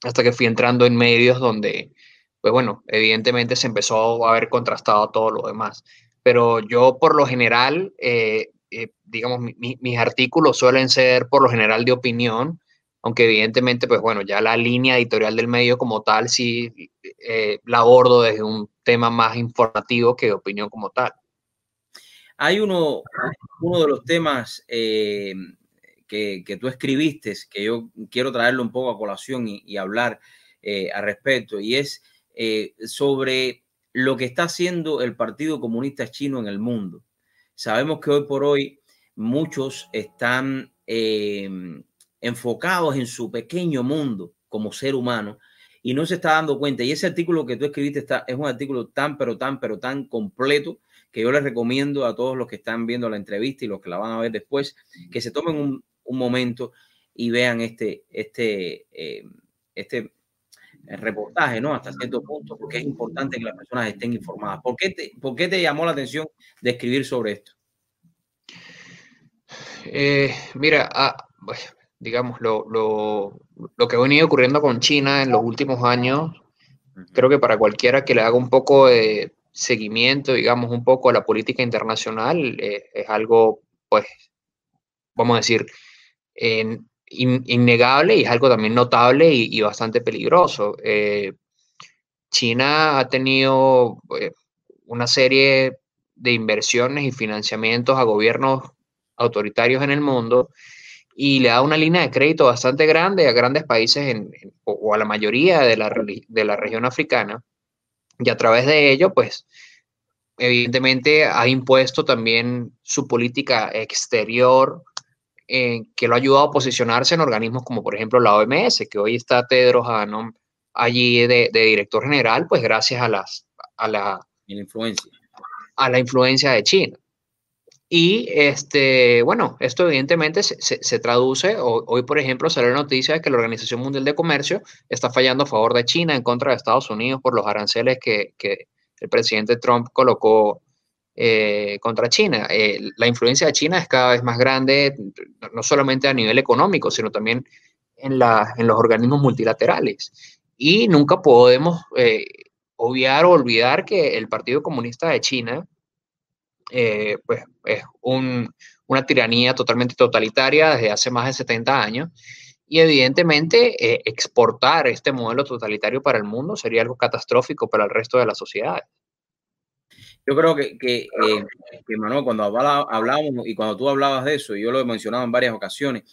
[SPEAKER 26] hasta que fui entrando en medios donde pues bueno, evidentemente se empezó a haber contrastado todo lo demás. Pero yo por lo general, eh, digamos, mis artículos suelen ser por lo general de opinión, aunque evidentemente, pues bueno, ya la línea editorial del medio como tal sí eh, la abordo desde un tema más informativo que opinión como tal.
[SPEAKER 1] Hay uno, uno de los temas que, que, tú escribiste, que yo quiero traerlo un poco a colación y, hablar al respecto, y es eh, sobre lo que está haciendo el Partido Comunista Chino en el mundo. Sabemos que hoy por hoy muchos están enfocados en su pequeño mundo como ser humano y no se está dando cuenta. Y ese artículo que tú escribiste está, es un artículo tan, pero tan, pero tan completo que yo les recomiendo a todos los que están viendo la entrevista y los que la van a ver después, que se tomen un, momento y vean este, este, em, este reportaje, ¿no? Hasta cierto punto, porque es importante que las personas estén informadas. ¿Por qué te, por qué te llamó la atención de escribir sobre esto?
[SPEAKER 26] Eh, mira, ah, digamos, lo, lo, lo, que ha venido ocurriendo con China en los últimos años, creo que para cualquiera que le haga un poco de seguimiento, digamos, un poco a la política internacional, eh, es algo, pues, vamos a decir, innegable y es algo también notable y, bastante peligroso. Eh, China ha tenido eh, una serie de inversiones y financiamientos a gobiernos autoritarios en el mundo y le da una línea de crédito bastante grande a grandes países o a la mayoría de la, de la región africana y a través de ello, pues, evidentemente ha impuesto también su política exterior eh, que lo ha ayudado a posicionarse en organismos como por ejemplo la OMS, que hoy está Tedros Adhanom allí de, director general, pues gracias a, las, a, la,
[SPEAKER 1] influencia.
[SPEAKER 26] a la influencia de China. Y este, bueno, esto evidentemente se, se, traduce, hoy, por ejemplo sale la noticia de que la Organización Mundial de Comercio está fallando a favor de China en contra de Estados Unidos por los aranceles que, que el presidente Trump colocó eh, contra China. Eh, la influencia de China es cada vez más grande, no solamente a nivel económico, sino también en, la, en los organismos multilaterales. Y nunca podemos eh, obviar o olvidar que el Partido Comunista de China pues, es un, una tiranía totalmente totalitaria desde hace más de 70 años. Y evidentemente exportar este modelo totalitario para el mundo sería algo catastrófico para el resto de la sociedad.
[SPEAKER 1] Yo creo que, que, eh, que Manuel, cuando hablábamos y cuando tú hablabas de eso, yo lo he mencionado en varias ocasiones,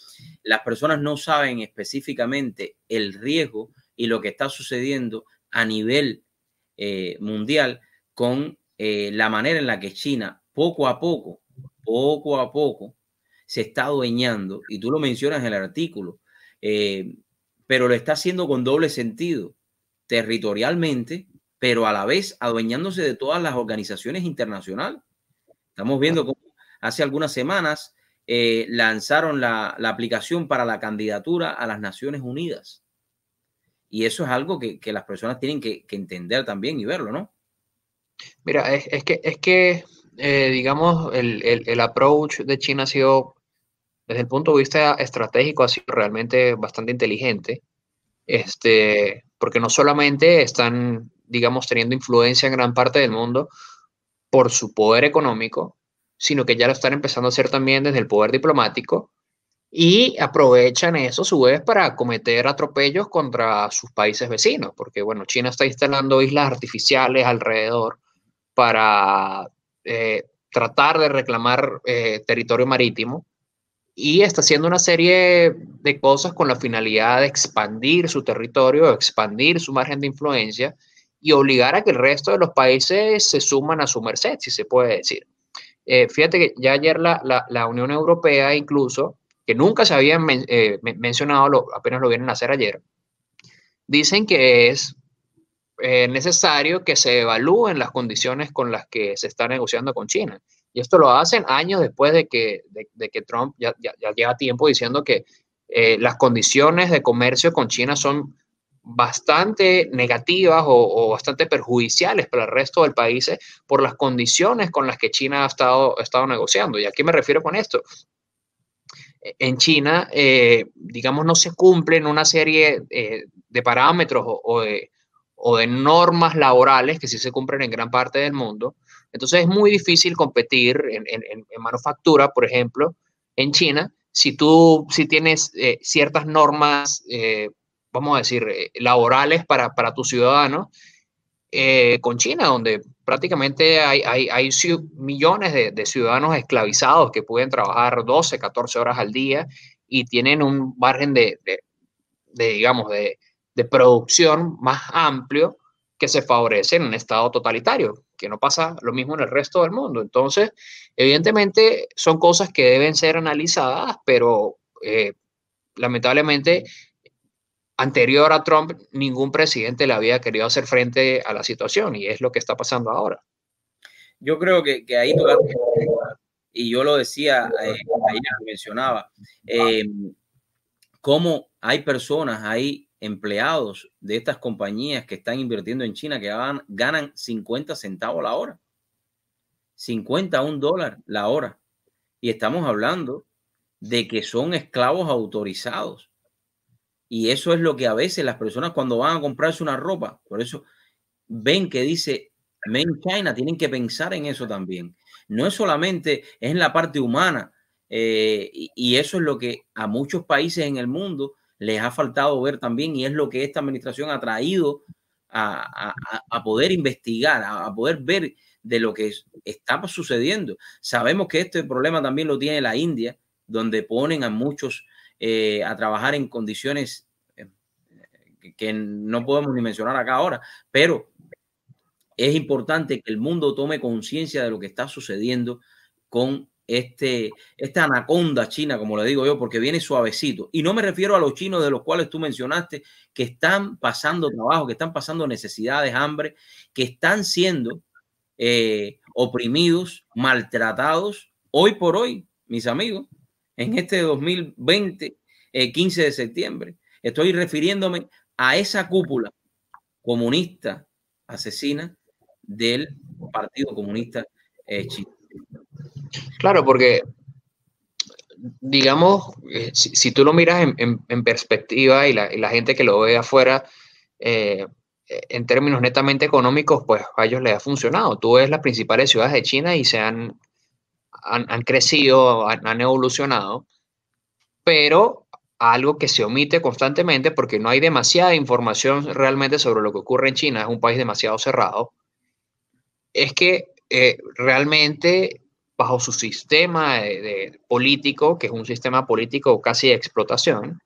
[SPEAKER 1] las personas no saben específicamente el riesgo y lo que está sucediendo a nivel eh, mundial con eh, la manera en la que China poco a poco, poco a poco, se está adueñando, y tú lo mencionas en el artículo, pero lo está haciendo con doble sentido, territorialmente pero a la vez adueñándose de todas las organizaciones internacionales. Estamos viendo cómo hace algunas semanas eh, lanzaron la, aplicación para la candidatura a las Naciones Unidas. Y eso es algo que, las personas tienen que, entender también y verlo, ¿no?
[SPEAKER 26] Mira, es, que, es que eh, digamos, el, el, approach de China ha sido, desde el punto de vista estratégico, ha sido realmente bastante inteligente. Este, porque no solamente están digamos, teniendo influencia en gran parte del mundo por su poder económico, sino que ya lo están empezando a hacer también desde el poder diplomático y aprovechan eso a su vez para cometer atropellos contra sus países vecinos, porque bueno, China está instalando islas artificiales alrededor para eh, tratar de reclamar eh, territorio marítimo y está haciendo una serie de cosas con la finalidad de expandir su territorio, expandir su margen de influencia y obligar a que el resto de los países se suman a su merced, si se puede decir. Eh, fíjate que ya ayer la, la, Unión Europea incluso, que nunca se habían eh, mencionado, apenas lo vienen a hacer ayer, dicen que es eh, necesario que se evalúen las condiciones con las que se está negociando con China. Y esto lo hacen años después de que, de, que Trump ya, lleva tiempo diciendo que eh, las condiciones de comercio con China son bastante negativas o, bastante perjudiciales para el resto del país por las condiciones con las que China ha estado, estado negociando. ¿Y a qué me refiero con esto? En China, eh, digamos, no se cumplen una serie eh, de parámetros o, o, de, o, de, normas laborales que sí se cumplen en gran parte del mundo. Entonces es muy difícil competir en, en, en manufactura, por ejemplo, en China, si tú si tienes eh, ciertas normas eh, vamos a decir, eh, laborales para, para tus ciudadanos, con China, donde prácticamente hay, hay, hay millones de, de, ciudadanos esclavizados que pueden trabajar 12, 14 horas al día y tienen un margen de, de digamos, de, de producción más amplio que se favorece en un estado totalitario, que no pasa lo mismo en el resto del mundo. Entonces, evidentemente son cosas que deben ser analizadas, pero eh, lamentablemente anterior a Trump, ningún presidente le había querido hacer frente a la situación y es lo que está pasando ahora.
[SPEAKER 1] Yo creo que, que ahí y yo lo decía, eh, ayer mencionaba, eh, cómo hay personas, hay empleados de estas compañías que están invirtiendo en China que ganan, ganan 50 centavos la hora, 50 a un dólar la hora. Y estamos hablando de que son esclavos autorizados y eso es lo que a veces las personas cuando van a comprarse una ropa, por eso ven que dice Made in China, tienen que pensar en eso también. No es solamente, es en la parte humana. Eh, y, eso es lo que a muchos países en el mundo les ha faltado ver también y es lo que esta administración ha traído a, a, poder investigar, a, a, poder ver de lo que está sucediendo. Sabemos que este problema también lo tiene la India, donde ponen a muchos eh, a trabajar en condiciones eh, que no podemos ni mencionar acá ahora, pero es importante que el mundo tome conciencia de lo que está sucediendo con este, esta anaconda china, como le digo yo, porque viene suavecito. Y no me refiero a los chinos de los cuales tú mencionaste, que están pasando trabajo, que están pasando necesidades, hambre, que están siendo eh, oprimidos, maltratados, hoy por hoy, mis amigos, en este 2020, eh, 15 de septiembre. Estoy refiriéndome a esa cúpula comunista asesina del Partido Comunista eh, Chino.
[SPEAKER 26] Claro, porque digamos, eh, si, tú lo miras en, perspectiva y la, gente que lo ve afuera, eh, en términos netamente económicos, pues a ellos les ha funcionado. Tú ves las principales ciudades de China y se han han, han crecido, han, han, evolucionado, pero algo que se omite constantemente porque no hay demasiada información realmente sobre lo que ocurre en China, es un país demasiado cerrado, es que eh, realmente bajo su sistema político, que es un sistema político casi de explotación,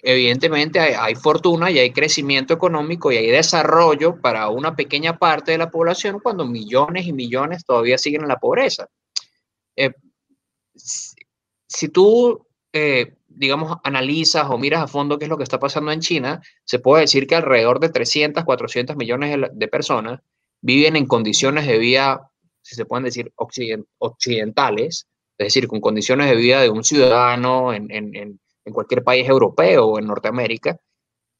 [SPEAKER 26] evidentemente hay, fortuna y hay crecimiento económico y hay desarrollo para una pequeña parte de la población cuando millones y millones todavía siguen en la pobreza. Eh, si tú, eh, digamos, analizas o miras a fondo qué es lo que está pasando en China, se puede decir que alrededor de 300, 400 millones de personas viven en condiciones de vida, si se pueden decir, occident occidentales, es decir, con condiciones de vida de un ciudadano en, en, en, cualquier país europeo o en Norteamérica,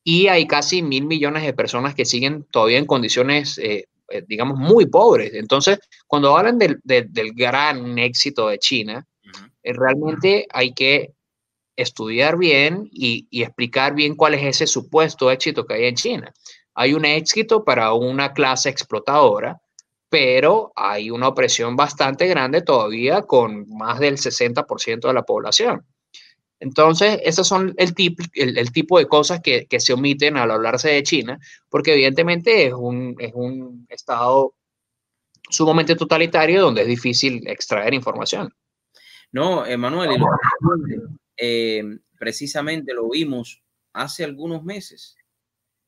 [SPEAKER 26] y hay casi mil millones de personas que siguen todavía en condiciones eh, eh, digamos, muy pobres. Entonces, cuando hablan del, del, del gran éxito de China, uh -huh. eh, realmente hay que estudiar bien y, y, explicar bien cuál es ese supuesto éxito que hay en China. Hay un éxito para una clase explotadora, pero hay una opresión bastante grande todavía con más del 60% de la población. Entonces, esos son el, tip, el, el tipo de cosas que, que, se omiten al hablarse de China, porque evidentemente es un, es un estado sumamente totalitario donde es difícil extraer información.
[SPEAKER 1] No, Emanuel, eh, precisamente lo vimos hace algunos meses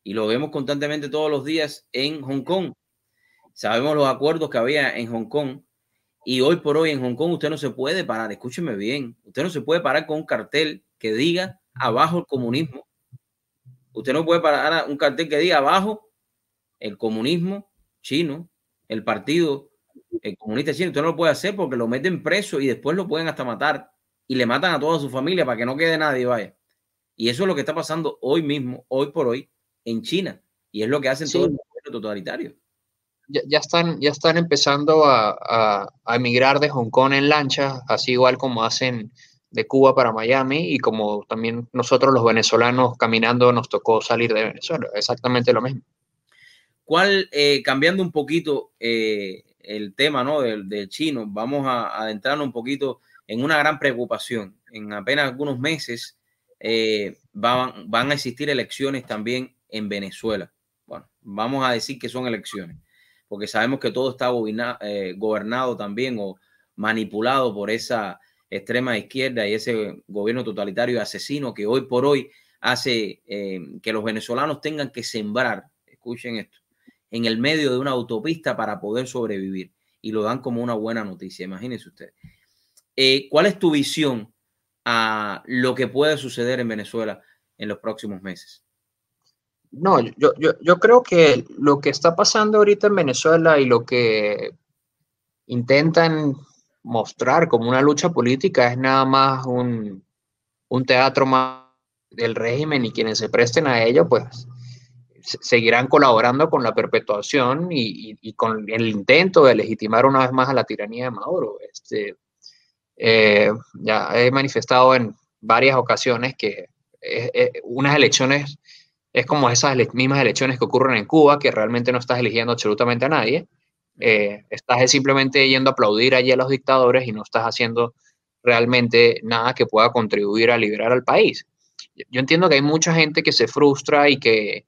[SPEAKER 1] y lo vemos constantemente todos los días en Hong Kong. Sabemos los acuerdos que había en Hong Kong y hoy por hoy en Hong Kong usted no se puede parar, escúcheme bien, usted no se puede parar con un cartel que diga abajo el comunismo. Usted no puede parar un cartel que diga abajo el comunismo chino, el partido el comunista chino, usted no lo puede hacer porque lo meten preso y después lo pueden hasta matar y le matan a toda su familia para que no quede nadie, vaya. Y eso es lo que está pasando hoy mismo, hoy por hoy, en China. Y es lo que hacen
[SPEAKER 26] Sí.
[SPEAKER 1] todos los gobiernos totalitarios.
[SPEAKER 26] Ya, están, ya están empezando a, a- a emigrar de Hong Kong en lancha, así igual como hacen de Cuba para Miami y como también nosotros los venezolanos caminando nos tocó salir de Venezuela, exactamente lo mismo.
[SPEAKER 1] ¿Cuál, eh, cambiando un poquito eh, el tema ¿no? del, del chino, vamos a, a adentrarnos un poquito en una gran preocupación. En apenas algunos meses eh, van, van a existir elecciones también en Venezuela. Bueno, vamos a decir que son elecciones, porque sabemos que todo está eh, gobernado también o manipulado por esa extrema izquierda y ese gobierno totalitario y asesino que hoy por hoy hace eh, que los venezolanos tengan que sembrar, escuchen esto, en el medio de una autopista para poder sobrevivir. Y lo dan como una buena noticia, imagínense ustedes. Eh, ¿Cuál es tu visión a lo que puede suceder en Venezuela en los próximos meses?
[SPEAKER 26] No, yo, yo, yo creo que lo que está pasando ahorita en Venezuela y lo que intentan mostrar como una lucha política es nada más un, un teatro más del régimen y quienes se presten a ello, pues se- seguirán colaborando con la perpetuación y, y- y con el intento de legitimar una vez más a la tiranía de Maduro. Este, eh, ya he manifestado en varias ocasiones que eh, eh, unas elecciones es como esas ele- mismas elecciones que ocurren en Cuba, que realmente no estás eligiendo absolutamente a nadie. Eh, estás es simplemente yendo a aplaudir allí a los dictadores y no estás haciendo realmente nada que pueda contribuir a liberar al país. Yo- Yo entiendo que hay mucha gente que se frustra y que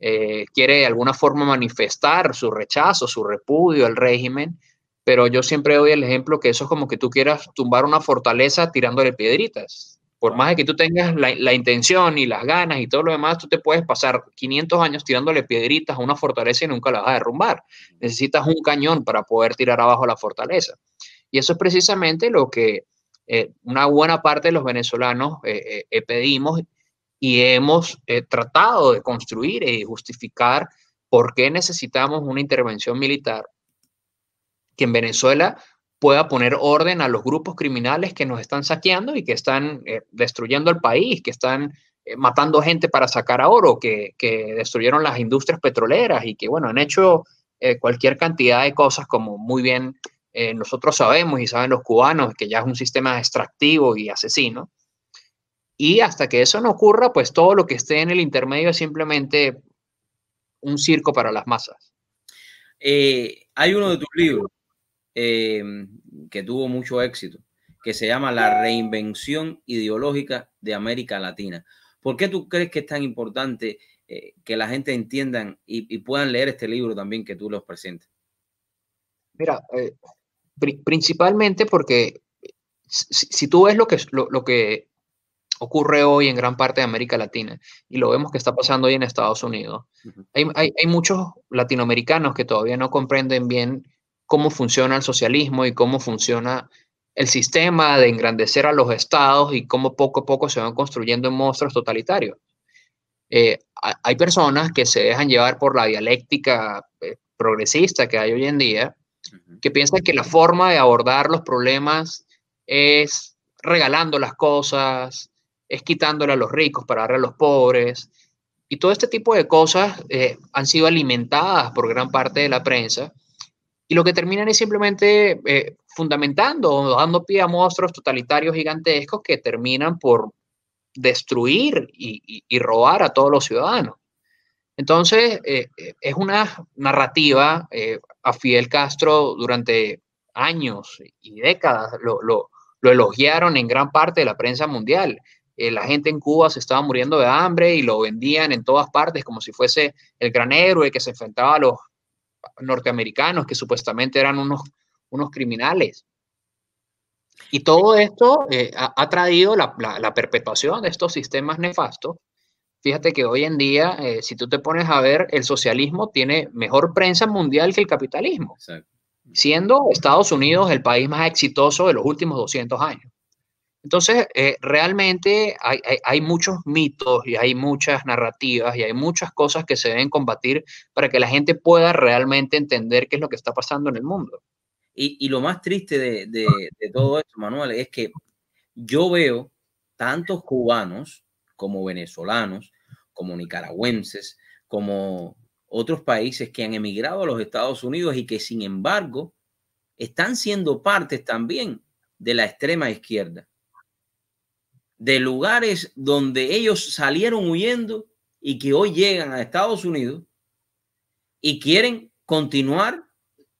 [SPEAKER 26] eh, quiere de alguna forma manifestar su rechazo, su repudio al régimen, pero yo siempre doy el ejemplo que eso es como que tú quieras tumbar una fortaleza tirándole piedritas. Por más de que tú tengas la, intención y las ganas y todo lo demás, tú te puedes pasar 500 años tirándole piedritas a una fortaleza y nunca la vas a derrumbar. Necesitas un cañón para poder tirar abajo la fortaleza. Y eso es precisamente lo que eh, una buena parte de los venezolanos eh, eh, pedimos y hemos tratado de construir y justificar por qué necesitamos una intervención militar que en Venezuela pueda poner orden a los grupos criminales que nos están saqueando y que están eh, destruyendo el país, que están eh, matando gente para sacar a oro, que, que destruyeron las industrias petroleras y que, bueno, han hecho eh, cualquier cantidad de cosas como muy bien nosotros sabemos y saben los cubanos, que ya es un sistema extractivo y asesino. Y hasta que eso no ocurra, pues todo lo que esté en el intermedio es simplemente un circo para las masas.
[SPEAKER 1] Hay uno de tus libros eh, que tuvo mucho éxito, que se llama La reinvención ideológica de América Latina. ¿Por qué tú crees que es tan importante eh, que la gente entiendan y, y puedan leer este libro también que tú los presentes?
[SPEAKER 26] Mira, eh, pri- principalmente porque si, si tú ves lo que, lo, lo que ocurre hoy en gran parte de América Latina y lo vemos que está pasando hoy en Estados Unidos, hay, hay- hay muchos latinoamericanos que todavía no comprenden bien cómo funciona el socialismo y cómo funciona el sistema de engrandecer a los estados y cómo poco a poco se van construyendo en monstruos totalitarios. Eh, ha- hay personas que se dejan llevar por la dialéctica eh, progresista que hay hoy en día, que piensan que la forma de abordar los problemas es regalando las cosas, es quitándole a los ricos para darle a los pobres. Y todo este tipo de cosas eh, han sido alimentadas por gran parte de la prensa y lo que terminan es simplemente eh, fundamentando dando pie a monstruos totalitarios gigantescos que terminan por destruir y, robar a todos los ciudadanos. Entonces, eh, eh, es una narrativa eh, a Fidel Castro durante años y décadas. Lo, lo- lo elogiaron en gran parte de la prensa mundial. La gente en Cuba se estaba muriendo de hambre y lo vendían en todas partes como si fuese el gran héroe que se enfrentaba a los norteamericanos, que supuestamente eran unos, unos criminales. Y todo esto eh, ha, ha traído la, la- la perpetuación de estos sistemas nefastos. Fíjate que hoy en día, eh, si tú te pones a ver, el socialismo tiene mejor prensa mundial que el capitalismo, siendo Estados Unidos el país más exitoso de los últimos 200 años. Entonces, eh, realmente hay, hay- hay muchos mitos y hay muchas narrativas y hay muchas cosas que se deben combatir para que la gente pueda realmente entender qué es lo que está pasando en el mundo.
[SPEAKER 1] Y, y lo más triste de, de, de todo esto, Manuel, es que yo veo tantos cubanos como venezolanos, como nicaragüenses, como otros países que han emigrado a los Estados Unidos y que sin embargo están siendo partes también de la extrema izquierda, de lugares donde ellos salieron huyendo y que hoy llegan a Estados Unidos y quieren continuar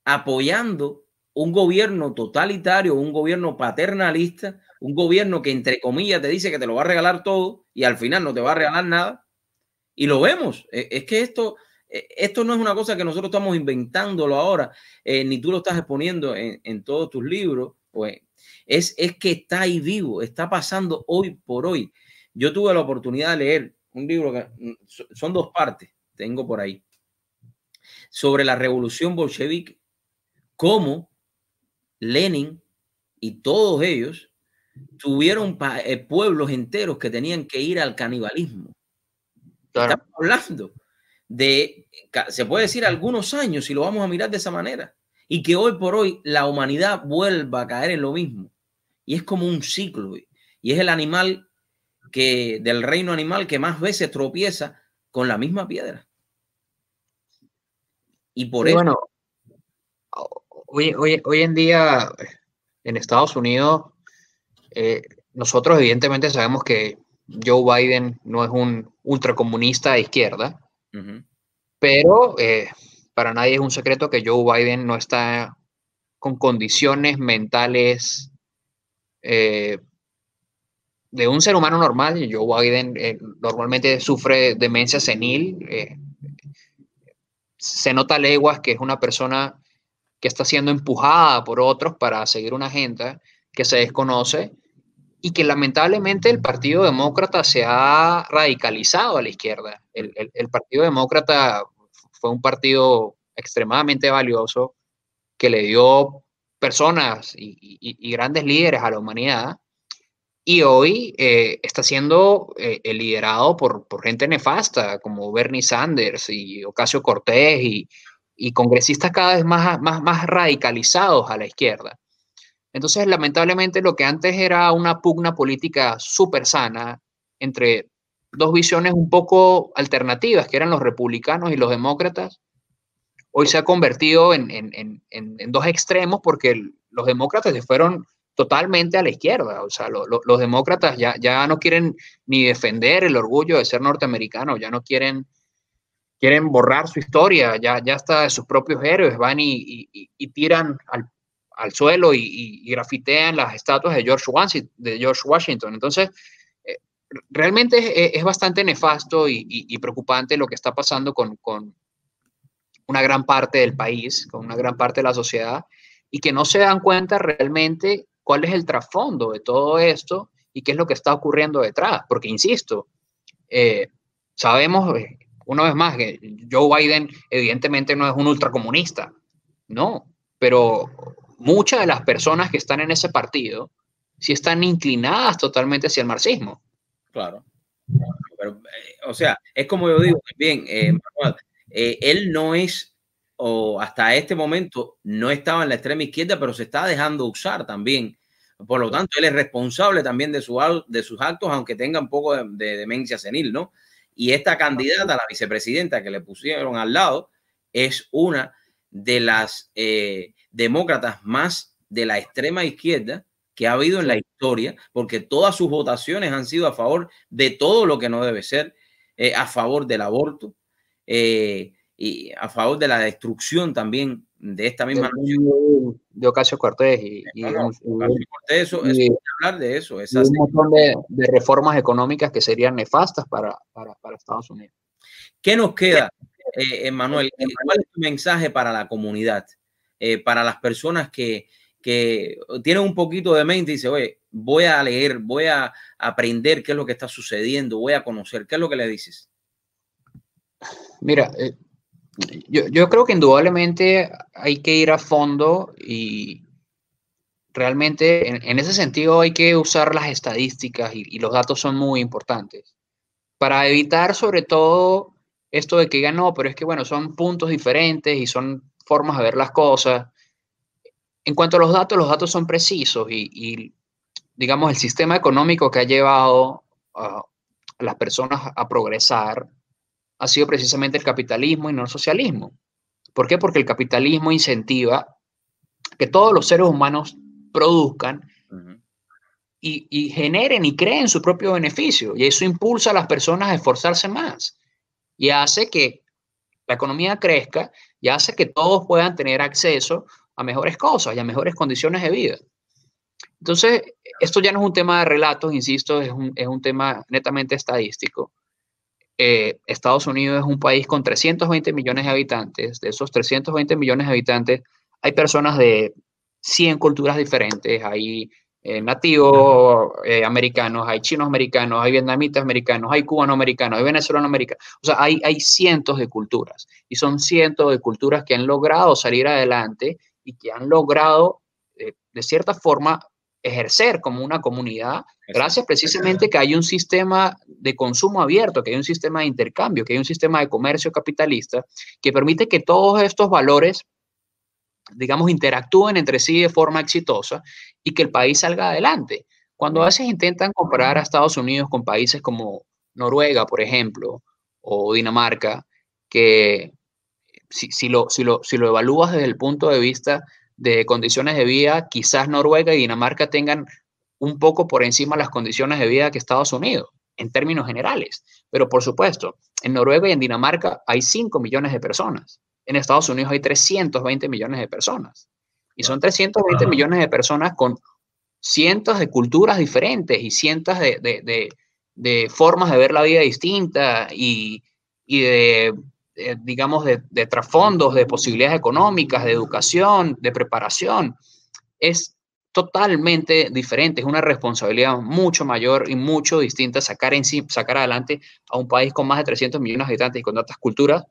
[SPEAKER 1] apoyando un gobierno totalitario, un gobierno paternalista, un gobierno que entre comillas te dice que te lo va a regalar todo y al final no te va a regalar nada. Y lo vemos. E, es que esto, e, esto no es una cosa que nosotros estamos inventándolo ahora, eh, ni tú lo estás exponiendo en, en todos tus libros. Pues, es, es que está ahí vivo, está pasando hoy por hoy. Yo tuve la oportunidad de leer un libro que mm, son dos partes, tengo por ahí, sobre la revolución bolchevique, cómo Lenin y todos ellos tuvieron eh, pueblos enteros que tenían que ir al canibalismo. Estamos hablando de, se puede decir, algunos años, si lo vamos a mirar de esa manera, y que hoy por hoy la humanidad vuelva a caer en lo mismo. Y es como un ciclo, y es el animal que, del reino animal que más veces tropieza con la misma piedra. Y por eso...
[SPEAKER 26] Bueno, hoy, hoy, hoy en día en Estados Unidos, eh, nosotros evidentemente sabemos que Joe Biden no es un ultracomunista de izquierda, pero eh, para nadie es un secreto que Joe Biden no está con condiciones mentales eh, de un ser humano normal. Joe Biden normalmente sufre demencia senil. se nota leguas que es una persona que está siendo empujada por otros para seguir una agenda que se desconoce y que lamentablemente el Partido Demócrata se ha radicalizado a la izquierda. El, Partido Demócrata fue un partido extremadamente valioso que le dio personas y, grandes líderes a la humanidad y hoy eh, está siendo eh, liderado por, gente nefasta como Bernie Sanders y Ocasio Cortés y, congresistas cada vez más, más, más radicalizados a la izquierda. Entonces, lamentablemente, lo que antes era una pugna política súper sana entre dos visiones un poco alternativas, que eran los republicanos y los demócratas, hoy se ha convertido en, dos extremos porque los demócratas se fueron totalmente a la izquierda. O sea, los demócratas ya, ya no quieren ni defender el orgullo de ser norteamericanos, ya no quieren, quieren borrar su historia, ya, ya hasta sus propios héroes van y, y tiran al al suelo y, grafitean las estatuas de George Washington. De George Washington. Entonces, realmente es, bastante nefasto y, preocupante lo que está pasando con, una gran parte del país, con una gran parte de la sociedad, y que no se dan cuenta realmente cuál es el trasfondo de todo esto y qué es lo que está ocurriendo detrás. Porque, insisto, eh, sabemos eh, una vez más que Joe Biden evidentemente no es un ultracomunista, no, pero muchas de las personas que están en ese partido sí están inclinadas totalmente hacia el marxismo.
[SPEAKER 1] Claro. Pero, eh, o sea, es como yo digo también, eh, eh, él no es, o hasta este momento, no estaba en la extrema izquierda, pero se está dejando usar también. Por lo tanto, él es responsable también de, su, de sus actos, aunque tenga un poco de, demencia senil, ¿no? Y esta candidata, la vicepresidenta que le pusieron al lado, es una de las demócratas más de la extrema izquierda que ha habido en la historia, porque todas sus votaciones han sido a favor de todo lo que no debe ser, eh, a favor del aborto eh, y a favor de la destrucción también de esta misma
[SPEAKER 26] de, de Ocasio Cortés y, y,
[SPEAKER 1] eso, hablar de eso
[SPEAKER 26] un montón de, reformas económicas que serían nefastas para, para, para Estados Unidos.
[SPEAKER 1] ¿Qué nos queda, eh, Manuel? ¿Cuál es tu mensaje para la comunidad? Eh, para las personas que, que tienen un poquito de mente y dicen, oye, voy a leer, voy a aprender qué es lo que está sucediendo, voy a conocer, ¿qué es lo que le dices?
[SPEAKER 26] Mira, eh, yo, yo, creo que indudablemente hay que ir a fondo y realmente en, ese sentido hay que usar las estadísticas y, y, los datos son muy importantes para evitar sobre todo esto de que digan, no, pero es que bueno, son puntos diferentes y son formas de ver las cosas. En cuanto a los datos, los datos son precisos y, y digamos, el sistema económico que ha llevado a las personas a progresar ha sido precisamente el capitalismo y no el socialismo. ¿Por qué? Porque el capitalismo incentiva que todos los seres humanos produzcan y, y, generen y creen su propio beneficio. Y eso impulsa a las personas a esforzarse más y hace que la economía crezca y hace que todos puedan tener acceso a mejores cosas y a mejores condiciones de vida. Entonces, esto ya no es un tema de relatos, insisto, es un, es un tema netamente estadístico. Eh, Estados Unidos es un país con 320 millones de habitantes. De esos 320 millones de habitantes, hay personas de 100 culturas diferentes. Hay eh, nativos eh, americanos, hay chinos americanos, hay vietnamitas americanos, hay cubanos americanos, hay venezolanos americanos. O sea, hay, hay cientos de culturas y son cientos de culturas que han logrado salir adelante y que han logrado, de cierta forma, ejercer como una comunidad, gracias precisamente que hay un sistema de consumo abierto, que hay un sistema de intercambio, que hay un sistema de comercio capitalista que permite que todos estos valores, digamos, interactúen entre sí de forma exitosa y que el país salga adelante. Cuando a veces intentan comparar a Estados Unidos con países como Noruega, por ejemplo, o Dinamarca, que si, si, lo, si, lo, si lo evalúas desde el punto de vista de condiciones de vida, quizás Noruega y Dinamarca tengan un poco por encima las condiciones de vida que Estados Unidos, en términos generales. Pero por supuesto, en Noruega y en Dinamarca hay 5 millones de personas. En Estados Unidos hay 320 millones de personas. Y son 320 millones de personas con cientos de culturas diferentes y cientos de, de, formas de ver la vida distinta y, y de eh, digamos, de, de trasfondos, de posibilidades económicas, de educación, de preparación, es totalmente diferente, es una responsabilidad mucho mayor y mucho distinta sacar, en sí, sacar adelante a un país con más de 300 millones de habitantes y con tantas culturas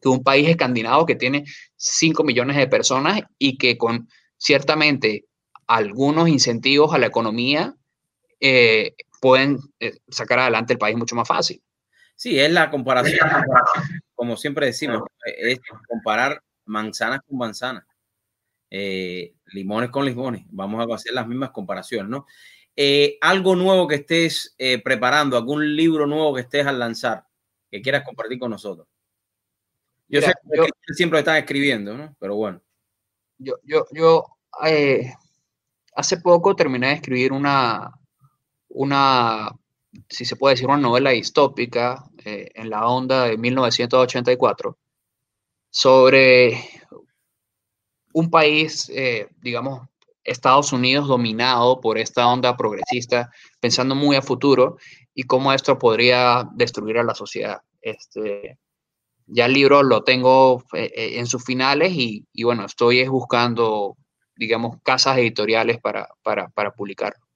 [SPEAKER 26] que un país escandinavo que tiene 5 millones de personas y que con ciertamente algunos incentivos a la economía eh, pueden eh, sacar adelante el país mucho más fácil.
[SPEAKER 1] Sí, es la comparación, como siempre decimos, es comparar manzanas con manzanas, eh, limones con limones. Vamos a hacer las mismas comparaciones, ¿no? Eh, algo nuevo que estés eh, preparando, algún libro nuevo que estés al lanzar, que quieras compartir con nosotros. Yo sé que siempre están escribiendo, ¿no? Pero bueno.
[SPEAKER 26] Yo, yo, yo hace poco terminé de escribir una, una si se puede decir, una novela distópica eh, en la onda de 1984 sobre un país, eh, digamos, Estados Unidos dominado por esta onda progresista, pensando muy a futuro y cómo esto podría destruir a la sociedad. Este, ya el libro lo tengo eh, en sus finales y, y, bueno, estoy buscando, digamos, casas editoriales para, para, para publicarlo.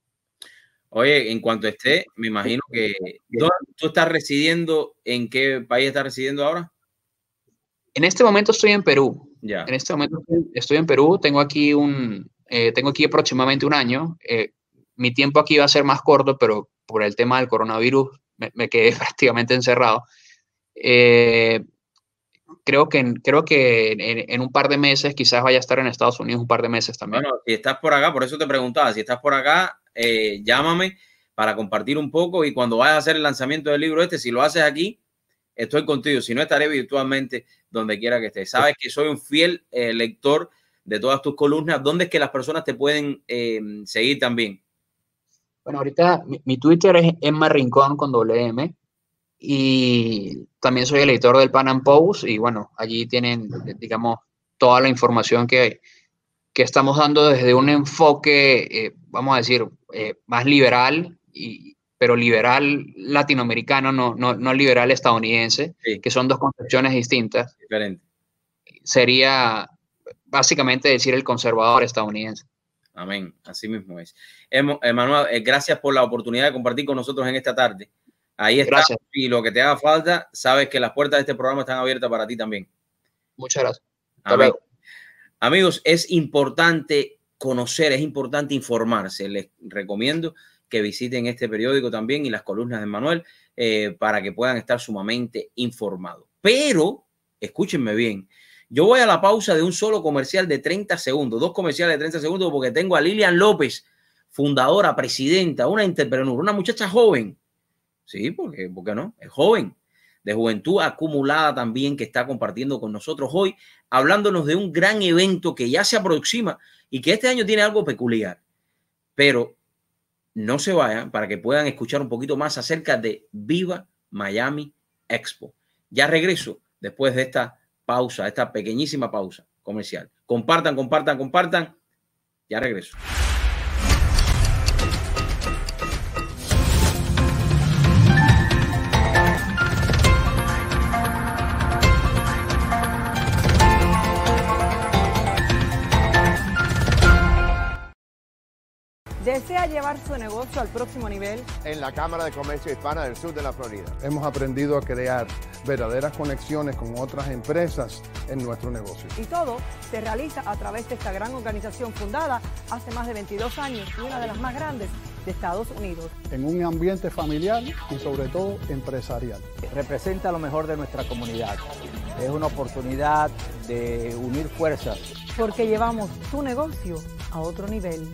[SPEAKER 1] Oye, en cuanto esté, me imagino que tú estás residiendo, ¿en qué país estás residiendo ahora?
[SPEAKER 26] En este momento estoy en Perú. Ya. En este momento estoy en Perú. Tengo aquí un, eh, tengo aquí aproximadamente un año. Eh, mi tiempo aquí va a ser más corto, pero por el tema del coronavirus me, quedé prácticamente encerrado. Eh, creo que, creo que en, en, un par de meses quizás vaya a estar en Estados Unidos un par de meses también.
[SPEAKER 1] Bueno, si estás por acá, por eso te preguntaba, si estás por acá, eh, llámame para compartir un poco y cuando vayas a hacer el lanzamiento del libro este, si lo haces aquí, estoy contigo. Si no, estaré virtualmente donde quiera que estés. Sabes que soy un fiel eh, lector de todas tus columnas. ¿Dónde es que las personas te pueden eh, seguir también?
[SPEAKER 26] Bueno, ahorita mi, Twitter es Emma Rincón con WM y también soy el editor del Pan Am Post y bueno, allí tienen, digamos, toda la información que, que estamos dando desde un enfoque, vamos a decir, eh, más liberal, y, pero liberal latinoamericano, no, no, no liberal estadounidense, que son dos concepciones distintas.
[SPEAKER 1] Diferente.
[SPEAKER 26] Sería básicamente decir el conservador estadounidense.
[SPEAKER 1] Amén, así mismo es. Emanuel, eh, gracias por la oportunidad de compartir con nosotros en esta tarde. Ahí está. Gracias. Y lo que te haga falta, sabes que las puertas de este programa están abiertas para ti también.
[SPEAKER 26] Muchas gracias.
[SPEAKER 1] Amigos, es importante conocer, es importante informarse. Les recomiendo que visiten este periódico también y las columnas de Manuel eh, para que puedan estar sumamente informados. Pero, escúchenme bien, Yo voy a la pausa de un solo comercial de 30 segundos, dos comerciales de 30 segundos, porque tengo a Lilian López, fundadora, presidenta, una entrepreneur, una muchacha joven. Sí, porque, ¿por qué no? Es joven, de juventud acumulada también, que está compartiendo con nosotros hoy, hablándonos de un gran evento que ya se aproxima y que este año tiene algo peculiar. Pero no se vayan para que puedan escuchar un poquito más acerca de Viva Miami Expo. Ya regreso después de esta pausa, esta pequeñísima pausa comercial. Compartan, compartan, compartan. Ya regreso.
[SPEAKER 27] ¿Desea llevar su negocio al próximo nivel?
[SPEAKER 23] En la Cámara de Comercio Hispana del Sur de la Florida.
[SPEAKER 24] Hemos aprendido a crear verdaderas conexiones con otras empresas en nuestro negocio.
[SPEAKER 27] Y todo se realiza a través de esta gran organización fundada hace más de 22 años y una de las más grandes de Estados Unidos.
[SPEAKER 24] En un ambiente familiar y sobre todo empresarial.
[SPEAKER 25] Representa lo mejor de nuestra comunidad. Es una oportunidad de unir fuerzas.
[SPEAKER 27] Porque llevamos tu negocio a otro nivel.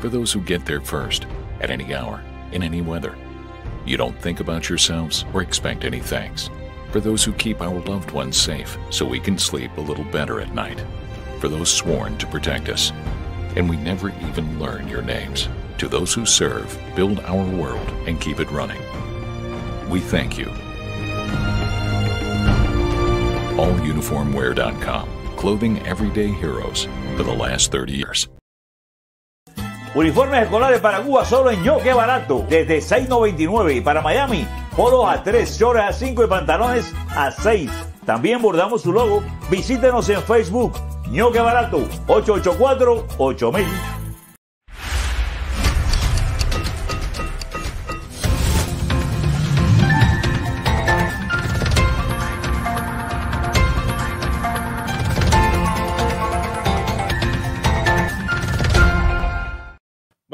[SPEAKER 14] For those who get there first, at any hour, in any weather. You don't think about yourselves or expect any thanks. For those who keep our loved ones safe so we can sleep a little better at night. For those sworn to protect us. And we never even learn your names. To those who serve, build our world, and keep it running. We thank you. AllUniformwear.com. Clothing everyday heroes for the last 30 years.
[SPEAKER 15] Uniformes escolares para Cuba solo en Yo Que Barato, desde 6.99 y para Miami, polos a 3, shorts a 5 y pantalones a 6. También bordamos su logo. Visítenos en Facebook, Que Barato, 884-8000.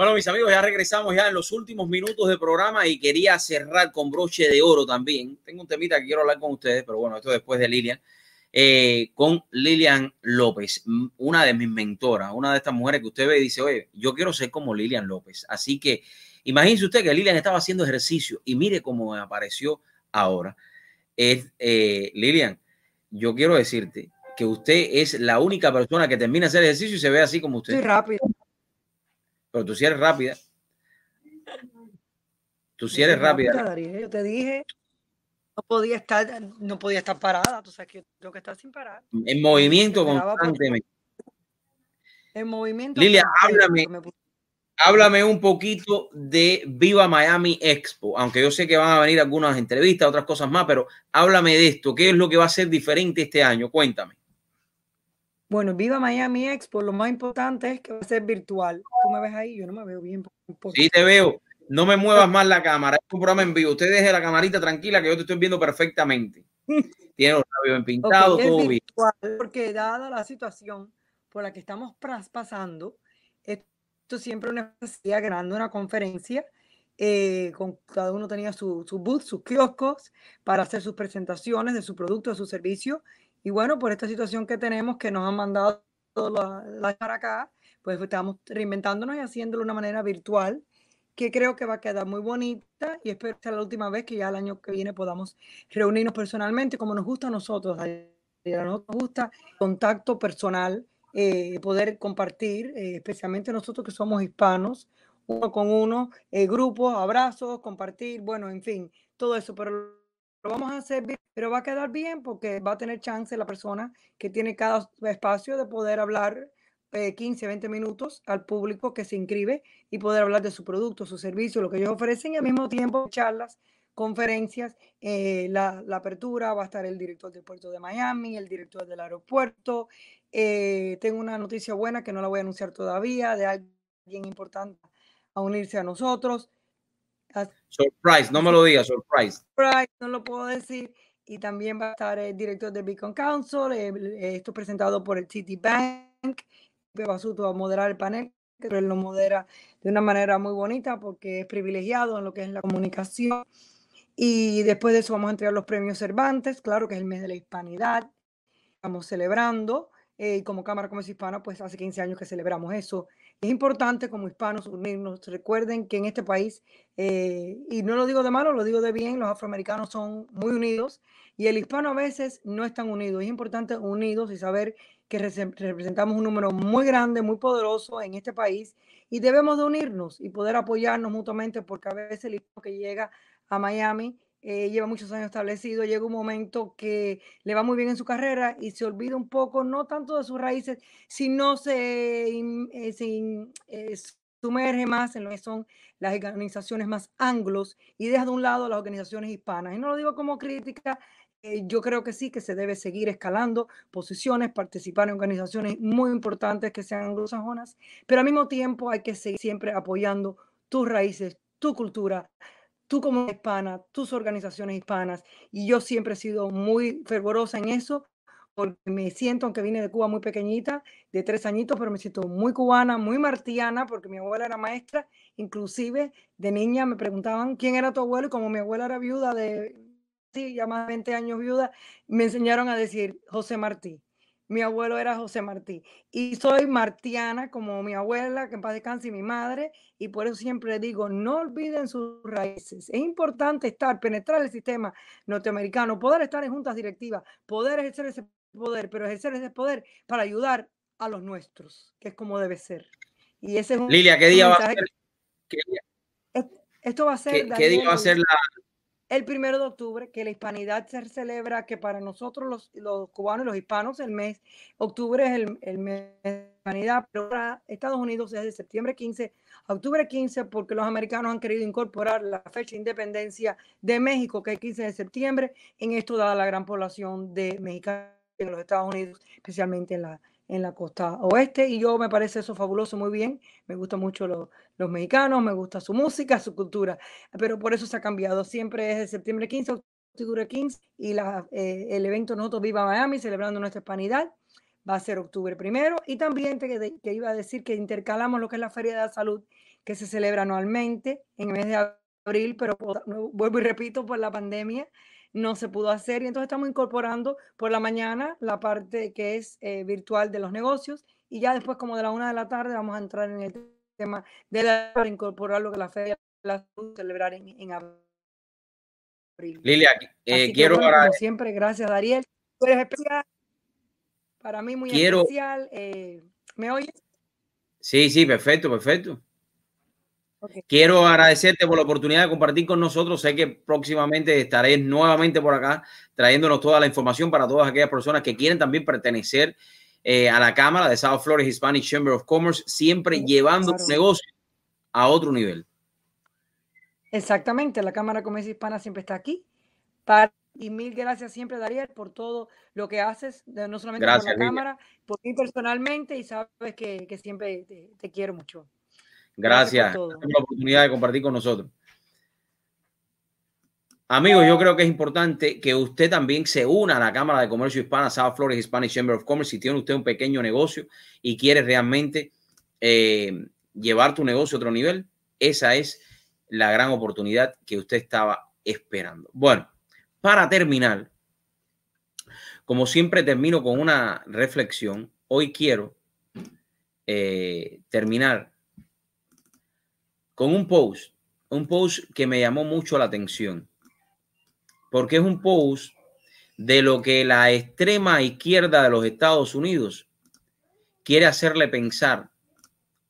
[SPEAKER 1] Bueno, mis amigos, ya regresamos ya en los últimos minutos del programa y quería cerrar con broche de oro también. Tengo un temita que quiero hablar con ustedes, pero bueno, esto después de Lilian. Eh, con Lilian López, una de mis mentoras, una de estas mujeres que usted ve y dice, oye, yo quiero ser como Lilian López. Así que imagínese usted que Lilian estaba haciendo ejercicio y mire cómo apareció ahora. Es, eh, Lilian, yo quiero decirte que usted es la única persona que termina hacer ejercicio y se ve así como usted.
[SPEAKER 27] Estoy rápido.
[SPEAKER 1] Pero tú sí eres rápida. Tú sí eres rápida.
[SPEAKER 27] Yo te dije, no podía estar, no podía estar parada. Tú sabes que tengo que estar sin parar.
[SPEAKER 1] En movimiento constantemente.
[SPEAKER 27] En movimiento.
[SPEAKER 1] Lilia, háblame, háblame un poquito de Viva Miami Expo. Aunque yo sé que van a venir algunas entrevistas, otras cosas más, pero háblame de esto. ¿Qué es lo que va a ser diferente este año? Cuéntame.
[SPEAKER 27] Bueno, Viva Miami Expo, lo más importante es que va a ser virtual. Tú me ves ahí, yo no me veo bien.
[SPEAKER 1] Sí, te veo. No me muevas más la cámara. Es un programa en vivo. Usted deje la camarita tranquila que yo te estoy viendo perfectamente. Tiene los labios bien pintados,
[SPEAKER 27] Okay, es
[SPEAKER 1] todo bien.
[SPEAKER 27] virtual, Porque dada la situación por la que estamos pasando, esto siempre una necesidad grande, una conferencia, eh, con cada uno tenía su, su booth, sus kioscos para hacer sus presentaciones de su producto, de su servicio. Y bueno, por esta situación que tenemos, que nos han mandado la, para acá, pues estamos reinventándonos y haciéndolo de una manera virtual, que creo que va a quedar muy bonita y espero que sea la última vez que ya el año que viene podamos reunirnos personalmente, como nos gusta a nosotros. A nosotros nos gusta contacto personal, eh, poder compartir, eh, especialmente nosotros que somos hispanos, uno con uno, eh, grupos, abrazos, compartir, bueno, en fin, todo eso, pero lo vamos a hacer pero va a quedar bien porque va a tener chance la persona que tiene cada espacio de poder hablar eh, 15, 20 minutos al público que se inscribe y poder hablar de su producto, su servicio, lo que ellos ofrecen y al mismo tiempo charlas, conferencias, eh, la, la apertura, va a estar el director del puerto de Miami, el director del aeropuerto. eh, tengo una noticia buena que no la voy a anunciar todavía, de alguien importante a unirse a nosotros.
[SPEAKER 1] Surprise, no me lo digas, surprise.
[SPEAKER 27] Right, no lo puedo decir. Y también va a estar el director del Beacon Council. esto presentado por el City Bank. Pepe Basuto va a moderar el panel, pero él lo modera de una manera muy bonita porque es privilegiado en lo que es la comunicación. Y después de eso vamos a entregar los premios Cervantes, claro que es el mes de la hispanidad. estamos celebrando. eh, y como Cámara Comercio Hispana, pues hace 15 años que celebramos eso. Es importante como hispanos unirnos. Recuerden que en este país, eh, y no lo digo de malo, lo digo de bien, los afroamericanos son muy unidos y el hispano a veces no es tan unido. Es importante unidos y saber que rese- representamos un número muy grande, muy poderoso en este país y debemos de unirnos y poder apoyarnos mutuamente porque a veces el hispano que llega a Miami eh, lleva muchos años establecido, llega un momento que le va muy bien en su carrera y se olvida un poco, no tanto de sus raíces, sino se, eh, se eh, sumerge más en lo que son las organizaciones más anglos y deja de un lado las organizaciones hispanas. Y no lo digo como crítica, eh, yo creo que sí, que se debe seguir escalando posiciones, participar en organizaciones muy importantes que sean anglosajonas, pero al mismo tiempo hay que seguir siempre apoyando tus raíces, tu cultura, tú como hispana, tus organizaciones hispanas. Y yo siempre he sido muy fervorosa en eso, porque me siento, aunque vine de Cuba muy pequeñita, de tres añitos, pero me siento muy cubana, muy martiana, porque mi abuela era maestra, inclusive de niña me preguntaban quién era tu abuelo, y como mi abuela era viuda de, sí, ya más de 20 años viuda, me enseñaron a decir José Martí. Mi abuelo era José Martí. Y soy martiana como mi abuela, que en paz descanse, y mi madre, y por eso siempre digo, no olviden sus raíces. Es importante estar, penetrar el sistema norteamericano, poder estar en juntas directivas, poder ejercer ese poder, pero ejercer ese poder para ayudar a los nuestros, que es como debe ser. Y ese es un,
[SPEAKER 1] Lilia, ¿qué día va a ser? ¿Qué día,
[SPEAKER 27] est- Esto va a ser,
[SPEAKER 1] qué- día va a ser la,
[SPEAKER 27] el primero de octubre, que la hispanidad se celebra, que para nosotros los, los cubanos y los hispanos el mes, octubre es el, el mes de hispanidad, pero para Estados Unidos es de septiembre 15 a octubre 15, porque los americanos han querido incorporar la fecha de independencia de México, que es el 15 de septiembre, en esto dada la gran población de mexicanos en los Estados Unidos, especialmente en la, en la costa oeste, y yo me parece eso fabuloso, muy bien, me gustan mucho los, los mexicanos, me gusta su música, su cultura, pero por eso se ha cambiado, siempre es de septiembre 15 a octubre 15, y la, eh, el evento Nosotros Viva Miami, celebrando nuestra hispanidad, va a ser octubre primero, y también te, iba a decir que intercalamos lo que es la Feria de la Salud, que se celebra anualmente en el mes de abril, pero vuelvo y repito, por la pandemia, no se pudo hacer y entonces estamos incorporando por la mañana la parte que es eh, virtual de los negocios y ya después como de la una de la tarde vamos a entrar en el tema de la, para incorporar lo que la feria de la salud celebrar en, en abril.
[SPEAKER 1] Lilia, eh, quiero
[SPEAKER 27] bueno,
[SPEAKER 1] ahora-
[SPEAKER 27] como siempre, gracias Dariel. Tú eres especial, para mí muy
[SPEAKER 1] Quiero-
[SPEAKER 27] especial. eh, ¿Me oyes?
[SPEAKER 1] Sí, sí, perfecto, perfecto. Quiero agradecerte por la oportunidad de compartir con nosotros. Sé que próximamente estaré nuevamente por acá trayéndonos toda la información para todas aquellas personas que quieren también pertenecer eh, a la Cámara de South Florida Hispanic Chamber of Commerce, siempre llevando
[SPEAKER 27] claro.
[SPEAKER 1] tu negocio a otro nivel.
[SPEAKER 27] Exactamente, la Cámara de Comercio Hispana siempre está aquí. Para, y mil gracias siempre, Dariel, por todo lo que haces, no solamente
[SPEAKER 1] Gracias,
[SPEAKER 27] por la. Cámara, por mí personalmente, y sabes que, que siempre te, te quiero mucho.
[SPEAKER 1] Gracias,
[SPEAKER 27] por
[SPEAKER 1] la oportunidad de compartir con nosotros. Amigos, yo creo que es importante que usted también se una a la Cámara de Comercio Hispana, South Florida Hispanic Chamber of Commerce, si tiene usted un pequeño negocio y quiere realmente eh, llevar tu negocio a otro nivel, esa es la gran oportunidad que usted estaba esperando. Bueno, para terminar, como siempre termino con una reflexión, hoy quiero eh, terminar con un post, un post que me llamó mucho la atención, porque es un post de lo que la extrema izquierda de los Estados Unidos quiere hacerle pensar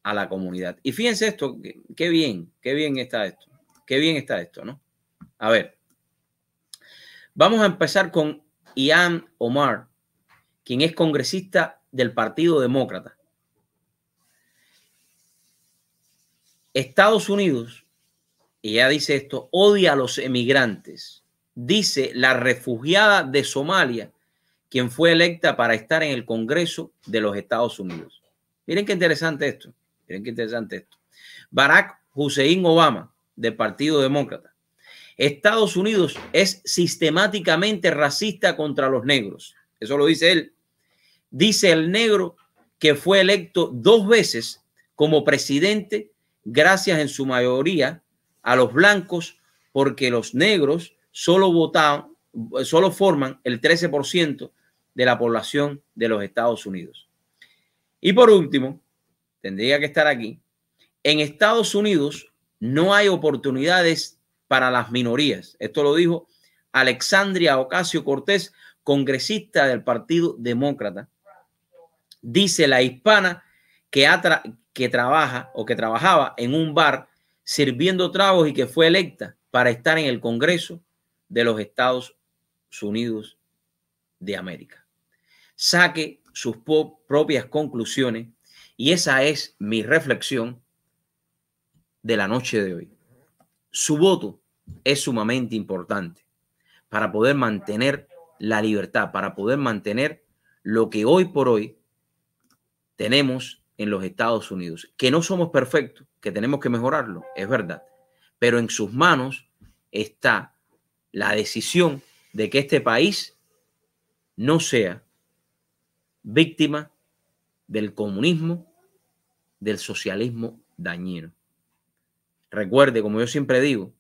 [SPEAKER 1] a la comunidad. Y fíjense esto, qué, bien, qué bien está esto, qué bien está esto, ¿no? A ver, vamos a empezar con Ian Omar, quien es congresista del Partido Demócrata. Estados Unidos, y ya dice esto, odia a los emigrantes. Dice la refugiada de Somalia, quien fue electa para estar en el Congreso de los Estados Unidos. Miren qué interesante esto. Miren qué interesante esto. Barack Hussein Obama, del Partido Demócrata. Estados Unidos es sistemáticamente racista contra los negros. Eso lo dice él. Dice el negro que fue electo dos veces como presidente gracias en su mayoría a los blancos porque los negros solo votaban, solo forman el 13% de la población de los Estados Unidos. Y por último, tendría que estar aquí, en Estados Unidos no hay oportunidades para las minorías. Esto lo dijo Alexandria Ocasio Cortés, congresista del Partido Demócrata. Dice la hispana que, que trabaja o que trabajaba en un bar sirviendo tragos y que fue electa para estar en el Congreso de los Estados Unidos de América. Saque sus propias conclusiones y esa es mi reflexión de la noche de hoy. Su voto es sumamente importante para poder mantener la libertad, para poder mantener lo que hoy por hoy tenemos en los Estados Unidos. Que no somos perfectos, que tenemos que mejorarlo, es verdad. Pero en sus manos está la decisión de que este país no sea víctima del comunismo, del socialismo dañino. Recuerde, como yo siempre digo,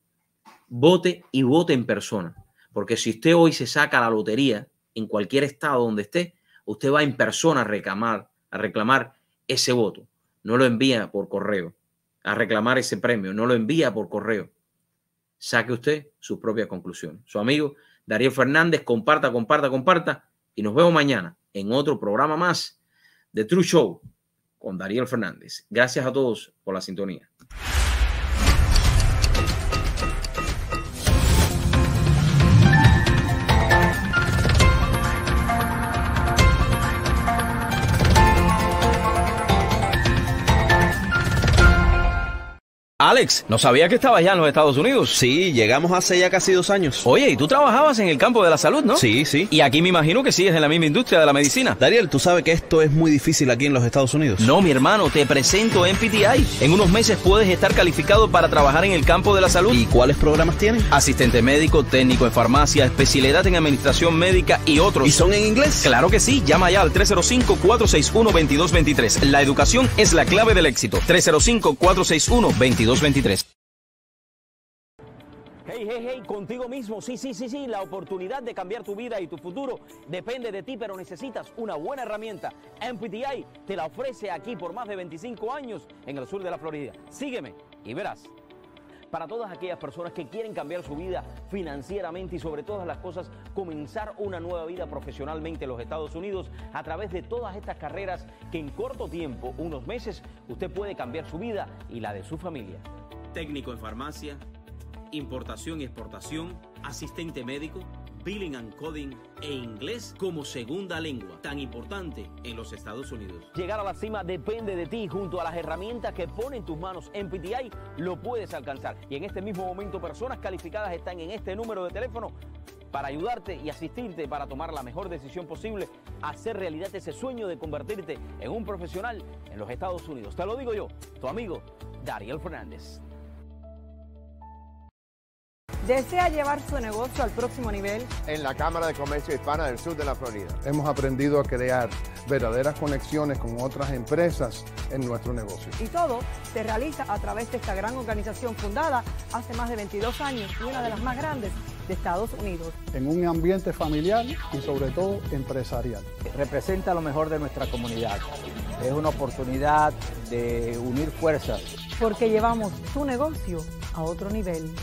[SPEAKER 1] vote y vote en persona. Porque si usted hoy se saca la lotería en cualquier estado donde esté, usted va en persona a reclamar, a reclamar ese voto. No lo envía por correo, a reclamar ese premio, no lo envía por correo. Saque usted sus propias conclusiones. Su amigo Darío Fernández, comparta, comparta, comparta y nos vemos mañana en otro programa más de True Show con Darío Fernández. Gracias a todos por la sintonía.
[SPEAKER 19] Alex, no sabía que estabas ya en los Estados Unidos.
[SPEAKER 17] Sí, llegamos hace ya casi dos años.
[SPEAKER 19] Oye, y tú trabajabas en el campo de la salud, ¿no?
[SPEAKER 17] Sí, sí.
[SPEAKER 19] Y aquí me imagino que sigues en la misma industria de la medicina.
[SPEAKER 17] Dariel, tú sabes que esto es muy difícil aquí en los Estados Unidos.
[SPEAKER 19] No, mi hermano, te presento en PTI. En unos meses puedes estar calificado para trabajar en el campo de la salud.
[SPEAKER 17] ¿Y cuáles programas tienen?
[SPEAKER 19] Asistente médico, técnico en farmacia, especialidad en administración médica y otros.
[SPEAKER 17] ¿Y son en inglés?
[SPEAKER 19] Claro que sí. Llama ya al 305-461-2223. La educación es la clave del éxito. 305-461-2223. Hey, hey, hey, contigo mismo. Sí, sí, sí, sí. La oportunidad de cambiar tu vida y tu futuro depende de ti, pero necesitas una buena herramienta. MPTI te la ofrece aquí por más de 25 años en el sur de la Florida. Sígueme y verás. Para todas aquellas personas que quieren cambiar su vida financieramente y sobre todas las cosas comenzar una nueva vida profesionalmente en los Estados Unidos a través de todas estas carreras que en corto tiempo, unos meses, usted puede cambiar su vida y la de su familia. Técnico en farmacia, importación y exportación, asistente médico, billing and coding e inglés como segunda lengua, tan importante en los Estados Unidos. Llegar a la cima depende de ti. Junto a las herramientas que pone en tus manos en PTI, lo puedes alcanzar. Y en este mismo momento, personas calificadas están en este número de teléfono para ayudarte y asistirte para tomar la mejor decisión posible, hacer realidad ese sueño de convertirte en un profesional en los Estados Unidos. Te lo digo yo, tu amigo Dariel Fernández.
[SPEAKER 27] ¿Desea llevar su negocio al próximo nivel?
[SPEAKER 23] En la Cámara de Comercio Hispana del Sur de la Florida.
[SPEAKER 24] Hemos aprendido a crear verdaderas conexiones con otras empresas en nuestro negocio.
[SPEAKER 27] Y todo se realiza a través de esta gran organización fundada hace más de 22 años y una de las más grandes de Estados Unidos.
[SPEAKER 24] En un ambiente familiar y sobre todo empresarial.
[SPEAKER 25] Representa lo mejor de nuestra comunidad. Es una oportunidad de unir fuerzas.
[SPEAKER 27] Porque llevamos tu negocio a otro nivel.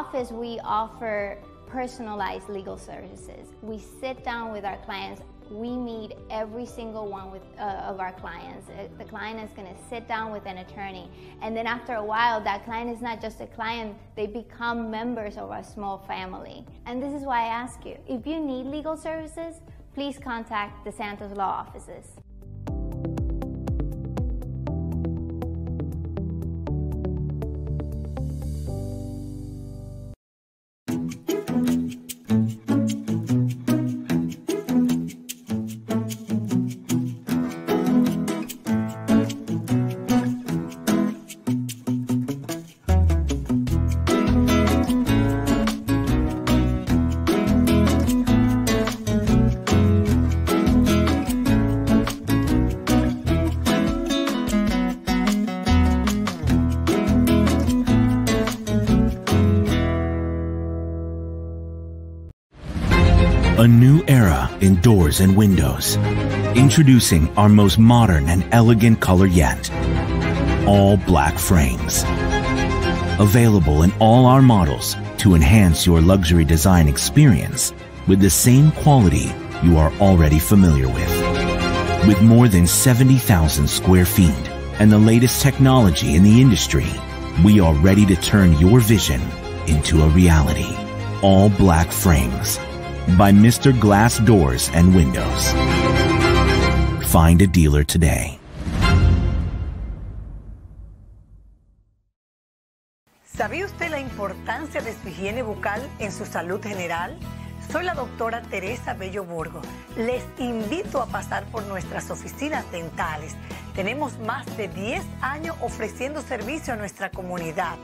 [SPEAKER 20] Office, we offer personalized legal services. We sit down with our clients. We meet every single one with, uh, of our clients. Uh, The client is going to sit down with an attorney. And then after a while, that client is not just a client, they become members of our small family. And this is why I ask you if you need legal services, please contact the Santos Law offices.
[SPEAKER 16] A new era in doors and windows. Introducing our most modern and elegant color yet. All black frames. Available in all our models to enhance your luxury design experience with the same quality you are already familiar with. With more than 70,000 square feet and the latest technology in the industry, we are ready to turn your vision into a reality. All black frames by Mr. Glass Doors and Windows. Find a dealer today.
[SPEAKER 22] ¿Sabía usted la importancia de su higiene bucal en su salud general? Soy la doctora Teresa Bello Burgo. Les invito a pasar por nuestras oficinas dentales. Tenemos más de 10 años ofreciendo servicio a nuestra comunidad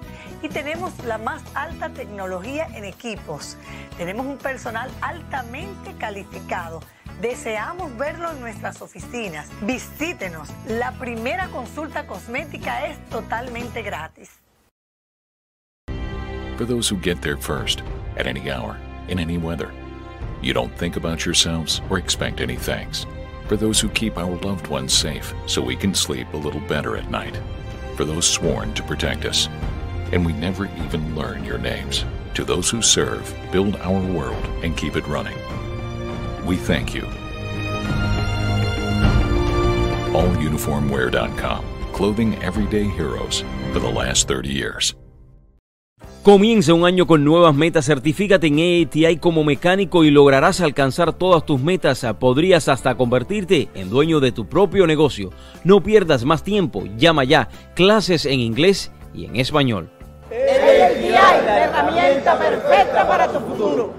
[SPEAKER 22] y tenemos la más alta tecnología en equipos. Tenemos un personal altamente calificado. Deseamos verlo en nuestras oficinas. Visítenos. La primera consulta cosmética es totalmente gratis.
[SPEAKER 14] For those who get there first, at any hour, in any weather. You don't think about yourselves or expect any thanks. For those who keep our loved ones safe so we can sleep a little better at night. For those sworn to protect us. And we never even learn your names. To those who serve, build our world, and keep it running. We thank you. AllUniformwear.com. Clothing everyday heroes for the last 30 years.
[SPEAKER 1] Comienza un año con nuevas metas. Certifícate en AATI como mecánico y lograrás alcanzar todas tus metas. Podrías hasta convertirte en dueño de tu propio negocio. No pierdas más tiempo. Llama ya. Clases en inglés y en español.
[SPEAKER 28] AATI, la herramienta perfecta para tu futuro.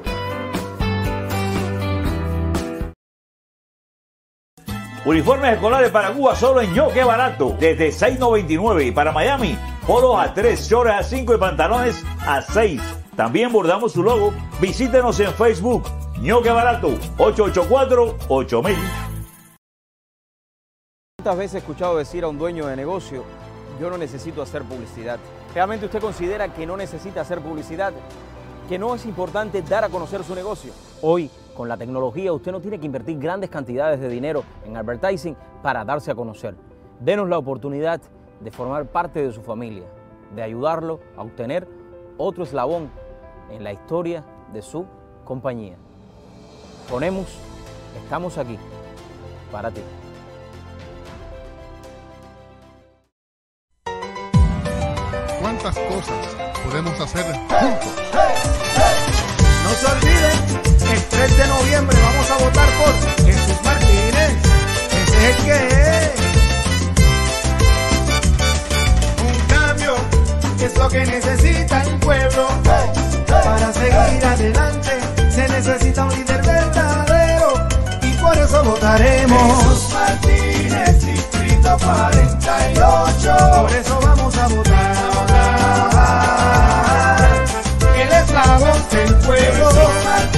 [SPEAKER 15] Uniformes escolares para Cuba solo en Yo, qué barato. Desde 6.99 y para Miami, polos a 3, shorts a 5 y pantalones a 6. También bordamos su logo. Visítenos en Facebook. Ño, qué barato. 884-8000.
[SPEAKER 1] ¿Cuántas veces he escuchado decir a un dueño de negocio, yo no necesito hacer publicidad? ¿Realmente usted considera que no necesita hacer publicidad? ¿Que no es importante dar a conocer su negocio? Hoy, con la tecnología, usted no tiene que invertir grandes cantidades de dinero en advertising para darse a conocer. Denos la oportunidad de formar parte de su familia, de ayudarlo a obtener otro eslabón en la historia de su compañía. Ponemos, estamos aquí para ti.
[SPEAKER 29] ¿Cuántas cosas podemos hacer juntos?
[SPEAKER 28] No se olviden, el 3 de noviembre vamos a votar por Jesús Martínez. Ese es el que es. Un cambio es lo que necesita el pueblo. Para seguir adelante se necesita un líder verdadero y por eso votaremos. Jesús Martínez, distrito 48. Por eso vamos a votar. Él es la voz del pueblo.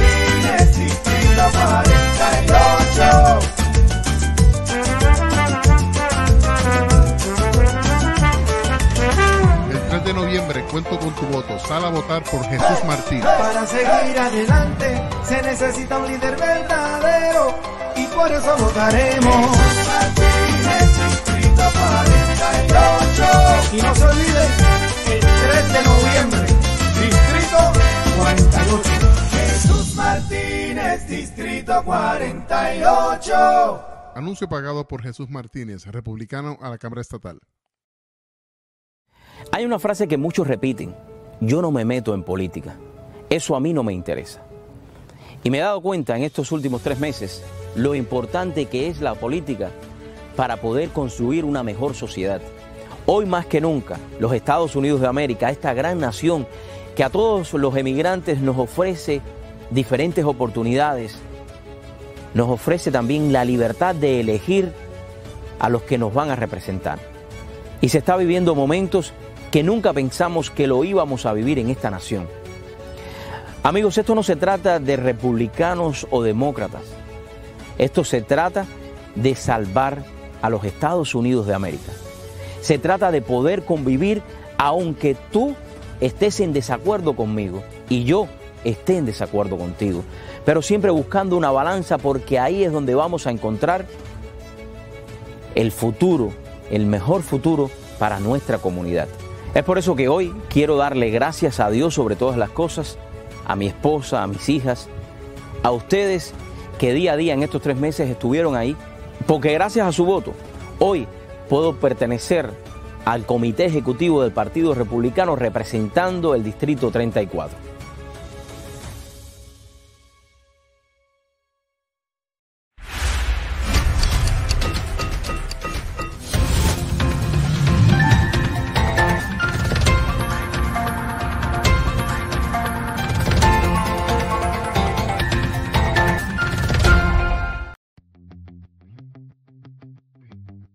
[SPEAKER 29] De noviembre cuento con tu voto. Sal a votar por Jesús Martínez.
[SPEAKER 28] Para seguir adelante se necesita un líder verdadero y por eso votaremos. Distrito 48. Y no se olviden, el 3 de noviembre, Distrito 48. Jesús Martínez, Distrito 48.
[SPEAKER 29] Anuncio pagado por Jesús Martínez, republicano a la Cámara Estatal.
[SPEAKER 1] Hay una frase que muchos repiten, yo no me meto en política, eso a mí no me interesa. Y me he dado cuenta en estos últimos tres meses lo importante que es la política para poder construir una mejor sociedad. Hoy más que nunca, los Estados Unidos de América, esta gran nación que a todos los emigrantes nos ofrece diferentes oportunidades, nos ofrece también la libertad de elegir a los que nos van a representar. Y se está viviendo momentos que nunca pensamos que lo íbamos a vivir en esta nación. Amigos, esto no se trata de republicanos o demócratas. Esto se trata de salvar a los Estados Unidos de América. Se trata de poder convivir aunque tú estés en desacuerdo conmigo y yo esté en desacuerdo contigo, pero siempre buscando una balanza porque ahí es donde vamos a encontrar el futuro, el mejor futuro para nuestra comunidad. Es por eso que hoy quiero darle gracias a Dios sobre todas las cosas, a mi esposa, a mis hijas, a ustedes que día a día en estos tres meses estuvieron ahí, porque gracias a su voto, hoy puedo pertenecer al Comité Ejecutivo del Partido Republicano representando el Distrito 34.